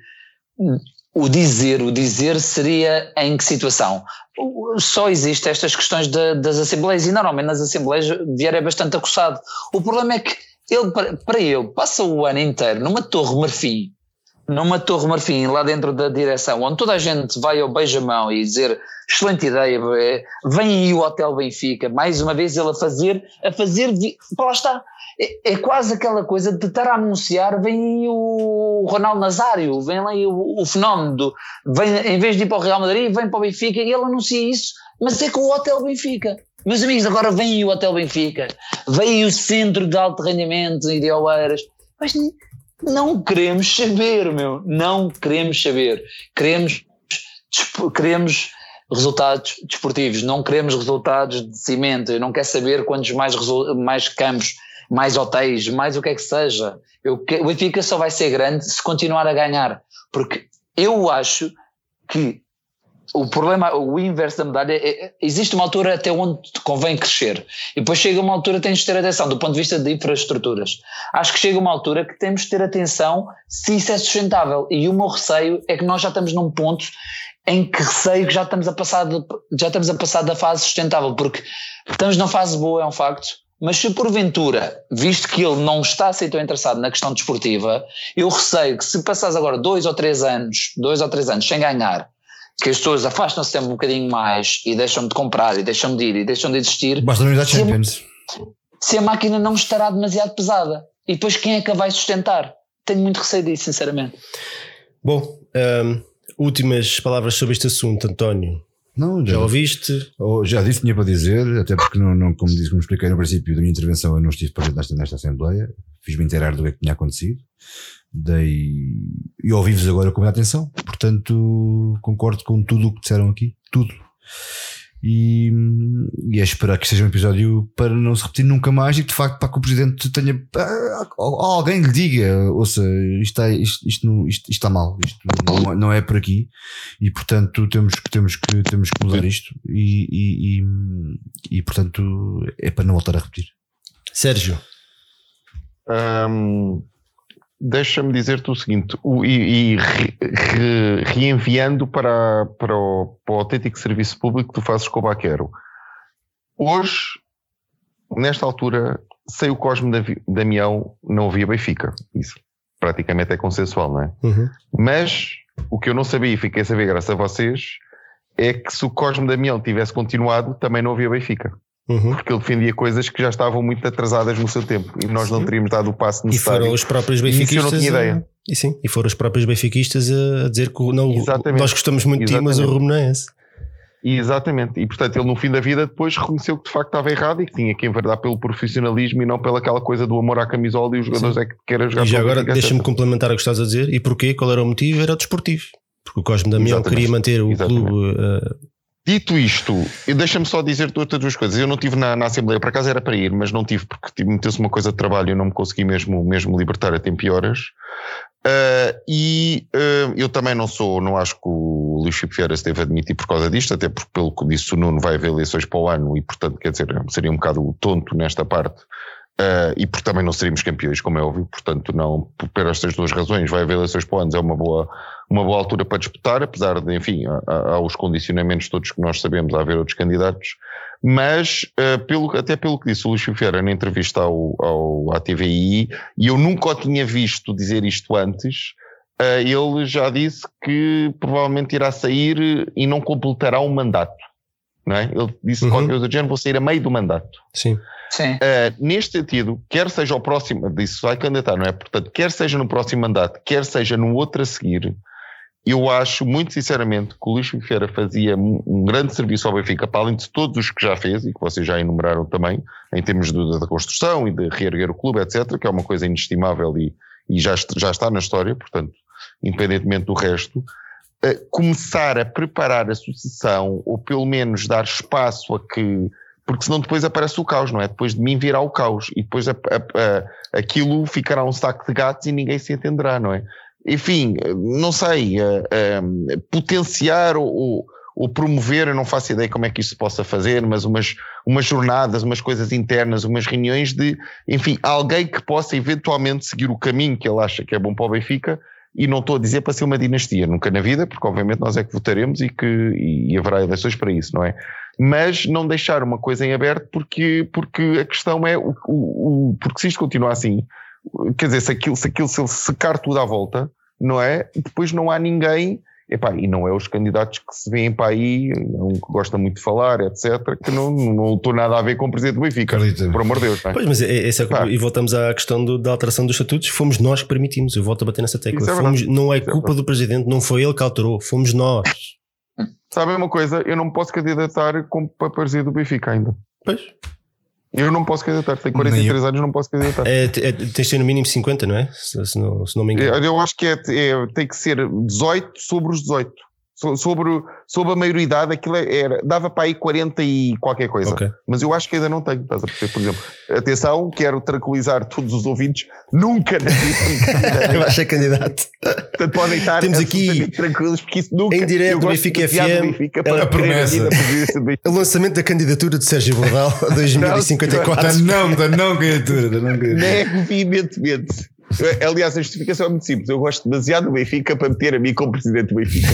Speaker 3: o dizer, o dizer seria em que situação? Só existe estas questões de, das assembleias e normalmente nas assembleias Vieira é bastante acossado. O problema é que ele, para ele, passa o ano inteiro numa torre marfim, numa torre marfim lá dentro da direção, onde toda a gente vai ao beijamão e dizer excelente ideia, vem aí o Hotel Benfica, mais uma vez ele a fazer, a fazer, lá está, é, é, quase aquela coisa de estar a anunciar, vem aí o Ronaldo Nazário, vem aí o, o fenómeno, do, vem, em vez de ir para o Real Madrid, vem para o Benfica e ele anuncia isso, mas é com o Hotel Benfica. Meus amigos, agora vem aí o Hotel Benfica, vem aí o Centro de Alto Rendimento em Oeiras, mas não queremos saber, meu, não queremos saber. Queremos, queremos resultados desportivos, não queremos resultados de cimento, eu não quero saber quantos mais, mais campos mais hotéis, mais o que é que seja. Eu, o Benfica só vai ser grande se continuar a ganhar, porque eu acho que o problema, o inverso da medalha é, é, existe uma altura até onde te convém crescer e depois chega uma altura que tens de ter atenção do ponto de vista de infraestruturas. Acho que chega uma altura que temos de ter atenção se isso é sustentável e o meu receio é que nós já estamos num ponto em que receio que já estamos a passar de, já estamos a passar da fase sustentável porque estamos numa fase boa é um facto mas se porventura, visto que ele não está assim tão interessado na questão desportiva, eu receio que se passares agora dois ou três anos, dois ou três anos sem ganhar, que as pessoas afastam-se sempre um bocadinho mais e deixam de comprar e deixam de ir e deixam de existir.
Speaker 2: Basta não se, Champions.
Speaker 3: Se a máquina não estará demasiado pesada. E depois quem é que a vai sustentar? Tenho muito receio disso, sinceramente.
Speaker 1: Bom, um, últimas palavras sobre este assunto, António. Não, já, já ouviste?
Speaker 2: Já disse, tinha para dizer, até porque, não, não, como, disse, como expliquei no princípio da minha intervenção, eu não estive presente nesta, nesta Assembleia, fiz-me inteirar do que, é que tinha acontecido, dei, e ouvi-vos agora com muita atenção, portanto concordo com tudo o que disseram aqui, tudo. E, e é esperar que seja um episódio para não se repetir nunca mais e de facto para que o Presidente tenha ah, alguém lhe diga, ouça, isto, está, isto, isto, não, isto, isto está mal, isto não, não, é por aqui e portanto temos que, temos que, temos que mudar isto e, e, e, e portanto é para não voltar a repetir.
Speaker 1: Sérgio.
Speaker 4: Um, deixa-me dizer-te o seguinte, o, e, e re, re, reenviando para, para, o, para o autêntico serviço público que tu fazes com o Baquero. Hoje, nesta altura, sem o Cosme Damião, não havia Benfica. Isso praticamente é consensual, não é? Uhum. Mas o que eu não sabia e fiquei a saber graças a vocês é que se o Cosme Damião tivesse continuado, também não havia Benfica. Uhum. Porque ele defendia coisas que já estavam muito atrasadas no seu tempo e nós sim. não teríamos dado o passo necessário.
Speaker 1: E foram os próprios benfiquistas. E eu não tinha ideia. A, e sim, e foram os próprios benfiquistas a, dizer que não, nós gostamos muito de ti, mas o rumo não é esse.
Speaker 4: Exatamente, e portanto ele no fim da vida depois reconheceu que de facto estava errado e que tinha que enverdar pelo profissionalismo e não pela aquela coisa do amor à camisola e os jogadores Sim. é que querem jogar.
Speaker 1: E já agora deixa-me complementar o que estás a dizer e porquê, qual era o motivo? Era o desportivo, porque o Cosme Damião Exatamente. queria manter o Exatamente. clube. Uh...
Speaker 4: Dito isto, deixa-me só dizer-te outras duas coisas. Eu não tive na, na Assembleia, por acaso era para ir, mas não tive porque meteu-se uma coisa de trabalho e eu não me consegui mesmo, mesmo libertar a tempo e horas. Uh, e uh, eu também não sou, não acho que o Luís Chico Vieira se deve admitir por causa disto, até porque, pelo que disse o Nuno, vai haver eleições para o ano e, portanto, quer dizer, seria um bocado tonto nesta parte. Uh, e porque também não seríamos campeões, como é óbvio, portanto, não, por estas duas razões, vai haver eleições para o ano, é uma boa, uma boa altura para disputar, apesar de, enfim, há, os condicionamentos todos que nós sabemos, há haver outros candidatos, mas uh, pelo, até pelo que disse o Luís Ferreira na entrevista ao, ao, à TVI, e eu nunca o tinha visto dizer isto antes, uh, ele já disse que provavelmente irá sair e não completará o um mandato. Não é? Ele disse uhum. qualquer coisa do género, vou sair a meio do mandato.
Speaker 1: Sim.
Speaker 3: Sim. Uh,
Speaker 4: neste sentido, quer seja o próximo, disse vai candidatar, não é? Portanto, quer seja no próximo mandato, quer seja no outro a seguir, eu acho, muito sinceramente, que o Luís Ferreira fazia um grande serviço ao Benfica, para além de todos os que já fez, e que vocês já enumeraram também, em termos de, da construção e de reerguer o clube, etc., que é uma coisa inestimável e, e já, já está na história, portanto, independentemente do resto, começar a preparar a sucessão, ou pelo menos dar espaço a que porque senão depois aparece o caos, não é? Depois de mim virá o caos e depois a, a, a, aquilo ficará um saco de gatos e ninguém se entenderá, não é? enfim, não sei, uh, uh, potenciar ou, ou, promover, eu não faço ideia como é que isso se possa fazer, mas umas, umas jornadas, umas coisas internas, umas reuniões de, enfim, alguém que possa eventualmente seguir o caminho que ele acha que é bom para o Benfica, e não estou a dizer para ser uma dinastia, nunca na vida, porque obviamente nós é que votaremos e que e haverá eleições para isso, não é? Mas não deixar uma coisa em aberto porque, porque a questão é, o, o, o porque se isto continuar assim, quer dizer, se aquilo, se aquilo se secar tudo à volta, não é? Depois não há ninguém, epá, e não é os candidatos que se vêem para aí, um que gosta muito de falar, etc., que não, não estou nada a ver com o presidente do Benfica, Carlita. por amor de Deus.
Speaker 1: É? Pois, mas é, é, é e voltamos à questão do, da alteração dos estatutos, fomos nós que permitimos, eu volto a bater nessa tecla. É fomos, não é, é culpa do presidente, não foi ele que alterou, fomos nós.
Speaker 4: Sabe uma coisa? Eu não posso candidatar como para presidente do Benfica ainda.
Speaker 1: Pois.
Speaker 4: Eu não posso candidatar, tenho 43 anos, não posso candidatar.
Speaker 1: É, é, tens de ter no mínimo 50, não é? Se, se, não, se não me engano.
Speaker 4: Eu acho que é, é, tem que ser 18 sobre os 18 sobre, sobre a maioridade, aquilo era, dava para aí 40 e qualquer coisa. Okay. Mas eu acho que ainda não tenho, estás a perceber? Por exemplo, atenção, quero tranquilizar todos os ouvintes, nunca na
Speaker 1: vida eu acho é candidato.
Speaker 4: Portanto, podem estar
Speaker 1: Temos aqui
Speaker 4: tranquilos, porque isso nunca.
Speaker 1: Em direto do Benfica FM, Benfica para a promessa. O lançamento da candidatura de Sérgio Bordal a 2054.
Speaker 2: Não, da não candidatura. Da não candidatura.
Speaker 4: Nego veementemente. Aliás, a justificação é muito simples. Eu gosto demasiado do Benfica para meter a mim como presidente do Benfica.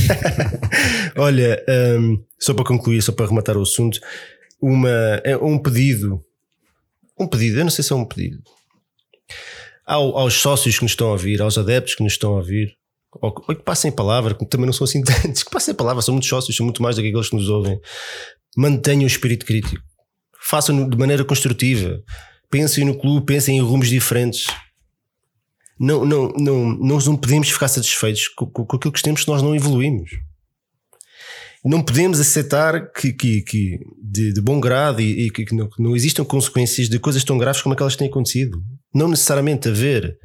Speaker 1: Olha, um, só para concluir, só para rematar o assunto, uma, é um pedido. Um pedido, eu não sei se é um pedido. Ao, aos sócios que nos estão a ouvir, aos adeptos que nos estão a ouvir, ou, ou que passem palavra, que também não são assim tantos, que passem palavra, são muitos sócios, são muito mais do que aqueles que nos ouvem. Mantenham o espírito crítico. Façam de maneira construtiva. Pensem no clube, pensem em rumos diferentes não, não, não, não podemos ficar satisfeitos com, com, com aquilo que temos se nós não evoluímos. Não podemos aceitar que, que, que de, de, bom grado e, e que, não, que, não, existam consequências de coisas tão graves como aquelas que têm acontecido. Não necessariamente haver,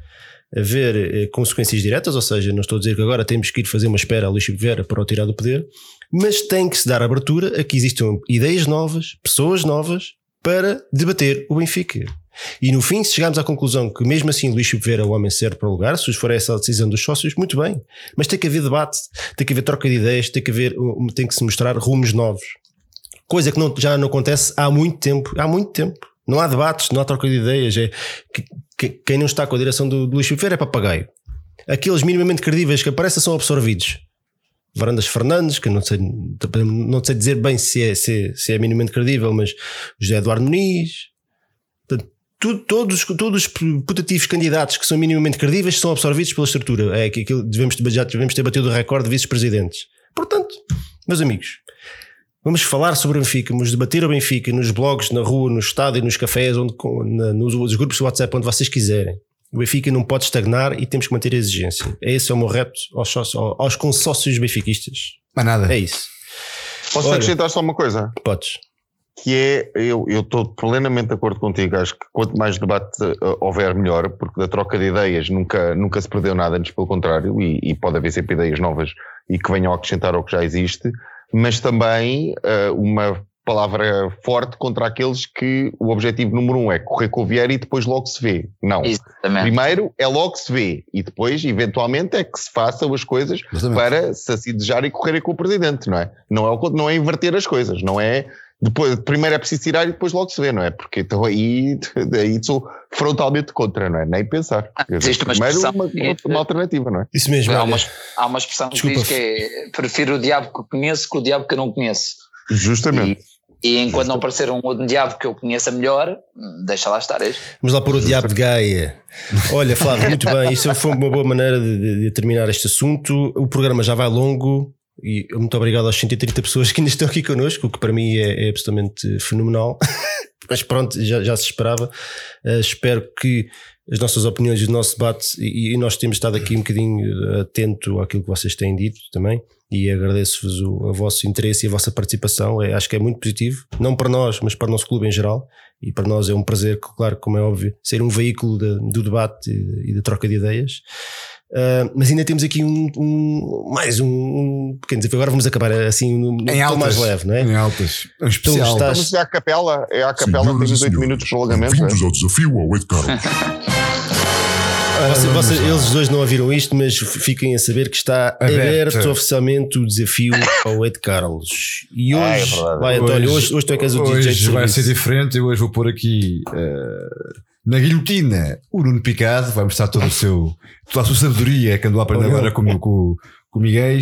Speaker 1: haver eh, consequências diretas, ou seja, não estou a dizer que agora temos que ir fazer uma espera a Luís Vera para o tirar do poder, mas tem que se dar abertura a que existam ideias novas, pessoas novas para debater o Benfica. E no fim, se chegarmos à conclusão que mesmo assim Luís Vera é o homem certo para o lugar, se for essa a decisão dos sócios, muito bem. Mas tem que haver debate, tem que haver troca de ideias, tem que haver, tem que se mostrar rumos novos. Coisa que não, já não acontece há muito tempo. Há muito tempo. Não há debates, não há troca de ideias. É, que- quem não está com a direção do, do Luís Filipe Vieira é papagaio. Aqueles minimamente credíveis que aparecem são absorvidos. Varandas Fernandes, que não sei, não sei dizer bem se é, se, é- se é minimamente credível, mas José Eduardo Muniz. Portanto, tu- todos, todos os putativos candidatos que são minimamente credíveis são absorvidos pela estrutura. É que aquilo devemos, já devemos ter batido o recorde de vice-presidentes. Portanto, meus amigos, vamos falar sobre o Benfica, vamos debater o Benfica nos blogs, na rua, no estádio, nos cafés, onde, na- nos, nos grupos de WhatsApp, onde vocês quiserem. O Benfica não pode estagnar e temos que manter a exigência. Esse é o meu reto aos, sócios- aos consórcios benfiquistas.
Speaker 2: Mais nada.
Speaker 1: É isso.
Speaker 4: Posso
Speaker 1: Olha.
Speaker 4: acrescentar só uma coisa?
Speaker 1: Podes.
Speaker 4: Que é, eu eu estou plenamente de acordo contigo, acho que quanto mais debate eh, houver melhor, porque da troca de ideias nunca, nunca se perdeu nada, antes pelo contrário, e, e pode haver sempre ideias novas e que venham a acrescentar ao que já existe, mas também eh, uma palavra forte contra aqueles que o objetivo número um é correr com o Vieira e depois logo se vê. Não.
Speaker 3: Exatamente.
Speaker 4: Primeiro é logo se vê e depois, eventualmente, é que se façam as coisas
Speaker 2: Exatamente.
Speaker 4: para se assim desejar e correrem com o presidente, não é? Não é, não é inverter as coisas, não é. Depois, primeiro é preciso tirar e depois logo se vê, não é? Porque então aí, aí sou frontalmente contra, não é? Nem pensar. Dizer,
Speaker 3: existe uma
Speaker 4: primeiro
Speaker 3: expressão
Speaker 4: uma,
Speaker 3: que-
Speaker 4: uma alternativa, não é?
Speaker 1: Isso mesmo.
Speaker 3: Há
Speaker 1: olha.
Speaker 3: uma, há uma expressão que
Speaker 1: Desculpa.
Speaker 3: diz que é prefiro o diabo que eu conheço que o diabo que eu não conheço.
Speaker 4: Justamente.
Speaker 3: E, e enquanto não aparecer um outro diabo que eu conheça melhor, deixa lá estar. este.
Speaker 1: Vamos lá pôr o diabo de Gaia. Olha, Flávio, muito bem. Isso foi uma boa maneira de, de- de terminar este assunto. O programa já vai longo e muito obrigado às 130 pessoas que ainda estão aqui connosco, o que para mim é, é absolutamente fenomenal. Mas pronto, já, já se esperava. Eh, espero que as nossas opiniões e o nosso debate, e, e nós temos estado aqui um bocadinho atento àquilo que vocês têm dito também, e agradeço-vos o, o vosso interesse e a vossa participação. É, acho que é muito positivo, não para nós, mas para o nosso clube em geral. E para nós é um prazer, claro, como é óbvio, ser um veículo de- do debate e da troca de ideias. Uh, mas ainda temos aqui um, um- mais um, um pequeno desafio. Agora vamos acabar assim no, no
Speaker 2: Em altas.
Speaker 1: mais leve, não é?
Speaker 2: Em altas. É um especial.
Speaker 1: está-
Speaker 4: Mas é a capela, é a capela,
Speaker 5: Senhoras
Speaker 4: tem 18
Speaker 5: senhores,
Speaker 4: minutos de prolongamento. é?
Speaker 5: Bem-vindos ao desafio ao Ed Carlos.
Speaker 1: Você- você- eles dois não ouviram isto, mas fiquem a saber que está
Speaker 2: Aberto.
Speaker 1: aberto, oficialmente o desafio ao Ed Carlos. E hoje,
Speaker 4: Ah, é
Speaker 1: vai António, hoje, hoje tu é que és o DJ de
Speaker 2: Hoje vai ser diferente. Eu hoje vou pôr aqui eh, na guilhotina o Nuno Picado. Vai mostrar todo o seu, toda a sua sabedoria que andou a aprender agora com, com, com o Miguel.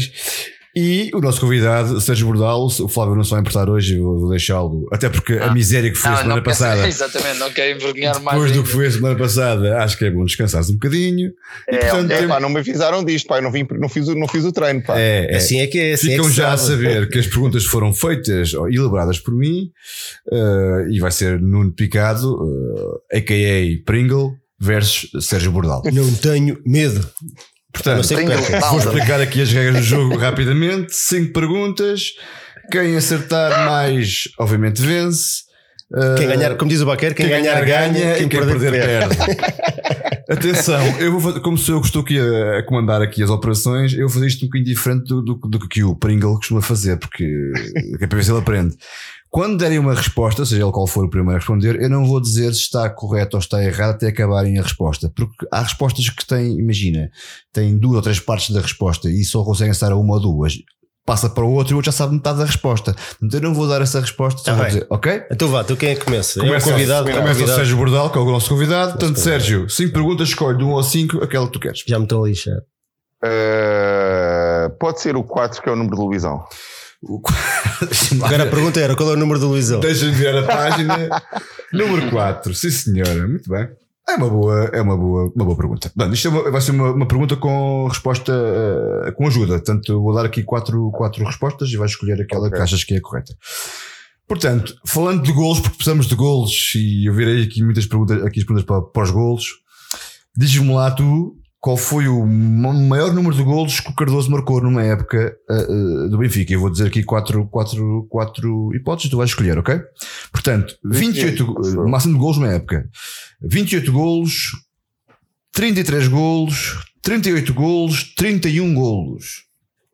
Speaker 2: E o nosso convidado, Sérgio Bordal, o Flávio não se vai importar hoje, vou deixá-lo. Até porque a miséria que foi a semana
Speaker 3: não quer-
Speaker 2: passada,
Speaker 3: exatamente, não quero envergonhar mais.
Speaker 2: depois do
Speaker 3: ainda.
Speaker 2: que foi a semana passada, acho que é bom descansares um bocadinho. E,
Speaker 3: É,
Speaker 2: portanto,
Speaker 4: É,
Speaker 2: tem-
Speaker 4: pá, não me avisaram disto, pá, eu não, vim, não, fiz, o- não fiz o treino, pá.
Speaker 2: é, é.
Speaker 1: Assim é que é. Assim
Speaker 2: Ficam
Speaker 1: é que
Speaker 2: já a
Speaker 1: sabe.
Speaker 2: saber que as perguntas foram feitas ou elaboradas por mim eh, e vai ser Nuno Picado, eh, a.k.a. Pringle, versus Sérgio Bordal.
Speaker 1: Não tenho medo.
Speaker 2: Portanto, vou explicar aqui as regras do jogo rapidamente. Cinco perguntas. Quem acertar mais, obviamente, vence.
Speaker 1: Quem ganhar, como diz o Baquer, quem, ganhar, ganha,
Speaker 2: e quem perder, perde. Atenção, eu vou fazer, como sou eu que estou aqui a, a comandar aqui as operações, eu vou fazer isto um bocadinho diferente do, do, do que o Pringle costuma fazer, porque que é para ver se ele aprende. Quando derem uma resposta, seja ele qual for o primeiro a responder, eu não vou dizer se está correto ou está errado até acabarem a resposta. Porque há respostas que têm, imagina, têm duas ou três partes da resposta e só conseguem estar a uma ou duas. Passa para o outro e o outro já sabe metade da resposta. Portanto, eu não vou dar essa resposta, só
Speaker 1: Tá
Speaker 2: vou
Speaker 1: bem.
Speaker 2: dizer, ok?
Speaker 1: Então vá, então quem é que começa? é o
Speaker 2: Começa,
Speaker 1: convidado. é o
Speaker 2: começa o
Speaker 1: convidado.
Speaker 2: Sérgio Bordal, que é o nosso convidado. Portanto, Sérgio, cinco perguntas, escolhe de um ou cinco, aquela que tu queres.
Speaker 1: Já me estão a lixar.
Speaker 4: Eh, pode ser o 4, que é o número de televisão.
Speaker 2: O-
Speaker 1: Agora a pergunta era qual é o número da Luizão?
Speaker 2: Deixa-me ver a página. Número 4, sim senhora, muito bem. É uma boa, é uma boa, uma boa pergunta. Bom, isto é uma- vai ser uma, uma pergunta com resposta, eh, com ajuda. Portanto, vou dar aqui quatro, quatro respostas e vais escolher aquela
Speaker 4: Ok.
Speaker 2: que achas que é a correta. Portanto, falando de golos, porque precisamos de golos e eu virei aqui muitas perguntas, aqui as perguntas para, para os golos. Diz-me lá tu qual foi o ma- maior número de golos que o Cardoso marcou numa época eh, eh, do Benfica. Eu vou dizer aqui quatro, quatro, quatro hipóteses, tu vais escolher, ok? Portanto, 28, go- o máximo de golos numa época. 28 golos, 33 golos, 38 golos, 31 golos.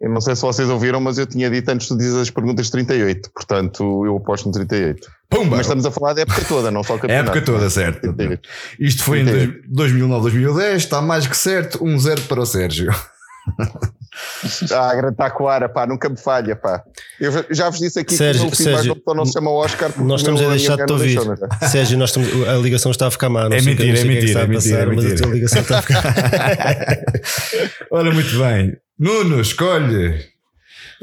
Speaker 4: Eu não sei se vocês ouviram, mas eu tinha dito antes de dizer as perguntas 38, portanto eu aposto no 38.
Speaker 2: Pumba!
Speaker 4: Mas estamos a falar da época toda, não só o
Speaker 2: A
Speaker 4: campeonato.
Speaker 2: época toda, certo.
Speaker 4: 38.
Speaker 2: Isto foi em
Speaker 4: 38.
Speaker 2: 2009, 2010, está mais que certo, 1-0 para o Sérgio.
Speaker 4: Ah, a grande Taquara, pá, nunca me falha, pá. Eu já vos disse aqui
Speaker 1: Sérgio,
Speaker 4: que o
Speaker 1: Sérgio,
Speaker 4: novo não se chama Oscar. porque
Speaker 1: Nós estamos a deixar de te
Speaker 4: não
Speaker 1: ouvir.
Speaker 4: deixou, não é?
Speaker 1: Sérgio, nós estamos, a ligação está a ficar má. Não
Speaker 2: É
Speaker 1: sei o que-
Speaker 2: mentira,
Speaker 1: não sei
Speaker 2: é mentira, é mentira,
Speaker 1: passar,
Speaker 2: é
Speaker 1: Mas a
Speaker 2: mentira.
Speaker 1: tua ligação está a ficar.
Speaker 2: Ora, muito bem. Nuno, escolhe.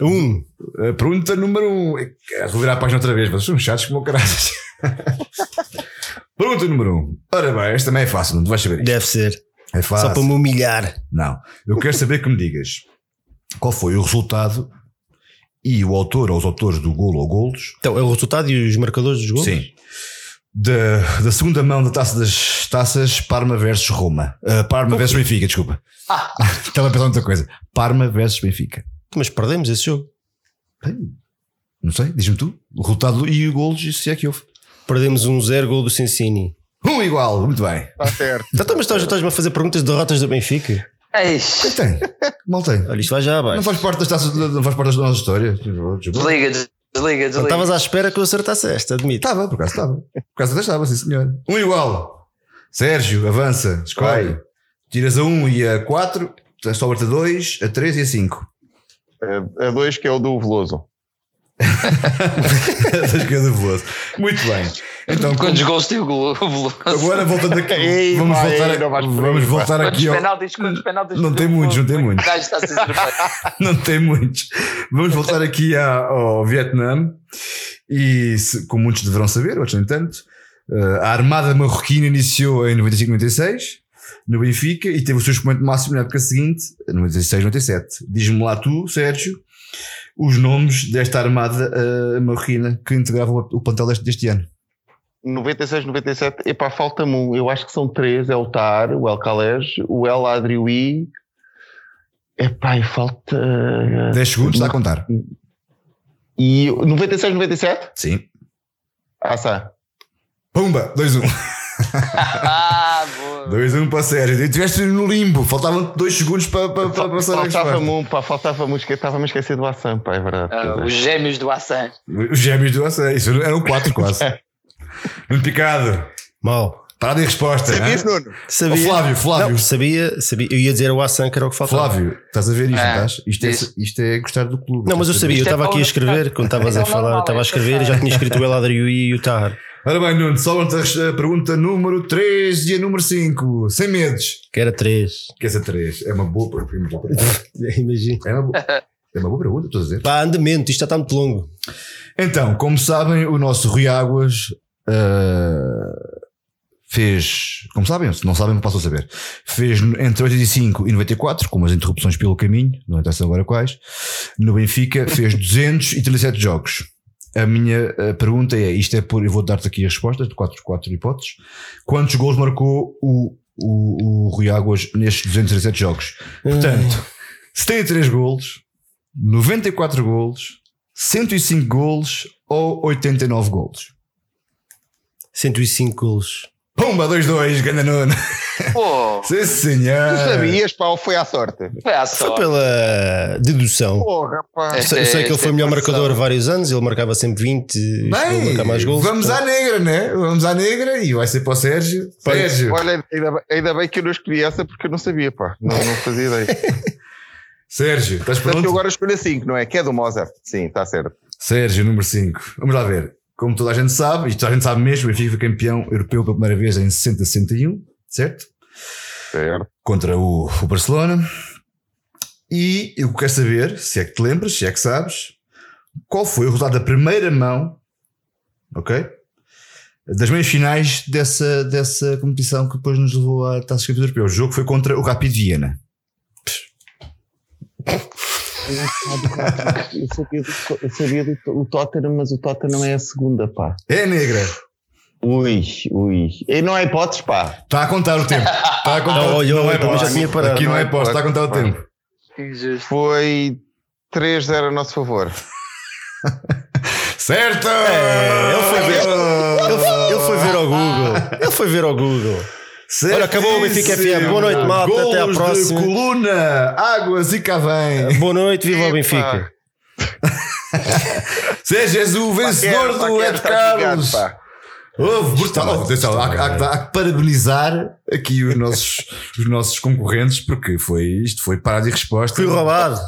Speaker 1: Um.
Speaker 2: A pergunta número um. É, revirar a página outra vez, vocês são chatos como caras. pergunta número um. Ora bem, esta também é fácil, não vais saber isto.
Speaker 1: Deve ser.
Speaker 2: É fácil.
Speaker 1: Só para me humilhar.
Speaker 2: Não. Eu quero saber que me digas qual foi o resultado e o autor ou os autores do golo ou golos.
Speaker 1: Então, é o resultado e os marcadores dos gols?
Speaker 2: Sim. Da, da segunda mão da taça das taças, Parma versus Roma. Ah, Parma versus Benfica, desculpa. Estava a pensar outra coisa. Parma versus Benfica.
Speaker 1: Mas perdemos esse jogo.
Speaker 2: Não sei, diz-me tu. O resultado e o golos, se é que houve.
Speaker 1: Perdemos um zero gol do Cincini.
Speaker 2: Um igual, muito bem.
Speaker 4: Está certo.
Speaker 1: Então, mas estás- estás-me a fazer perguntas de derrotas do Benfica?
Speaker 3: Eish,
Speaker 2: Quem tem? Mal tem.
Speaker 1: Olha, isto vai já
Speaker 2: Não
Speaker 1: abaixo.
Speaker 2: faz parte das taças, não faz parte da nossa história.
Speaker 3: desliga, desliga,
Speaker 1: Não
Speaker 3: desliga.
Speaker 1: estavas à espera que eu acertasse esta, admito.
Speaker 2: Estava, por acaso estava. Por acaso até estava, sim senhor. Um igual. Sérgio, avança, escolhe.
Speaker 4: Vai.
Speaker 2: Tiras a 1 e a 4, sobra-te a 2, a 3 e a 5.
Speaker 4: É, é dois que é o do Veloso.
Speaker 2: Das coisas boas. Muito bem. Então,
Speaker 3: gols tem o gol?
Speaker 2: agora voltando aqui.
Speaker 4: Ei,
Speaker 2: vamos
Speaker 4: vai,
Speaker 2: voltar,
Speaker 4: ei,
Speaker 2: vamos voltar
Speaker 3: Quantos
Speaker 2: aqui ao.
Speaker 3: penaltis? Quantos penaltis?
Speaker 2: Não tem muitos, não tem muitos.
Speaker 3: O gajo está a ser surpreendido.
Speaker 2: Não tem muitos. Vamos voltar aqui ao Vietnã. E, se- como muitos deverão saber, outros nem tanto, eh, a Armada Marroquina iniciou em 95-96 no Benfica e teve o seu expoente máximo na época seguinte, 96-97. Diz-me lá tu, Sérgio, os nomes desta Armada eh, Marroquina que integrava o, o plantel deste, deste ano.
Speaker 4: 96, 97, epá, falta-me um. Eu acho que são três: é o Tar, o El Khalej, o El Adrioui. Epá, e falta.
Speaker 2: 10 segundos, está a contar.
Speaker 4: E 96, 97?
Speaker 2: Sim.
Speaker 4: Ah, está.
Speaker 2: Pumba, 2-1.
Speaker 3: Ah, boa.
Speaker 2: 2-1 para o Sérgio. E estiveste no limbo. Faltavam 2 segundos para, para, para passar a
Speaker 4: Faltava-me
Speaker 2: resposta.
Speaker 4: um, pá, faltava-me um, estava-me a esquecer do Assam, pá, é verdade.
Speaker 3: Ah, os gêmeos do Hassan.
Speaker 2: Os gêmeos do AC. Isso eram 4 quase. Muito picado.
Speaker 1: Mal.
Speaker 2: Parada em resposta.
Speaker 4: Sabias? Nuno?
Speaker 1: Sabia.
Speaker 2: Ó, Flávio, Flávio.
Speaker 1: Não, sabia, sabia. Eu ia dizer o Assan, que era o que faltava.
Speaker 2: Flávio, estás a ver isto, não
Speaker 3: Ah,
Speaker 2: estás? Isto é,
Speaker 3: isso.
Speaker 2: isto é gostar do clube.
Speaker 1: Não, mas eu sabia, eu
Speaker 3: é
Speaker 1: estava aqui a escrever, quando estavas a
Speaker 3: É
Speaker 1: falar, estava a
Speaker 3: é
Speaker 1: escrever e já tinha escrito o El e o Tahar.
Speaker 2: Ora bem, Nuno, a res- a pergunta número 3 e a número 5. Sem medos.
Speaker 1: Que era três.
Speaker 2: Que essa 3 é uma boa pergunta.
Speaker 1: Imagina.
Speaker 2: É uma boa, é uma boa pergunta, estou a dizer.
Speaker 1: Pá, andamento, isto já está muito longo.
Speaker 2: Então, como sabem, o nosso Rui Águas ah, fez, como sabem, se não sabem, passam a saber, fez entre 85 e 94, com umas interrupções pelo caminho, não interessa agora quais, no Benfica, fez 237 jogos. A minha ah, pergunta é: isto é por, eu vou dar-te aqui as respostas de quatro, quatro hipóteses. Quantos gols marcou o, o, o Rui Águas nestes 237 jogos? Portanto, 73 golos, 94 golos, 105 golos ou 89 golos?
Speaker 1: 105 golos.
Speaker 2: Pumba, 2-2, ganda Nuno.
Speaker 3: Pô,
Speaker 2: Sim, senhor.
Speaker 4: Tu sabias, pá, ou foi à sorte?
Speaker 3: foi à
Speaker 1: Foi
Speaker 3: sorte.
Speaker 1: pela dedução.
Speaker 4: Porra, pá.
Speaker 1: Eu sei, eu sei que ele foi o melhor
Speaker 3: é
Speaker 1: marcador
Speaker 3: posição.
Speaker 1: vários anos, ele marcava sempre 20, chegou a
Speaker 2: Bem,
Speaker 1: marcar mais gols.
Speaker 2: vamos à negra, né? Vamos à negra e vai ser para o Sérgio. Sérgio,
Speaker 4: Olha, ainda, bem- ainda bem que eu não escolhi essa porque eu não sabia, pá. Não, não fazia ideia.
Speaker 2: Sérgio, estás
Speaker 4: Portanto, eu
Speaker 2: pronto?
Speaker 4: agora escolho a 5, não é? Que é do Mozart. Sim, está certo.
Speaker 2: Sérgio, número 5. Vamos lá ver. Como toda a gente sabe, e toda a gente sabe mesmo, o Benfica foi campeão europeu pela primeira vez em 60-61, certo?
Speaker 4: Certo.
Speaker 2: contra o, o Barcelona. E eu quero saber, se é que te lembras, se é que sabes, qual foi o resultado da primeira mão, ok? Das meias finais dessa, dessa competição que depois nos levou à Taça de Campeões Europeus. O jogo foi contra o Rapid Viena.
Speaker 4: Eu sabia, do, eu sabia do, o Tottenham, mas o Tottenham é a segunda, pá.
Speaker 2: É negra.
Speaker 4: Ui, ui. E não há hipóteses, pá.
Speaker 2: Está a contar o tempo. Está a contar
Speaker 1: Não,
Speaker 2: o
Speaker 1: olha,
Speaker 2: não é hipótese. Aqui não é
Speaker 4: é
Speaker 2: hipótese, está a contar o
Speaker 4: hipótese.
Speaker 2: tempo.
Speaker 4: Foi 3-0 a nosso favor.
Speaker 2: Certo!
Speaker 1: É, ele foi ver- Ele, ele foi ver ao Google. Ele foi ver ao Google. Olha, acabou o Benfica FM. Boa noite, malta. Até à próxima.
Speaker 2: De coluna, águas e cá vem.
Speaker 1: Boa noite, viva o Benfica.
Speaker 2: Sejas o vencedor do Ed
Speaker 4: tá ligado,
Speaker 2: Carlos. Oh, brutal. Atenção, há, há, há, que parabenizar aqui os nossos, os nossos concorrentes, porque foi, isto foi parada de resposta.
Speaker 1: Fui roubado.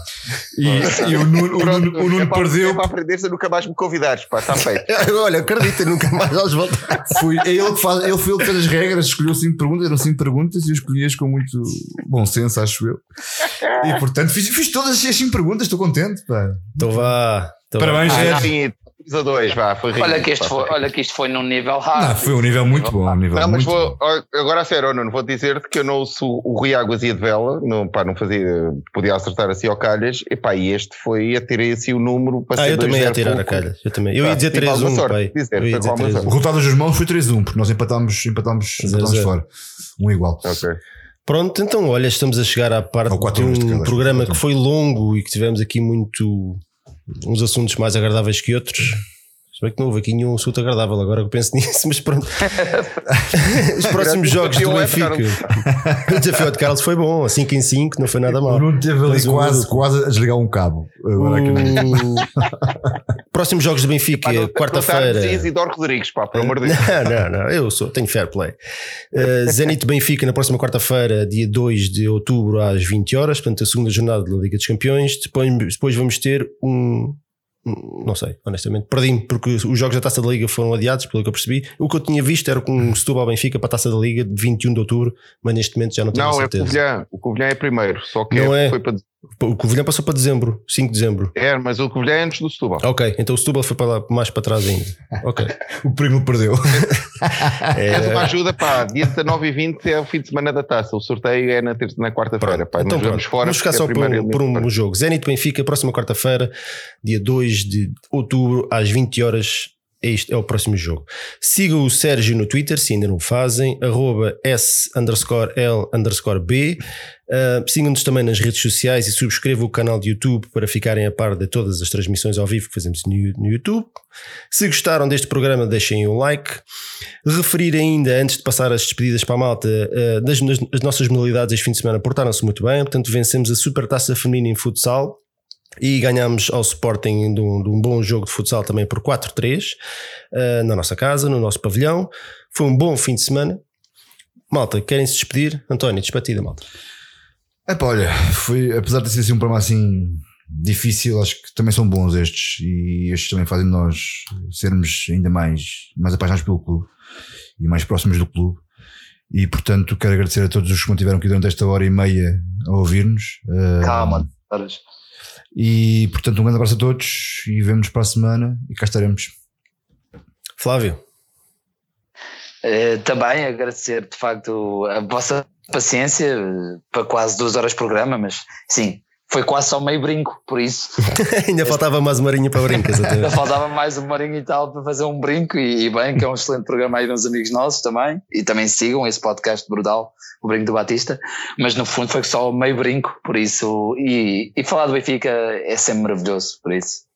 Speaker 2: E, e o Nuno, o Nuno, o Nuno
Speaker 4: é para,
Speaker 2: perdeu.
Speaker 4: É para aprender-se a nunca mais me convidares, pá, está feito.
Speaker 1: Olha, acredita, nunca mais eles voltar.
Speaker 2: Fui, é ele, que faz, ele foi ele que fez as regras, escolheu cinco perguntas, eram cinco perguntas e eu escolhi-as com muito bom senso, acho eu. E portanto fiz, fiz todas as cinco perguntas, estou contente. Pá.
Speaker 1: Então vá. Então
Speaker 2: Parabéns.
Speaker 4: Ah. Sim, 3 a 2, vá, foi
Speaker 3: Olha que, este
Speaker 4: pá,
Speaker 3: foi, olha que isto foi num nível rápido.
Speaker 2: Não, foi um nível muito bom. Um nível
Speaker 4: Não, mas
Speaker 2: muito
Speaker 4: vou, agora a sério, Nuno, vou dizer-te que eu não ouço o Rui Águas ia de vela, não, pá, não fazia, podia acertar assim ao calhas, e pá, e este foi, atirei assim o número para
Speaker 1: Ah,
Speaker 4: ser
Speaker 1: eu também
Speaker 4: 2-0
Speaker 1: ia tirar a
Speaker 4: pouco.
Speaker 1: calha. Eu também. Eu ia dizer
Speaker 4: tive alguma
Speaker 1: 3-1,
Speaker 4: sorte,
Speaker 1: pai.
Speaker 4: dizer,
Speaker 1: Eu ia
Speaker 4: foi
Speaker 1: dizer
Speaker 4: alguma sorte.
Speaker 2: O
Speaker 1: 3-1.
Speaker 2: resultado dos mãos foi 3-1, porque nós empatámos, empatámos, empatámos fora. Um igual.
Speaker 4: Ok.
Speaker 1: Pronto, então olha, estamos a chegar à parte de um programa que foi longo e que tivemos aqui muito uns assuntos mais agradáveis que outros. Se bem que não houve aqui nenhum assunto agradável agora que eu penso nisso, mas pronto. Os próximos jogos do
Speaker 4: Ed
Speaker 1: Benfica. O desafio de Carlos foi bom, 5 em 5, não foi nada
Speaker 2: O
Speaker 1: mal.
Speaker 2: Nuno teve ali
Speaker 1: o-
Speaker 2: quase, quase a desligar um cabo. Agora
Speaker 1: O... Próximos jogos do Benfica, quarta-feira.
Speaker 4: Rodrigues, pá, pelo amor de Deus.
Speaker 1: Não, não, não, eu sou, tenho fair play. Uh, Zenit Benfica na próxima quarta-feira, dia 2 de outubro, às 20 horas, portanto, a segunda jornada da Liga dos Campeões. Depois, depois vamos ter um. Um- Não sei, honestamente, perdi-me porque os jogos da taça da Liga foram adiados, pelo que eu percebi. O que eu tinha visto era com o Setúbal Benfica para a taça da Liga de 21 de outubro, mas neste momento já não tenho
Speaker 4: Não, é
Speaker 1: certeza.
Speaker 4: Covilhã. O Covilhã é primeiro, só que
Speaker 1: Não é.
Speaker 4: foi para.
Speaker 1: O Covilhã passou para dezembro, 5 de dezembro.
Speaker 4: É, mas o Covilhã é antes do Setúbal.
Speaker 1: Ok, então o Setúbal foi para lá, mais para trás ainda. Ok.
Speaker 2: O primo perdeu.
Speaker 4: És uma
Speaker 1: É,
Speaker 4: ajuda, pá. Dia 19 e 20 é o fim de semana da taça. O sorteio é na, terça, na quarta-feira, pá.
Speaker 1: Então
Speaker 4: vamos fora.
Speaker 1: vamos ficar
Speaker 4: é
Speaker 1: só por um, por um jogo. Zenit Benfica, próxima quarta-feira, dia 2 de outubro, às 20 horas. É, isto, é o próximo jogo. Sigam o Sérgio no Twitter, se ainda não o fazem, arroba S underscore L underscore B. Uh, Sigam-nos também nas redes sociais e subscrevam o canal de YouTube para ficarem a par de todas as transmissões ao vivo que fazemos no, no YouTube. Se gostaram deste programa, deixem um like. Referir ainda, antes de passar as despedidas para a malta, uh, das, as nossas modalidades este fim de semana portaram-se muito bem. Portanto, vencemos a Super Taça Feminina em futsal e ganhámos ao Sporting de um, de um bom jogo de futsal também por 4-3 uh, na nossa casa, no nosso pavilhão. Foi um bom fim de semana. Malta, querem se despedir? António, despedida, malta.
Speaker 2: Epá, olha, foi, apesar de ser assim um programa assim difícil, acho que também são bons estes e estes também fazem nós sermos ainda mais, mais apaixonados pelo clube e mais próximos do clube. E portanto quero agradecer a todos os que mantiveram aqui durante esta hora e meia a ouvir-nos. Uh,
Speaker 3: Calma, horas.
Speaker 2: E portanto um grande abraço a todos e vemos para a semana e cá estaremos.
Speaker 1: Flávio,
Speaker 3: Eh, também agradecer de facto a vossa paciência eh, para quase duas horas de programa, mas sim, foi quase só meio brinco, por isso
Speaker 1: ainda faltava mais uma marinha para brincas.
Speaker 3: ainda faltava mais um marinho e tal para fazer um brinco e, e bem, que é um excelente programa aí de uns amigos nossos também, e também sigam esse podcast brutal, o Brinco do Batista, mas no fundo foi só meio brinco, por isso, e, e falar do Benfica é sempre maravilhoso, por isso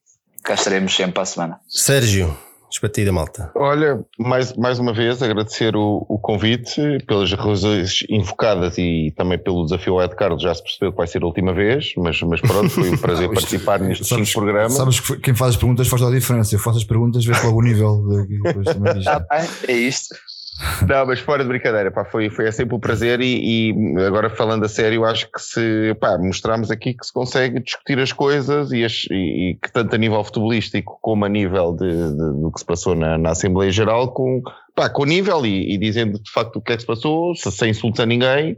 Speaker 3: cá estaremos sempre para a semana.
Speaker 1: Sérgio, despedida, malta.
Speaker 4: Olha, mais, mais uma vez agradecer o, o convite pelas razões invocadas e também pelo desafio ao Ed Carlos. Já se percebeu que vai ser a última vez, mas, mas pronto, foi um prazer participar neste
Speaker 2: Sabes-
Speaker 4: programa.
Speaker 2: Sabes que quem faz as perguntas faz toda a diferença. Eu faço as perguntas, vejo logo o nível. de- depois.
Speaker 3: Tá? É isto.
Speaker 4: Não, mas fora de brincadeira, pá, foi, foi é sempre um prazer e, e agora falando a sério, acho que se pá, mostramos aqui que se consegue discutir as coisas e, as- e- que tanto a nível futebolístico como a nível de, de- do que se passou na, na Assembleia Geral com, pá, com nível e, e dizendo de facto o que é que se passou, se- sem insultos a ninguém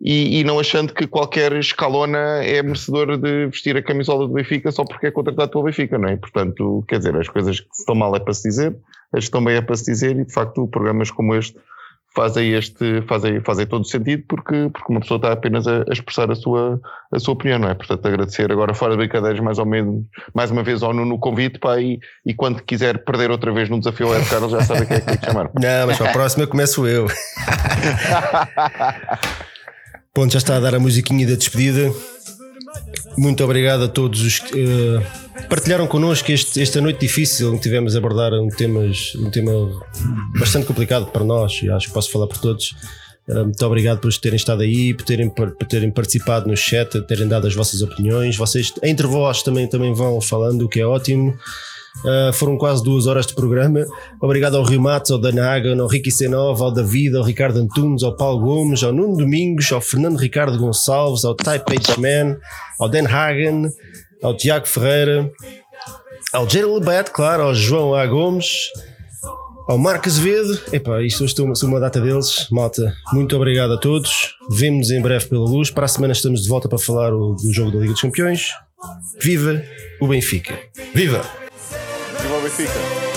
Speaker 4: e, e não achando que qualquer escalona é merecedor de vestir a camisola do Benfica só porque é contratado pelo Benfica, não é? Portanto, quer dizer, as coisas que estão mal é para se dizer, as que bem é para se dizer e de facto programas como este fazem este fazem, fazem todo o sentido porque, porque uma pessoa está apenas a, a expressar a sua, a sua opinião, não é? Portanto, agradecer agora fora de brincadeiras mais ou menos, mais uma vez ao Nuno o convite, pá, e, e quando quiser perder outra vez no desafio ao Carlos já sabe quem é que tem que chamar.
Speaker 1: Não, mas para a próxima começo eu. Ponto, já está a dar a musiquinha da despedida. Muito obrigado a todos os que eh, partilharam connosco este, esta noite difícil que tivemos a abordar um, temas, um tema bastante complicado para nós e acho que posso falar por todos. Eh, muito obrigado por terem estado aí, por terem, por terem participado no chat, terem dado as vossas opiniões. Vocês, entre vós, também, também vão falando, o que é ótimo. Uh, foram quase duas horas de programa. Obrigado ao Rio Matos, ao Dan Hagen, ao Ricky Senova, ao David, ao Ricardo Antunes, ao Paulo Gomes, ao Nuno Domingos, ao Fernando Ricardo Gonçalves, ao Page Man, ao Dan Hagen, ao Tiago Ferreira, ao Gerald Lebet, claro, ao João A. Gomes, ao Marco Azevedo. Epá, isto hoje estou uma data deles. Malta, muito obrigado a todos. Vemo-nos em breve pela luz. Para a semana estamos de volta para falar do jogo da Liga dos Campeões. Viva o Benfica!
Speaker 2: Viva!
Speaker 4: Viva o Benfica!